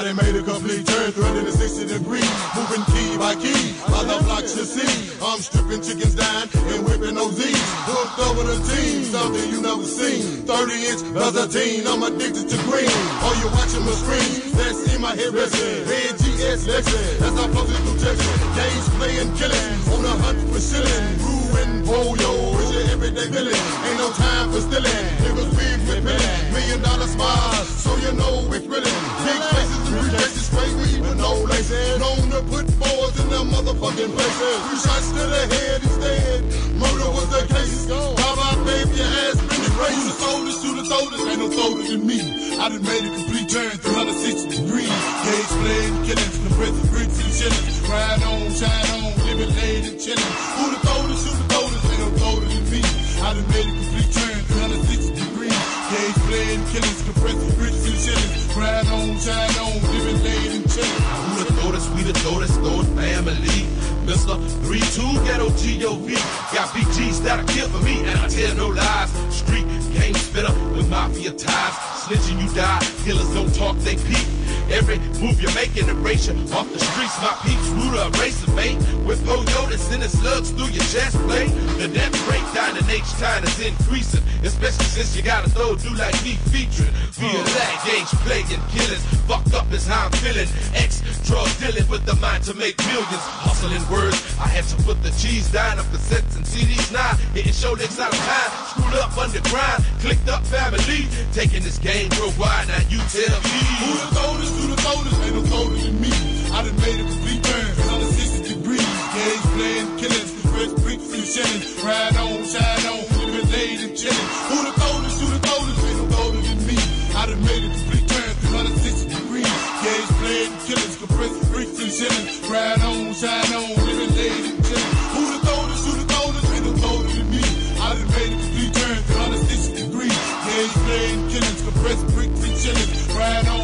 I done made a complete turn, 360 degrees. Moving key by key, I love blocks you see. I'm stripping chickens down and whipping OZs. Hooked over the team, something you never seen. 30 inch Vezzatine, I'm addicted to green. Are you watching my screen? That's in my head resting. Red GS Lexus, as I flow through Texas. Gauge playing killing, on a hunt for shilling. Ruin polio, everyday villain. Ain't no time for stealing. Niggas with billing. Million dollar smile, so you know we're thrilling. Big faces and briefcases, straight weed with no laces. Known to put boys in their motherfucking places. Three shots to the head, he's dead. Murder was the case. How about baby, your ass been erased? The oldest, you the oldest, ain't no older than me. I done made a complete turn, 360 degrees. Gauge playing, killings, compressed bricks and chillin'. Ride on, shine on, living laid and chillin'. Who the oldest, you the I done made a complete turn, 360 degrees. Gauge playing, killings, compressed bricks and chillin'. Ride on, shine on, living laid and chillin'. Who the thought we the thought thought family. Mr. 3-2 Ghetto G.O.V. Got big G's that'll kill for me, and I tell no lies. Street game spitter with mafia ties. Snitching, you die. Killers don't talk, they peep. Every move you make in erase you off the streets. My peeps root a razor mate with Toyotas and the slugs through your chest plate. The death rate down in H time is increasing, especially since you gotta throw do like me featuring. Feel that gauge playing killers, fucked up is how I'm feeling. Ex drug dealing with the mind to make millions. Hustling words, I had to put the cheese down of cassettes and CDs now. Hitting show licks out of time, screwed up underground, clicked up family, taking this game worldwide. Now you tell me Who the oldest, who the oldest, ain't no older than me. I done made a complete turn, 360 degrees. Gauge playing, killings, compressed bricks and chillin'. Ride on, shine on, living laid and chillin'. Who the oldest, who the oldest, ain't no older than me. I done made a complete turn, 360 degrees. Gauge playing, killings, compressed chillin'. Ride on, shine on, living laid and chillin'. Who the oldest, who the oldest, ain't no older than me. I done made a complete turn, 360 degrees. Gauge playing, killings, compressed bricks and chillin'. Ride on,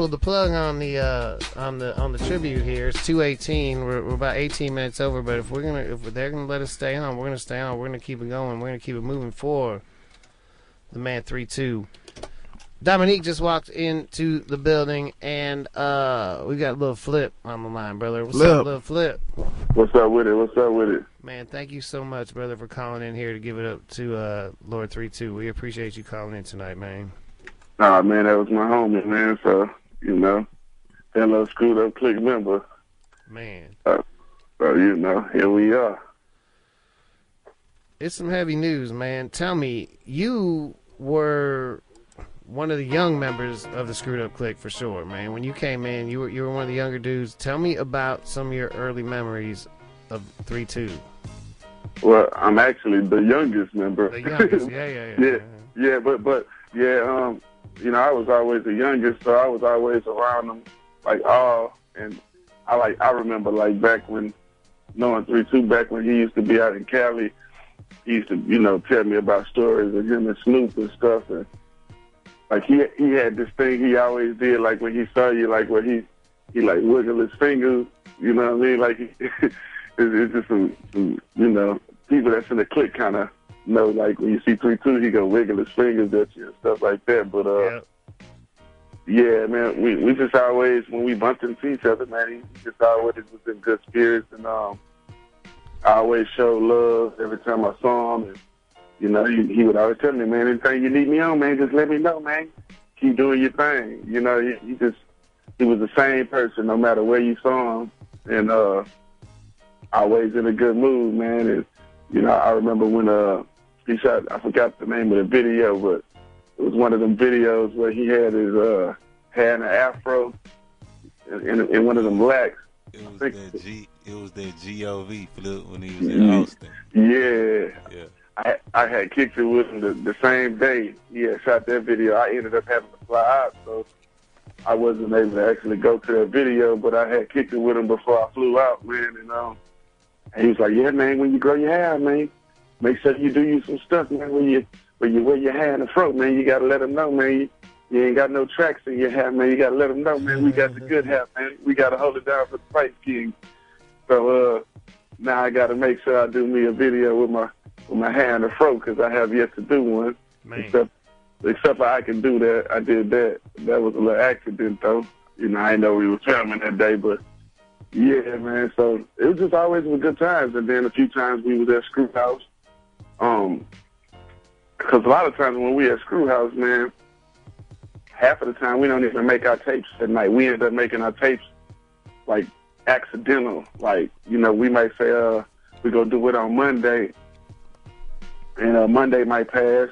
we pulled the plug on the uh, on the on the tribute here. It's two eighteen. We're, we're about eighteen minutes over, but if we're gonna if they're gonna let us stay on, we're gonna stay on. We're gonna keep it going. We're gonna keep it moving forward. The man three two. Dominique just walked into the building, and uh, we got a little flip on the line, brother. What's Flip. up, little flip? What's up with it? What's up with it? Man, thank you so much, brother, for calling in here to give it up to uh, Lord three two. We appreciate you calling in tonight, man. Nah, man, that was my homie, man. So, you know, that little screwed up click member. Man. Uh, so, you know, here we are. It's some heavy news, man. Tell me, you were one of the young members of the Screwed Up Click for sure, man. When you came in, you were you were one of the younger dudes. Tell me about some of your early memories of three two. Well, I'm actually the youngest member. The youngest, yeah, yeah, yeah. yeah, yeah, but but yeah, um, you know, I was always the youngest, so I was always around them, like all, and I like I remember like back when knowing three two back when he used to be out in Cali, he used to you know tell me about stories of him and Snoop and stuff, and like he he had this thing he always did, like when he saw you, like where he he like wiggle his fingers, you know what I mean? Like it's, it's just some, some you know people that's in the clique kind of know like when you see three two, he go wiggle his fingers at you and stuff like that. But uh, yeah, man, we we just always when we bumped into each other, man, he just always was in good spirits and um, I always showed love every time I saw him. And you know, he, he would always tell me, man, anything you need me on, man, just let me know, man. Keep doing your thing. You know, he, he just he was the same person no matter where you saw him, and uh, always in a good mood, man. And you know, I remember when uh he shot. I forgot the name of the video, but it was one of them videos where he had his uh had an afro in, in, in one of them lacks. It was that G. It was that Gov flip when he was in Austin. Yeah. Yeah. I I had kicked it with him the, the same day he had shot that video. I ended up having to fly out, so I wasn't able to actually go to that video. But I had kicked it with him before I flew out, man. And um, and he was like, "Yeah, man, when you grow your hair, man, make sure you do you some stuff, man. When you when you wear your hair in the front, man, you gotta let them know, man. You, you ain't got no tracks in your hair, man. You gotta let them know, man. We got the good hair, man. We gotta hold it down for the fight king. So uh, now I gotta make sure I do me a video with my with my hair in the fro because I have yet to do one. Man. Except except I can do that. I did that. That was a little accident though. You know, I didn't know we were filming that day, but yeah, man. So it was just always with good times. And then a few times we was at Screw House. Um, because a lot of times when we at Screw House, man, half of the time we don't even make our tapes at night. We end up making our tapes like accidental. Like, you know, we might say, uh, we go do it on Monday, and uh, Monday might pass,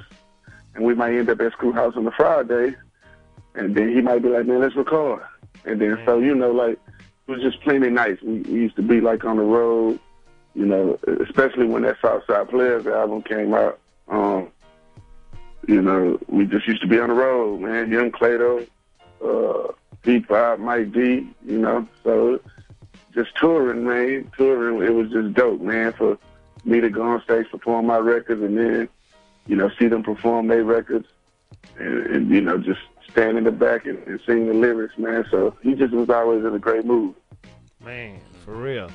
and we might end up at Screw House on the Friday, and then he might be like, man, let's record. And then, so, you know, like, it was just plenty nights. We, we used to be like on the road, you know, especially when that Southside Players album came out. Um, you know, we just used to be on the road, man. Young Clado, uh, D5, Mike D, you know. So just touring, man. Touring, it was just dope, man, for me to go on stage, perform my records, and then, you know, see them perform their records, and, and you know, just stand in the back and, and sing the lyrics, man. So he just was always in a great mood. Man, for real.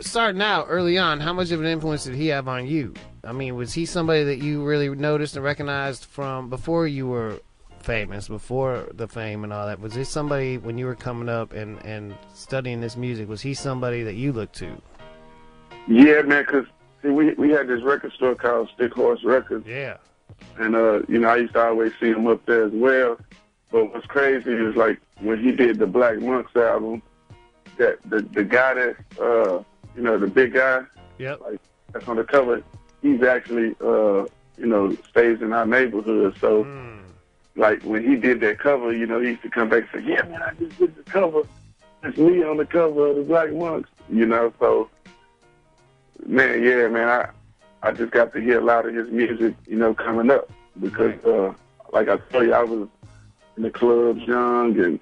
Starting out early on, how much of an influence did he have on you? I mean, was he somebody that you really noticed and recognized from before you were famous, before the fame and all that? Was this somebody when you were coming up and, and studying this music? Was he somebody that you looked to? Yeah, man, 'cause see, we we had this record store called Stick Horse Records. Yeah. And uh, you know, I used to always see him up there as well. But what's crazy is like when he did the Blac Monks album, that the the guy that uh, you know, the big guy, Yep. like that's on the cover, he's actually uh, you know, stays in our neighborhood. So like when he did that cover, you know, he used to come back and say, Yeah, man, I just did the cover. It's me on the cover of the Blac Monks. You know, so man, yeah, man, I I just got to hear a lot of his music, you know, coming up because, uh, like I tell you, I was in the clubs young, and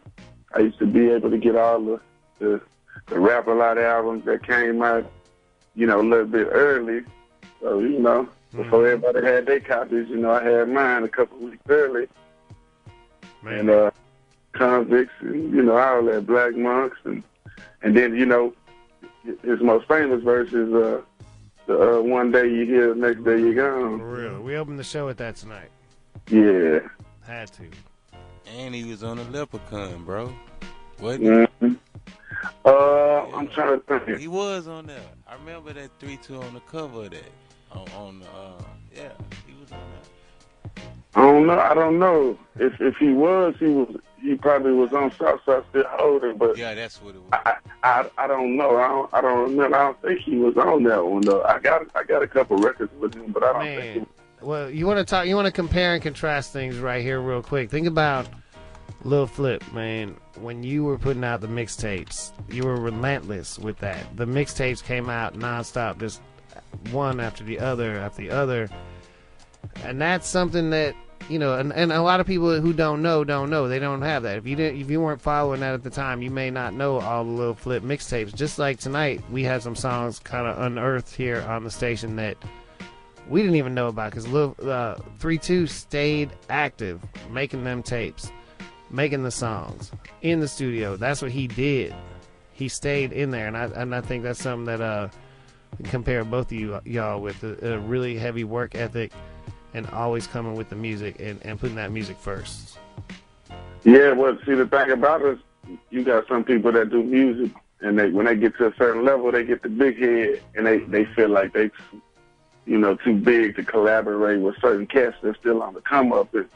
I used to be able to get all the the, the Rap-A-Lot of albums that came out, you know, a little bit early. So you know, before everybody had their copies, you know, I had mine a couple weeks early. And uh, convicts, and you know, all that Blac Monks, and and then you know, his most famous verse is uh, the uh, one day you here, the next day you gone. For real. We opened the show with that tonight. Yeah. Had to. And he was on a leprechaun, bro. Wasn't he? Uh, I'm trying to think. He was on there. I remember that three two on the cover of that. On, on uh, yeah, he was on that. I don't know. I don't know if if he was, he was. He probably was on Southside still holding, but Yeah, that's what it was. I, I I don't know. I don't I don't remember. I don't think he was on that one though. I got I got a couple records with him, but I don't think. He Man, well, you want to talk? You want to compare and contrast things right here, real quick. Think about Lil Flip, man. When you were putting out the mixtapes, you were relentless with that. The mixtapes came out nonstop, just one after the other after the other, and that's something that you know. And, and a lot of people who don't know don't know. They don't have that. If you didn't, if you weren't following that at the time, you may not know all the Lil Flip mixtapes. Just like tonight, we had some songs kind of unearthed here on the station that we didn't even know about because Lil uh, Three Two stayed active, making them tapes, making the songs in the studio. That's what he did. He stayed in there, and I and I think that's something that uh compare both of you y'all with a, a really heavy work ethic and always coming with the music and, and putting that music first. Yeah, well, see, the thing about us, you got some people that do music, and they when they get to a certain level, they get the big head, and they they feel like they, you know, too big to collaborate with certain cats that's still on the come up. And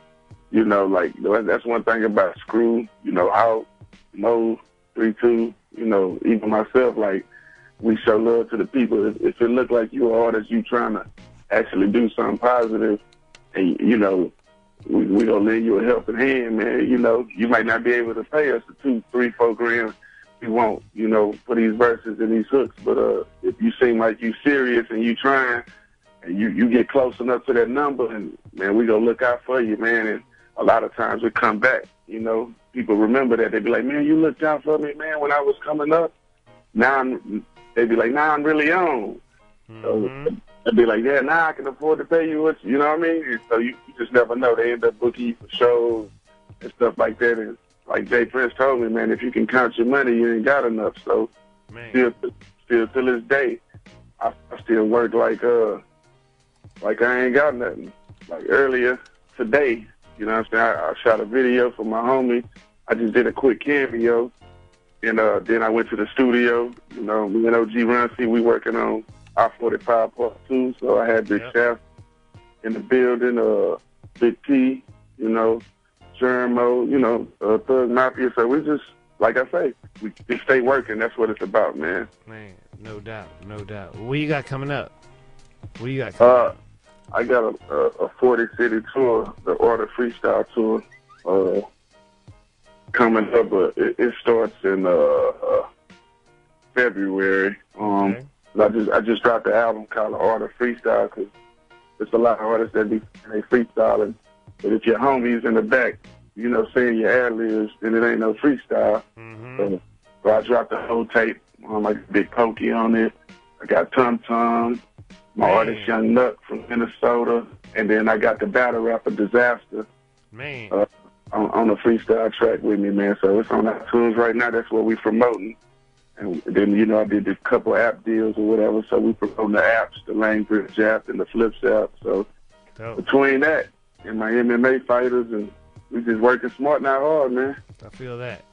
you know, like that's one thing about Screw, you know, out, Mo, three two, you know, even myself, like we show love to the people. If, if it look like you're an artist, you trying to actually do something positive, and you know, we, we gonna lend you a helping hand, man. You know, you might not be able to pay us the two, three, four grand we want, you know, for these verses and these hooks. But uh, if you seem like you serious and you trying, and you you get close enough to that number, and man, we gonna look out for you, man. And a lot of times we come back, you know, people remember that They'd be like, man, you looked out for me, man, when I was coming up. Now I'm, they'd be like, now I'm really on. So they'd be like, yeah, now I can afford to pay you what you know what I mean. And so you, you just never know. They end up booking you for shows and stuff like that. And like J. Prince told me, man, if you can count your money, you ain't got enough. So man. still, still to this day, I, I still work like uh, like I ain't got nothing. Like earlier today, you know what I'm saying? I, I shot a video for my homie. I just did a quick cameo. And uh, then I went to the studio. You know, me and OG Ron C, we working on I-45 Part 2. So I had Big Chef in the building, uh, Big T, you know, Germo, you know, uh, Thug Mafia. So we just, like I say, we, we stay working. That's what it's about, man. Man, no doubt, no doubt. What you got coming up? What you got coming Uh, I got a, a, a 40 city tour, the Order Freestyle Tour, uh, coming up. But it, it starts in uh, uh, February. Um, I just I just dropped the album called Order Freestyle because there's a lot of artists that be they freestyling, but if your homies in the back, you know, saying your ad libs, then it ain't no freestyle. So, so I dropped the whole tape on like Big Pokey on it. I got Tum Tum, my artist Young Nut from Minnesota, and then I got the battle rapper Disaster Man. uh, on, on the freestyle track with me, man. So it's on iTunes right now. That's what we promoting. And then, you know, I did a couple app deals or whatever. So we promoting the apps, the Language app and the Flips app. So between that and my MMA fighters, and we just working smart, not hard, man. I feel that.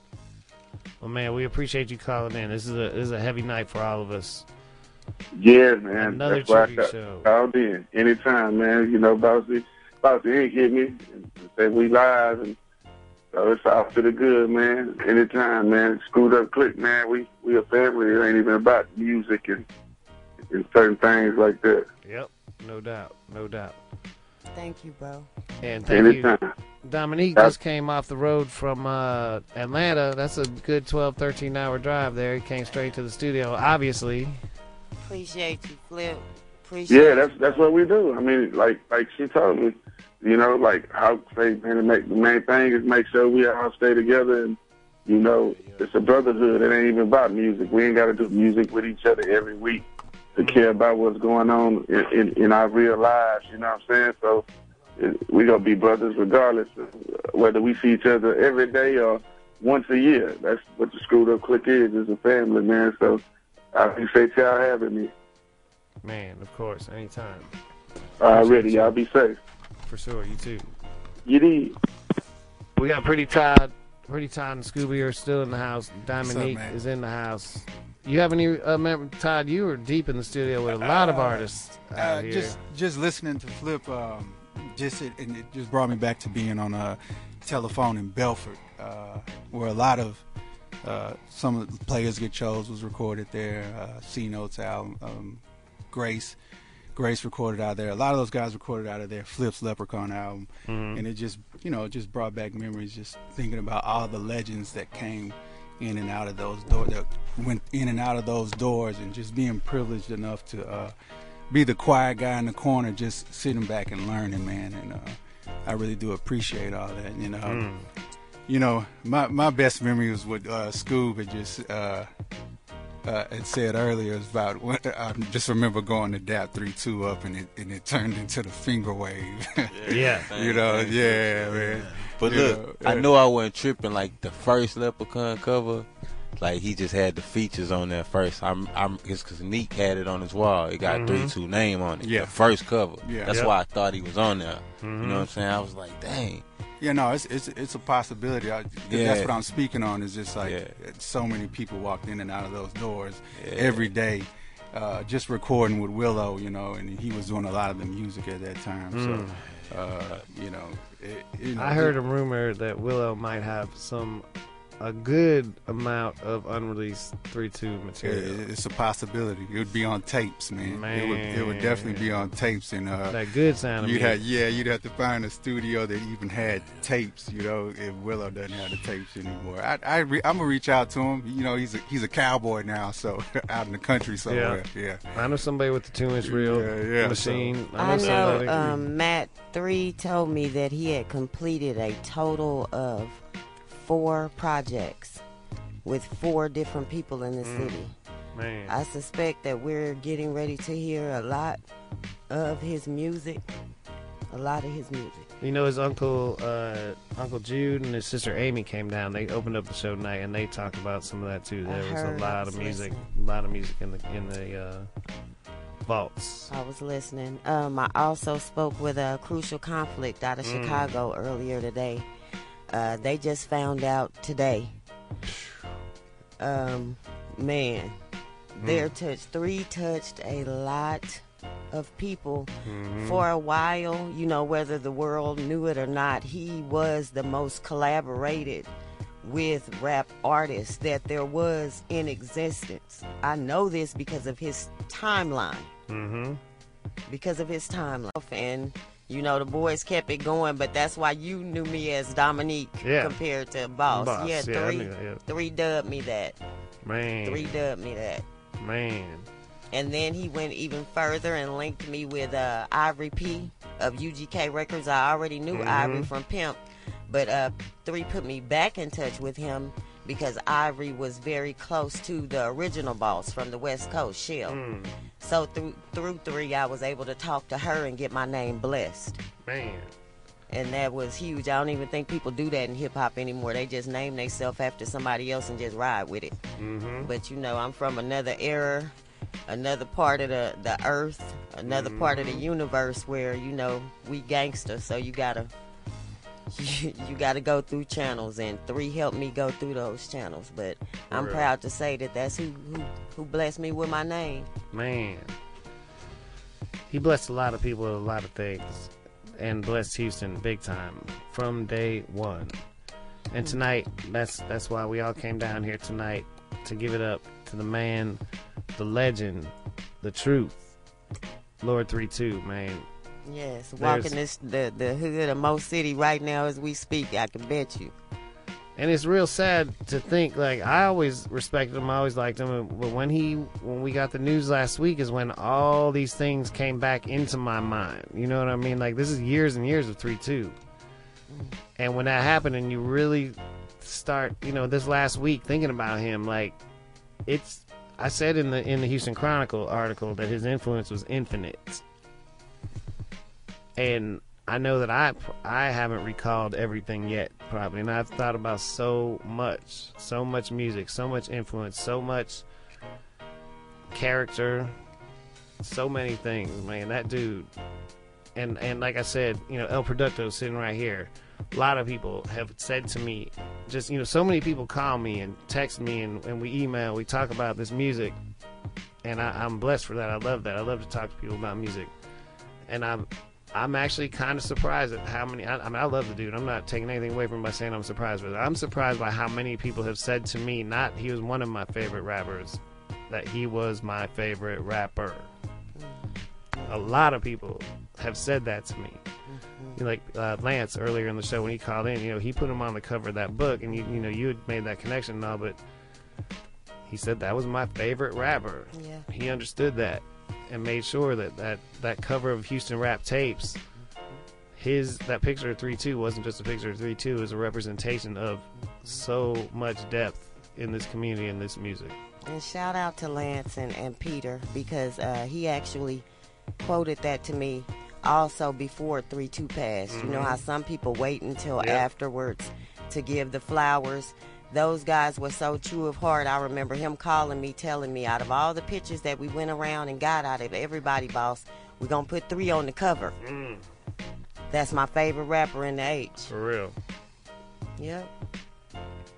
Well, man, we appreciate you calling in. This is a this is a heavy night for all of us. Yeah, man. Another That's why I tribute got show. called in. Anytime, man. You know, Bossy, Bossy Inc. hit me and say we live, and so it's all to the good, man. Anytime, man. Screwed up click, man. We we a family. It ain't even about music and and certain things like that. Yep, no doubt, no doubt. Thank you, bro. And thank Anytime. you. Dominique just came off the road from uh, Atlanta. That's a good 12, 13 hour drive there. He came straight to the studio, obviously. Appreciate you, Flip. Appreciate Yeah, that's that's what we do. I mean, like like she told me, you know, like how say man, the main- the main thing is make sure we all stay together and you know it's a brotherhood. It ain't even about music. We ain't got to do music with each other every week to mm-hmm. care about what's going on in, in, in our real lives. You know what I'm saying? So it, we gonna be brothers regardless of whether we see each other every day or once a year. That's what the screwed up click is. Is a family, man. So I appreciate y'all having me. Man, of course, anytime. All right, Already, y'all be safe. For sure, you too. You did. We got Pretty Todd. Pretty Todd and Scooby are still in the house. Dominique man? is in the house. You have any, uh, remember, Todd, you were deep in the studio with a lot of artists out Uh, here. just just listening to Flip, um, just it, and it just brought me back to being on a telephone in Belford, uh, where a lot of uh, some of the players get chose was recorded there. Uh, C-Note's album, um, Grace, Grace recorded out there. A lot of those guys recorded out of there. Flip's Leprechaun album, Mhm. and it just you know just brought back memories. Just thinking about all the legends that came in and out of those doors, that went in and out of those doors, and just being privileged enough to uh, be the quiet guy in the corner, just sitting back and learning, man. And uh, I really do appreciate all that. You know, Mm. You know, my my best memory was with uh, Scoob. It just uh, uh, had said earlier is about when, I just remember going to DAP three two up and it and it turned into the finger wave. Yeah. you know, yeah, man. But You look, know, I know I wasn't tripping like the first Leprechaun cover. Like he just had the features on there first. I'm, I'm, it's because Neek had it on his wall. It got Mhm. three two name on it. Yeah. the first cover. Yeah. that's Yep. why I thought he was on there. You Mhm. know what I'm saying? I was like, dang. Yeah, no, it's it's it's a possibility. I, Yeah. That's what I'm speaking on. Is just like Yeah. so many people walked in and out of those doors Yeah. every day, uh, just recording with Willow, you know, and he was doing a lot of the music at that time. So, uh, you know, it, you know, I heard a rumor that Willow might have some a good amount of unreleased three two material. It's a possibility. It would be on tapes, man. It would it would definitely be on tapes and uh That good sound of You'd have, yeah, you'd have to find a studio that even had tapes, you know, if Willow doesn't have the tapes anymore. I I re, I'm gonna reach out to him. You know, he's a he's a cowboy now, so out in the country somewhere. Yeah. I know somebody with the two inch reel Yeah, yeah, machine. I know, know somebody. um, Matt Three told me that he had completed a total of four projects with four different people in the Mm. city. Man. I suspect that we're getting ready to hear a lot of his music. A lot of his music. You know, his uncle, uh, Uncle Jude, and his sister Amy came down. They opened up the show tonight, and they talked about some of that too. I There was a I lot of music, listening. a lot of music in the in the uh, vaults. I was listening. Um, I also spoke with a crucial conflict out of Mm. Chicago earlier today. Uh, they just found out today. Um, man, they're touched. Three touched a lot of people Mhm. for a while. You know, whether the world knew it or not, he was the most collaborated with rap artists that there was in existence. I know this because of his timeline Mm-hmm. because of his timeline. And you know, the boys kept it going, but that's why you knew me as Dominique Yeah. compared to Boss. Boss, Yeah, yeah, three, yeah. three dubbed me that. Man. Three dubbed me that. Man. And then he went even further and linked me with uh, Ivory P of UGK Records. I already knew Mhm. Ivory from Pimp, but uh, Three put me back in touch with him because Ivory was very close to the original boss from the West Coast, Shell. Mm. So through through Three, I was able to talk to her and get my name blessed. Man. And that was huge. I don't even think people do that in hip hop anymore. They just name themselves after somebody else and just ride with it. Mm-hmm. But you know, I'm from another era, another part of the, the earth, another part of the universe where, you know, we gangster, so you gotta you, you gotta go through channels and three helped me go through those channels. But I'm Real. proud to say that that's who, who who blessed me with my name. Man. He blessed a lot of people with a lot of things and blessed Houston big time from day one. And mm. tonight, that's that's why we all came down here tonight to give it up to the man, the legend, the truth, Lord Three Two, man. Yes, There's- walking this the the hood of Mo City right now as we speak. I can bet you. And it's real sad to think like I always respected him, I always liked him, but when he when we got the news last week is when all these things came back into my mind. You know what I mean? Like this is years and years of three two. Mm-hmm. And when that happened and you really start, you know, this last week thinking about him, like it's I said in the in the Houston Chronicle article that his influence was infinite. And I know that I I haven't recalled everything yet, probably, and I've thought about so much, so much music, so much influence, so much character, so many things, man. That dude, and and like I said, you know, El Producto sitting right here. A lot of people have said to me, just you know, so many people call me and text me, and, and we email, we talk about this music, and I, I'm blessed for that. I love that. I love to talk to people about music, and I'm I'm actually kind of surprised at how many. I, I mean, I love the dude. I'm not taking anything away from him by saying I'm surprised it. I'm surprised by how many people have said to me, not he was one of my favorite rappers, that he was my favorite rapper. A lot of people have said that to me. Like uh, Lance earlier in the show when he called in, you know, he put him on the cover of that book, and you, you know, you had made that connection and all, but he said that was my favorite rapper. Yeah. He understood that and made sure that that, that cover of Houston rap tapes, his that picture of three two wasn't just a picture of three two, it was a representation of so much depth in this community and this music. And shout out to Lance and, and Peter because uh, he actually quoted that to me also before 3 2 passed. You know Mhm. how some people wait until Yep. afterwards to give the flowers. Those guys were so true of heart. I remember him calling me, telling me out of all the pictures that we went around and got out of everybody, boss, we're going to put three on the cover. Mm. That's my favorite rapper in the H. For real. Yep.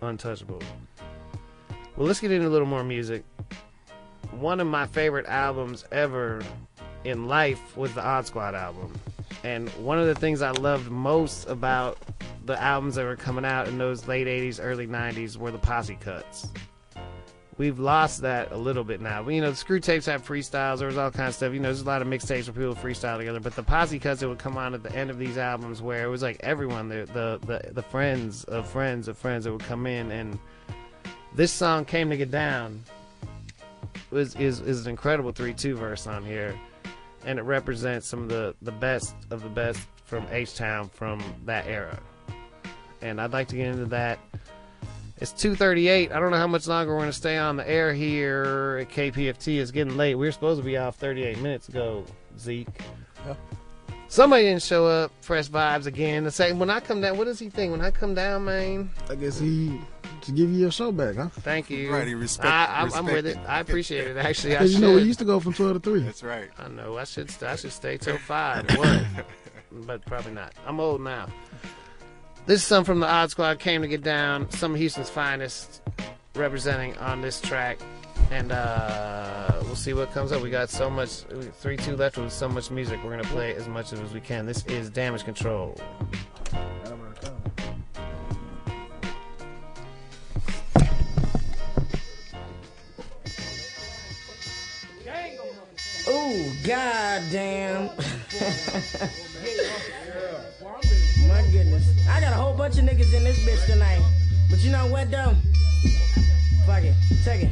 untouchable. Well, let's get into a little more music. One of my favorite albums ever in life was the Odd Squad album. And one of the things I loved most about the albums that were coming out in those late '80s, early '90s were the posse cuts. We've lost that a little bit now. You know, the screw tapes have freestyles. There was all kinds of stuff. You know, there's a lot of mixtapes where people freestyle together. But the posse cuts that would come on at the end of these albums, where it was like everyone, the the the, the friends of friends of friends that would come in, and this song came to get down was is is an incredible three two verse on here, and it represents some of the the best of the best from H Town from that era. And I'd like to get into that. It's 2:38. I don't know how much longer we're going to stay on the air here at KPFT. It's getting late. We were supposed to be off 38 minutes ago, Zeke. Somebody didn't show up. Fresh vibes again. The second when I come down, what does he think? When I come down, man. I guess he to give you your show back, huh? Thank you. Right, he respect- I, I'm, I'm with it. I appreciate it. Actually, I Because should. you know we used to go from twelve to three. That's right. I know. I should. I should stay till five. It was, but probably not. I'm old now. This is some from the Odd Squad. Came to get down. Some of Houston's finest representing on this track, and uh, we'll see what comes up. We got so much. Three two left with so much music. We're gonna play as much as we can. This is Damage Control. Ooh, goddamn. My goodness. I got a whole bunch of niggas in this bitch tonight. But you know what, though? Fuck it. Take it.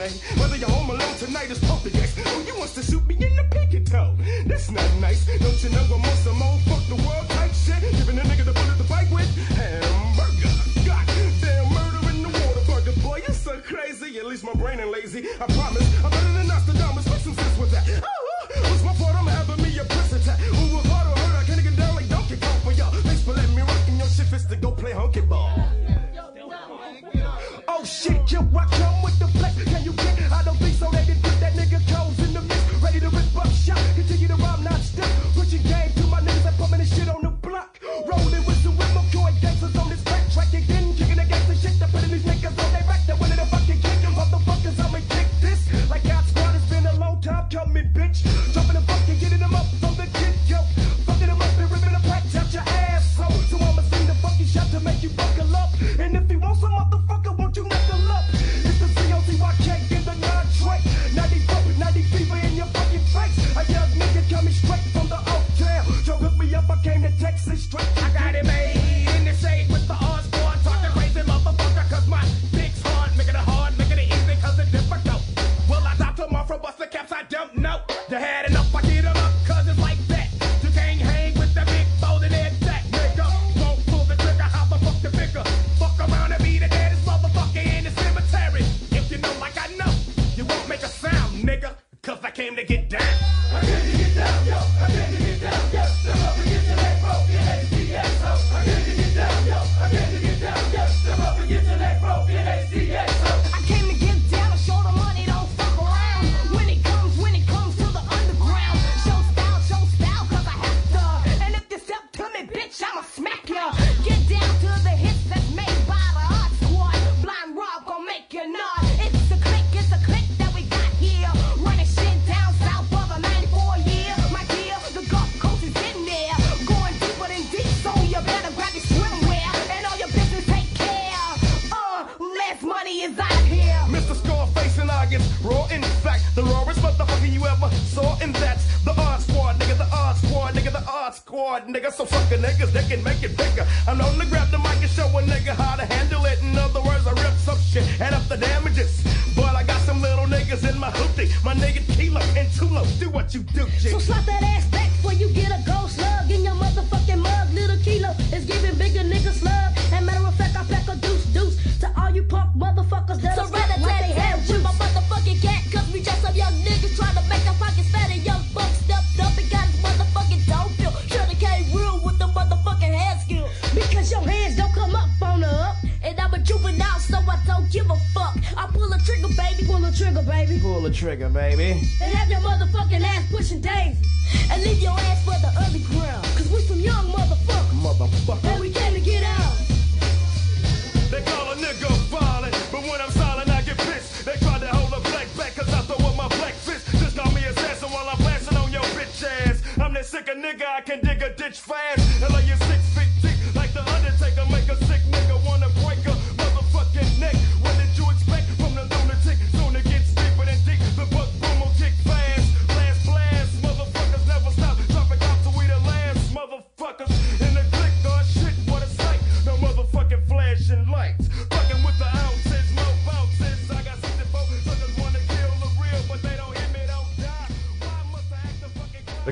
like Whether you're home alone tonight is poltergeist. Oh, you wants to shoot me in the pinky toe. That's not nice. Don't you know I'm on some old fuck the world type shit? Giving a nigga the bullet to fight with? Hamburger. Goddamn murder in the Whataburger. Boy, you're so crazy. At least my brain ain't lazy. I promise. I'm better than Nostradamus. Make some sense with that. Oh, what's my part? I'm having me a piss attack. Who was hard or hurt? I can't get down like Donkey Kong for y'all. Thanks for letting me rock in your shit fist to go play hunky ball. Oh shit, yo, I come with the flex.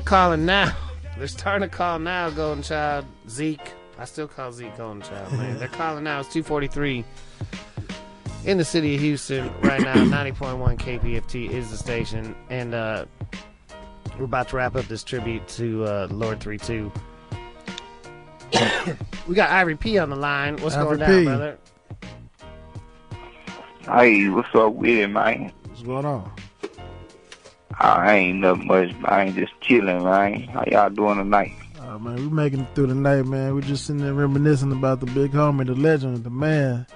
Calling now. They're starting to call now, Golden Child. Zeke. I still call Zeke Golden Child, man. They're calling now. It's 243 in the city of Houston right now. 90.1 KPFT is the station. And uh, we're about to wrap up this tribute to uh, Lord 32. we got Ivory P on the line. What's Ivory going down, P. brother? Hey, what's up with it, man? What's going on? I ain't nothing much. I ain't just chilling, man. How y'all doing tonight? Uh, man, we making it through the night, man. We just sitting there reminiscing about the big homie, the legend, the man,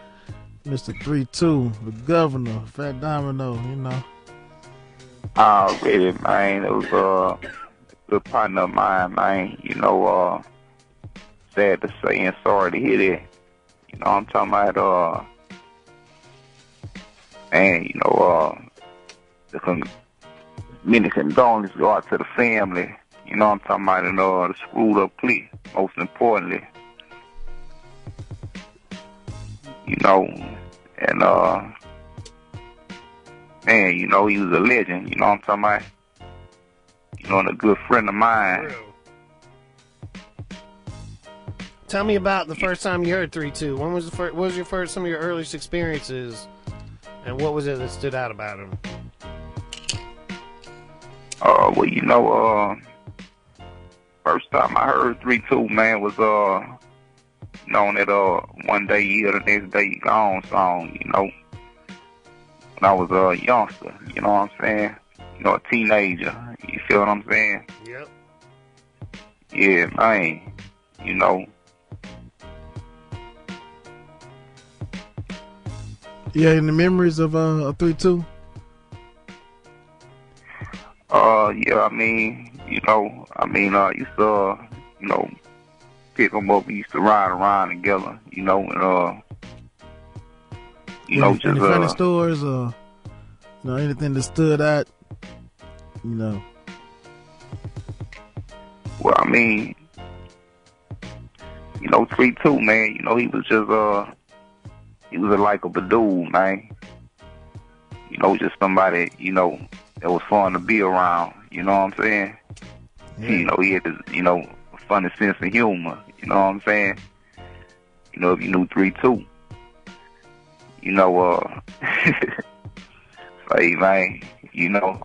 Mr. Three Two, the governor, Fat Domino. You know. Already, man. It was uh, a good partner of mine, man. You know, uh, sad to say and sorry to hear that. You know, I'm talking about, uh, man, you know, uh, the con- many condolences go out to the family. You know, I'm talking about, and, uh, the screwed up plea, most importantly. You know, and, uh, man, you know, he was a legend. You know what I'm talking about? You know, and a good friend of mine. Tell me about the first time you heard 3 2. When was the first, what was your first, some of your earliest experiences? And what was it that stood out about him? Uh, well, you know, uh, first time I heard three two man was uh, you know, that uh one day here, the next day you gone song. You know, when I was a youngster. You know what I'm saying? You know, a teenager. You feel what I'm saying? Yep. Yeah, man. You know, Yeah, in the memories of uh, a Three Two. Uh, yeah, I mean, you know, I mean, uh, used to, uh, you know, pick 'em up. We used to ride around together, you know, and, uh, you know, just, any funny uh, stories or you know anything that stood out. You know. well, I mean, you know, 3-2, man, you know, he was just, uh, he was a likable dude, man. You know, just somebody, you know, that was fun to be around, you know what I'm saying? You know, he had this, you know, funny sense of humor, you know what I'm saying? You know, if you knew 3-2, you know, uh, say, man, you know,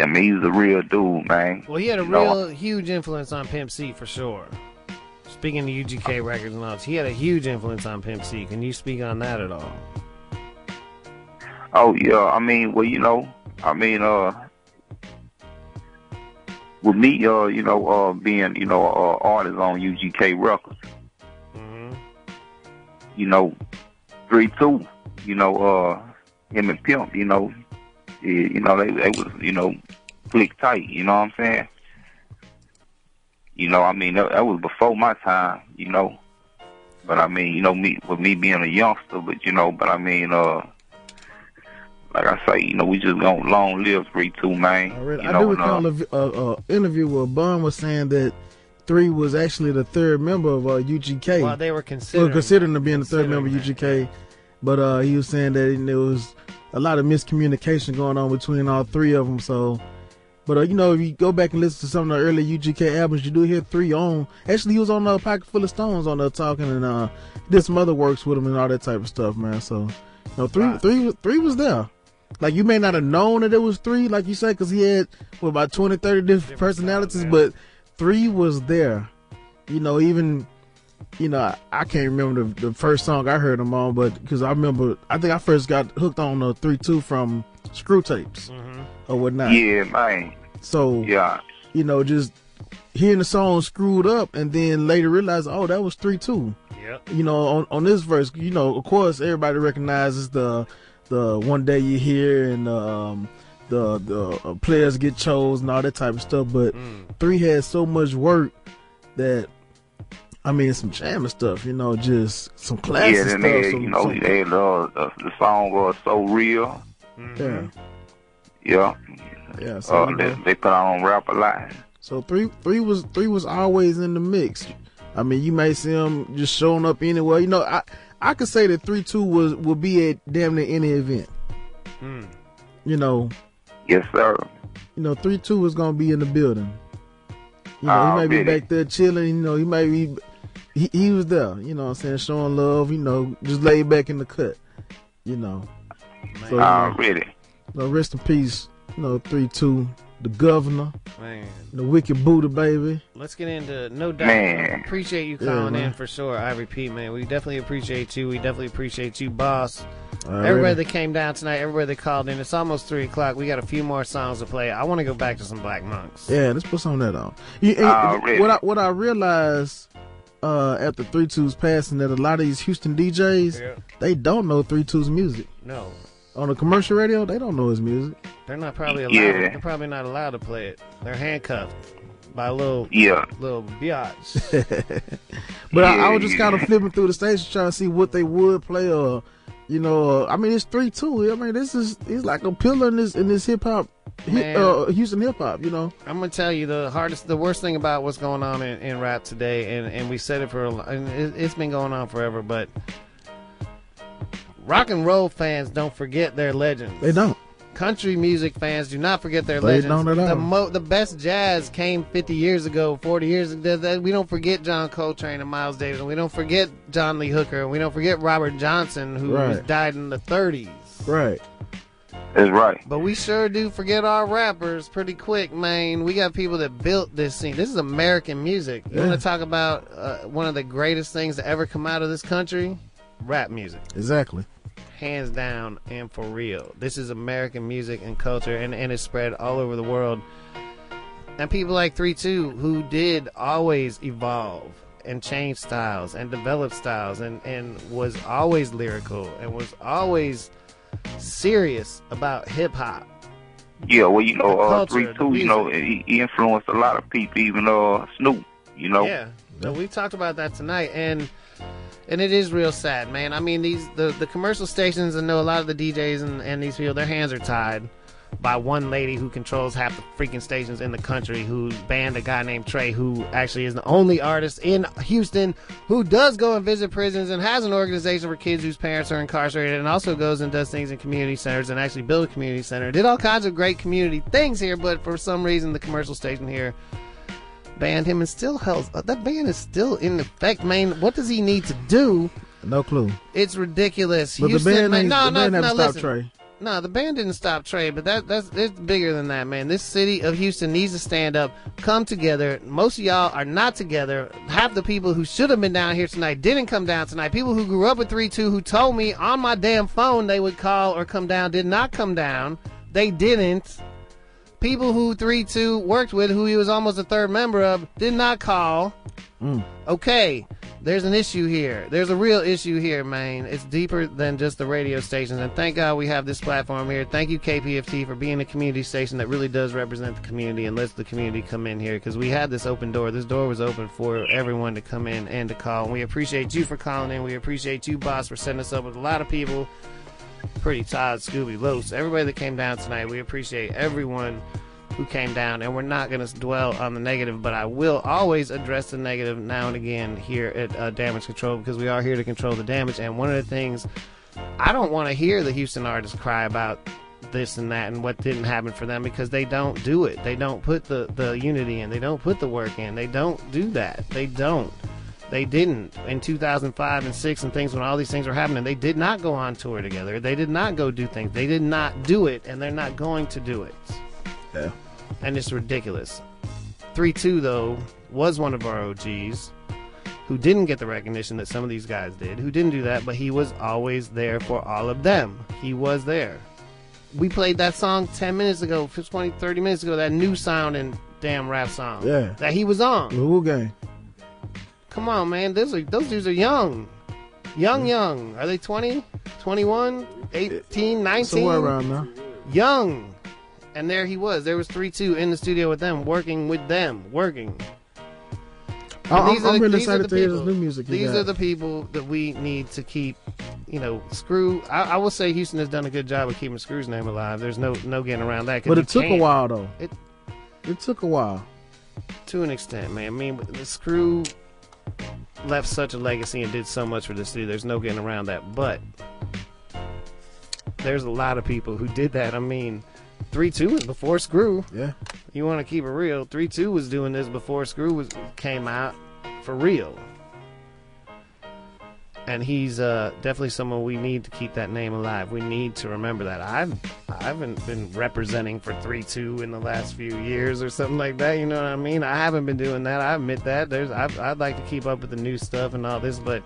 I mean, he was a real dude, man. Well, he had a You know, real huge influence on Pimp C for sure. Speaking of UGK records and all, he had a huge influence on Pimp C. Can you speak on that at all? Oh yeah, I mean, well, you know, I mean, uh, with me, uh, you know, uh, being, you know, uh, artist on UGK Records, you know, three two, you know, uh, him and Pimp, you know, yeah, you know, they, they was, you know, click tight, you know what I'm saying? You know, I mean, that, that was before my time, you know. But I mean, you know, me with me being a youngster, but you know, but I mean, uh, like I say, you know, we just gonna long live three two, man. I, read, you I know, do and, uh, recall a, vi- a, a interview where Bun was saying that Three was actually the third member of uh, UGK. Well, they were Well, considering considering to being the third member of UGK, but uh, he was saying that there was a lot of miscommunication going on between all three of them. So, but uh, you know, if you go back and listen to some of the early UGK albums, you do hear Three on. Actually, he was on a pocket full of stones on there talking and uh, did some other works with him and all that type of stuff, man. So, you know, three, three, three was there. Like you may not have known that it was three, like you said, because he had what, about 20, 30 different, personalities, but three was there. You know, even you know, I, I can't remember the, the first song I heard them on, but because I remember, I think I first got hooked on the three two from Screw Tapes mm-hmm. or whatnot. Yeah, man. So Yeah. you know, just hearing the song screwed up, and then later realize, oh, that was three two. Yep. You know, on on this verse, you know, of course, everybody recognizes the the one day you hear and um the the uh, players get chose and all that type of stuff. But three had so much work that. I mean, some jamming stuff, you know, just some classic yeah, stuff. then they, had, you know, some- they had, uh, the, the song was so real. yeah, Yeah. yeah. So, Uh, they, they put on Rap-A-Lot. So three three was three was always in the mix. I mean, you may see him just showing up anywhere. You know, I I could say that three two was will be at damn near any event. Hmm. You know, Yes, sir. you know three two is gonna be in the building. You know, he might be Already. back there chilling. You know, he might be he, he was there. You know, what I'm saying showing love. You know, just laid back in the cut. You know, so you know, Already. you know, rest in peace. You know, three two, the governor, Man. the wicked Buddha baby. Let's get into no doubt. Man. Appreciate you Yeah, calling man. in for sure. I repeat, man, we definitely appreciate you. We definitely appreciate you, boss. Alrighty. Everybody that came down tonight, everybody that called in. It's almost three o'clock. We got a few more songs to play. I want to go back to some Blac Monks. Yeah, let's put some of that on. You, and Already. what I what I realized uh, after Three Two's passing that a lot of these Houston DJs Yeah. they don't know Three Two's music. No, On the commercial radio, they don't know his music. they're not probably allowed. Yeah. They're probably not allowed to play it. They're handcuffed by a little Yeah. little biatch. But I, I was just kind of flipping through the station trying to see what they would play. Or you know, uh, I mean, it's Three Two. I mean, this is he's like a pillar in this in this hip hop, Man. uh, Houston hip hop. You know. I'm gonna tell you the hardest, the worst thing about what's going on in, in rap today, and, and we said it for, a, lo- and it, it's been going on forever. But rock and roll fans don't forget their legends. They don't. Country music fans do not forget their They legends. don't at The all. mo- the best jazz came 50 years ago, 40 years ago. We don't forget John Coltrane and Miles Davis, and we don't forget John Lee Hooker, and we don't forget Robert Johnson, who Right. died in the 30s. Right. That's right. But we sure do forget our rappers pretty quick, man. We got people that built this scene. This is American music. You Yeah. want to talk about uh, one of the greatest things to ever come out of this country? Rap music. Exactly. Hands down and for real. This is American music and culture, and, and it's spread all over the world. And people like 3 2 who did always evolve and change styles and develop styles and, and was always lyrical and was always serious about hip hop. Yeah, well, you know, uh, culture, three two, you know, he, he influenced a lot of people, even uh Snoop. You know. Yeah. So we talked about that tonight, and and it is real sad, man. I mean, these the the commercial stations, and know a lot of the DJs and and these people, their hands are tied by one lady who controls half the freaking stations in the country, who banned a guy named Trae, who actually is the only artist in Houston who does go and visit prisons and has an organization for kids whose parents are incarcerated, and also goes and does things in community centers and actually build a community center. Did all kinds of great community things here, but for some reason, the commercial station here banned him and still held uh, that ban is still in effect, man. What does he need to do? No clue. It's ridiculous. But the Houston, band man, no, the no, band no, listen. Trae. No, the band didn't stop Trae, but that that's it's bigger than that, man. This city of Houston needs to stand up, come together. Most of y'all are not together. Half the people who should have been down here tonight didn't come down tonight. People who grew up with three two who told me on my damn phone they would call or come down did not come down. They didn't. People who three two worked with, who he was almost a third member of, did not call. Mm. Okay, there's an issue here. There's a real issue here, man. It's deeper than just the radio stations. And thank God we have this platform here. Thank you, KPFT, for being a community station that really does represent the community and lets the community come in here because we had this open door. This door was open for everyone to come in and to call. And we appreciate you for calling in. We appreciate you, boss, for setting us up with a lot of people. Pretty Todd, Scooby, Los, everybody that came down tonight. We appreciate everyone who came down, and we're not going to dwell on the negative, but I will always address the negative now and again here at uh, Damage Control because we are here to control the damage. And one of the things I don't want to hear the Houston artists cry about this and that and what didn't happen for them because they don't do it. They don't put the, the unity in. They don't put the work in. They don't do that. They don't. They didn't in 2005 and 6 and things when all these things were happening. They did not go on tour together. They did not go do things. They did not do it, and they're not going to do it. Yeah. And it's ridiculous. 3 2, though, was one of our OGs. who didn't get the recognition that some of these guys did, who didn't do that, but he was always there for all of them. He was there. We played that song 10 minutes ago, 20, 30 minutes ago, that new sound and damn rap song. Yeah. That he was on. Wu Gang. Come on, man. Those are those dudes are young. Young, hmm. young. Are they 20, 21, 18, 19? Somewhere around there. Young. And there he was. There was 3 2 in the studio with them, working with them, working. And I'm, these are I'm the- really excited the to hear this people- new music. These got. are the people that we need to keep. You know, Screw. I, I will say Houston has done a good job of keeping Screw's name alive. There's no no getting around that. But it took a can't. while though. It it took a while. to an extent, man. I mean, the Screw left such a legacy and did so much for the city. There's no getting around that. But there's a lot of people who did that. I mean, three two was before Screw. Yeah. You want to keep it real? Three two was doing this before Screw was came out for real. And he's uh, definitely someone we need to keep that name alive. We need to remember that. I've I haven't been representing for three two in the last few years or something like that. You know what I mean? I haven't been doing that. I admit that. There's I, I'd like to keep up with the new stuff and all this, but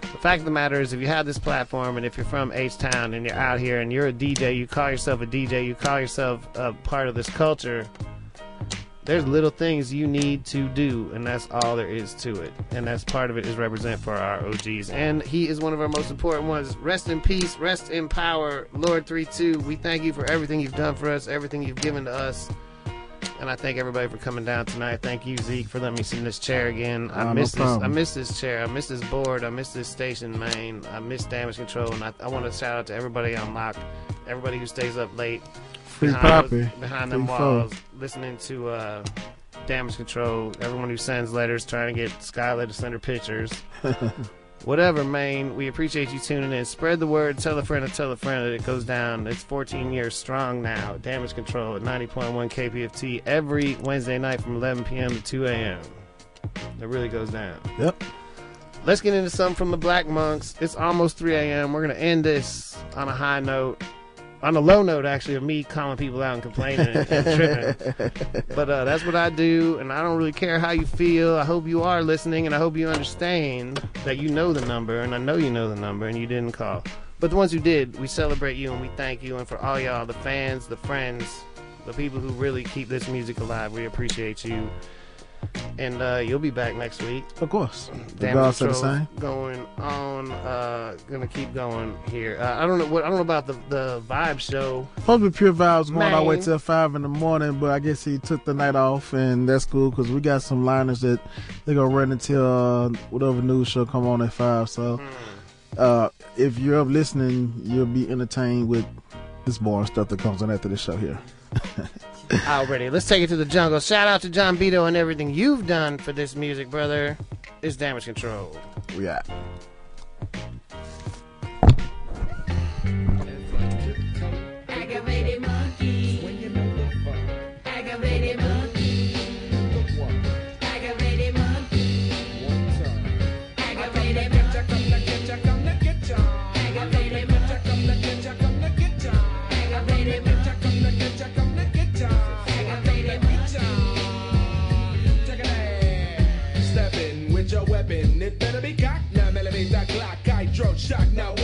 the fact of the matter is, if you have this platform and if you're from H Town and you're out here and you're a DJ, you call yourself a DJ, you call yourself a part of this culture. There's little things you need to do, and that's all there is to it. And that's part of it is represent for our OGs. And he is one of our most important ones. Rest in peace, rest in power, Lord 3 2. We thank you for everything you've done for us, everything you've given to us. And I thank everybody for coming down tonight. Thank you, Zeke, for letting me sit in this chair again. I uh, no miss this. I miss this chair. I miss this board. I miss this station, man. I miss damage control. And I, I want to shout out to everybody on lock, everybody who stays up late Poppy. behind them walls, listening to uh, damage control. Everyone who sends letters, trying to get Skylar to send her pictures. Whatever, man. We appreciate you tuning in. Spread the word. Tell a friend to tell a friend that it goes down. It's 14 years strong now. Damage Control at 90.1 KPFT every Wednesday night from 11 p.m. to 2 a.m. It really goes down. Yep. Let's get into something from the Blac Monks. It's almost 3 a.m. We're going to end this on a high note. On a low note, actually, of me calling people out and complaining and, and tripping. But uh, that's what I do, and I don't really care how you feel. I hope you are listening, and I hope you understand that you know the number, and I know you know the number, and you didn't call. But the ones who did, we celebrate you and we thank you. And for all y'all, the fans, the friends, the people who really keep this music alive, we appreciate you. And uh, you'll be back next week. Of course. The Damage the same. Going on, uh, gonna keep going here. Uh, I don't know what I don't know about the the vibe show. Supposed to be pure vibes going all the way till five in the morning, but I guess he took the night off, and that's cool because we got some liners that they're gonna run until uh, whatever news show come on at five. So, Hmm. uh, if you're up listening, you'll be entertained with this boring stuff that comes on after the show here. Already, let's take it to the jungle. Shout out to John Beto and everything you've done for this music, brother. It's damage control. We out. Shock. Now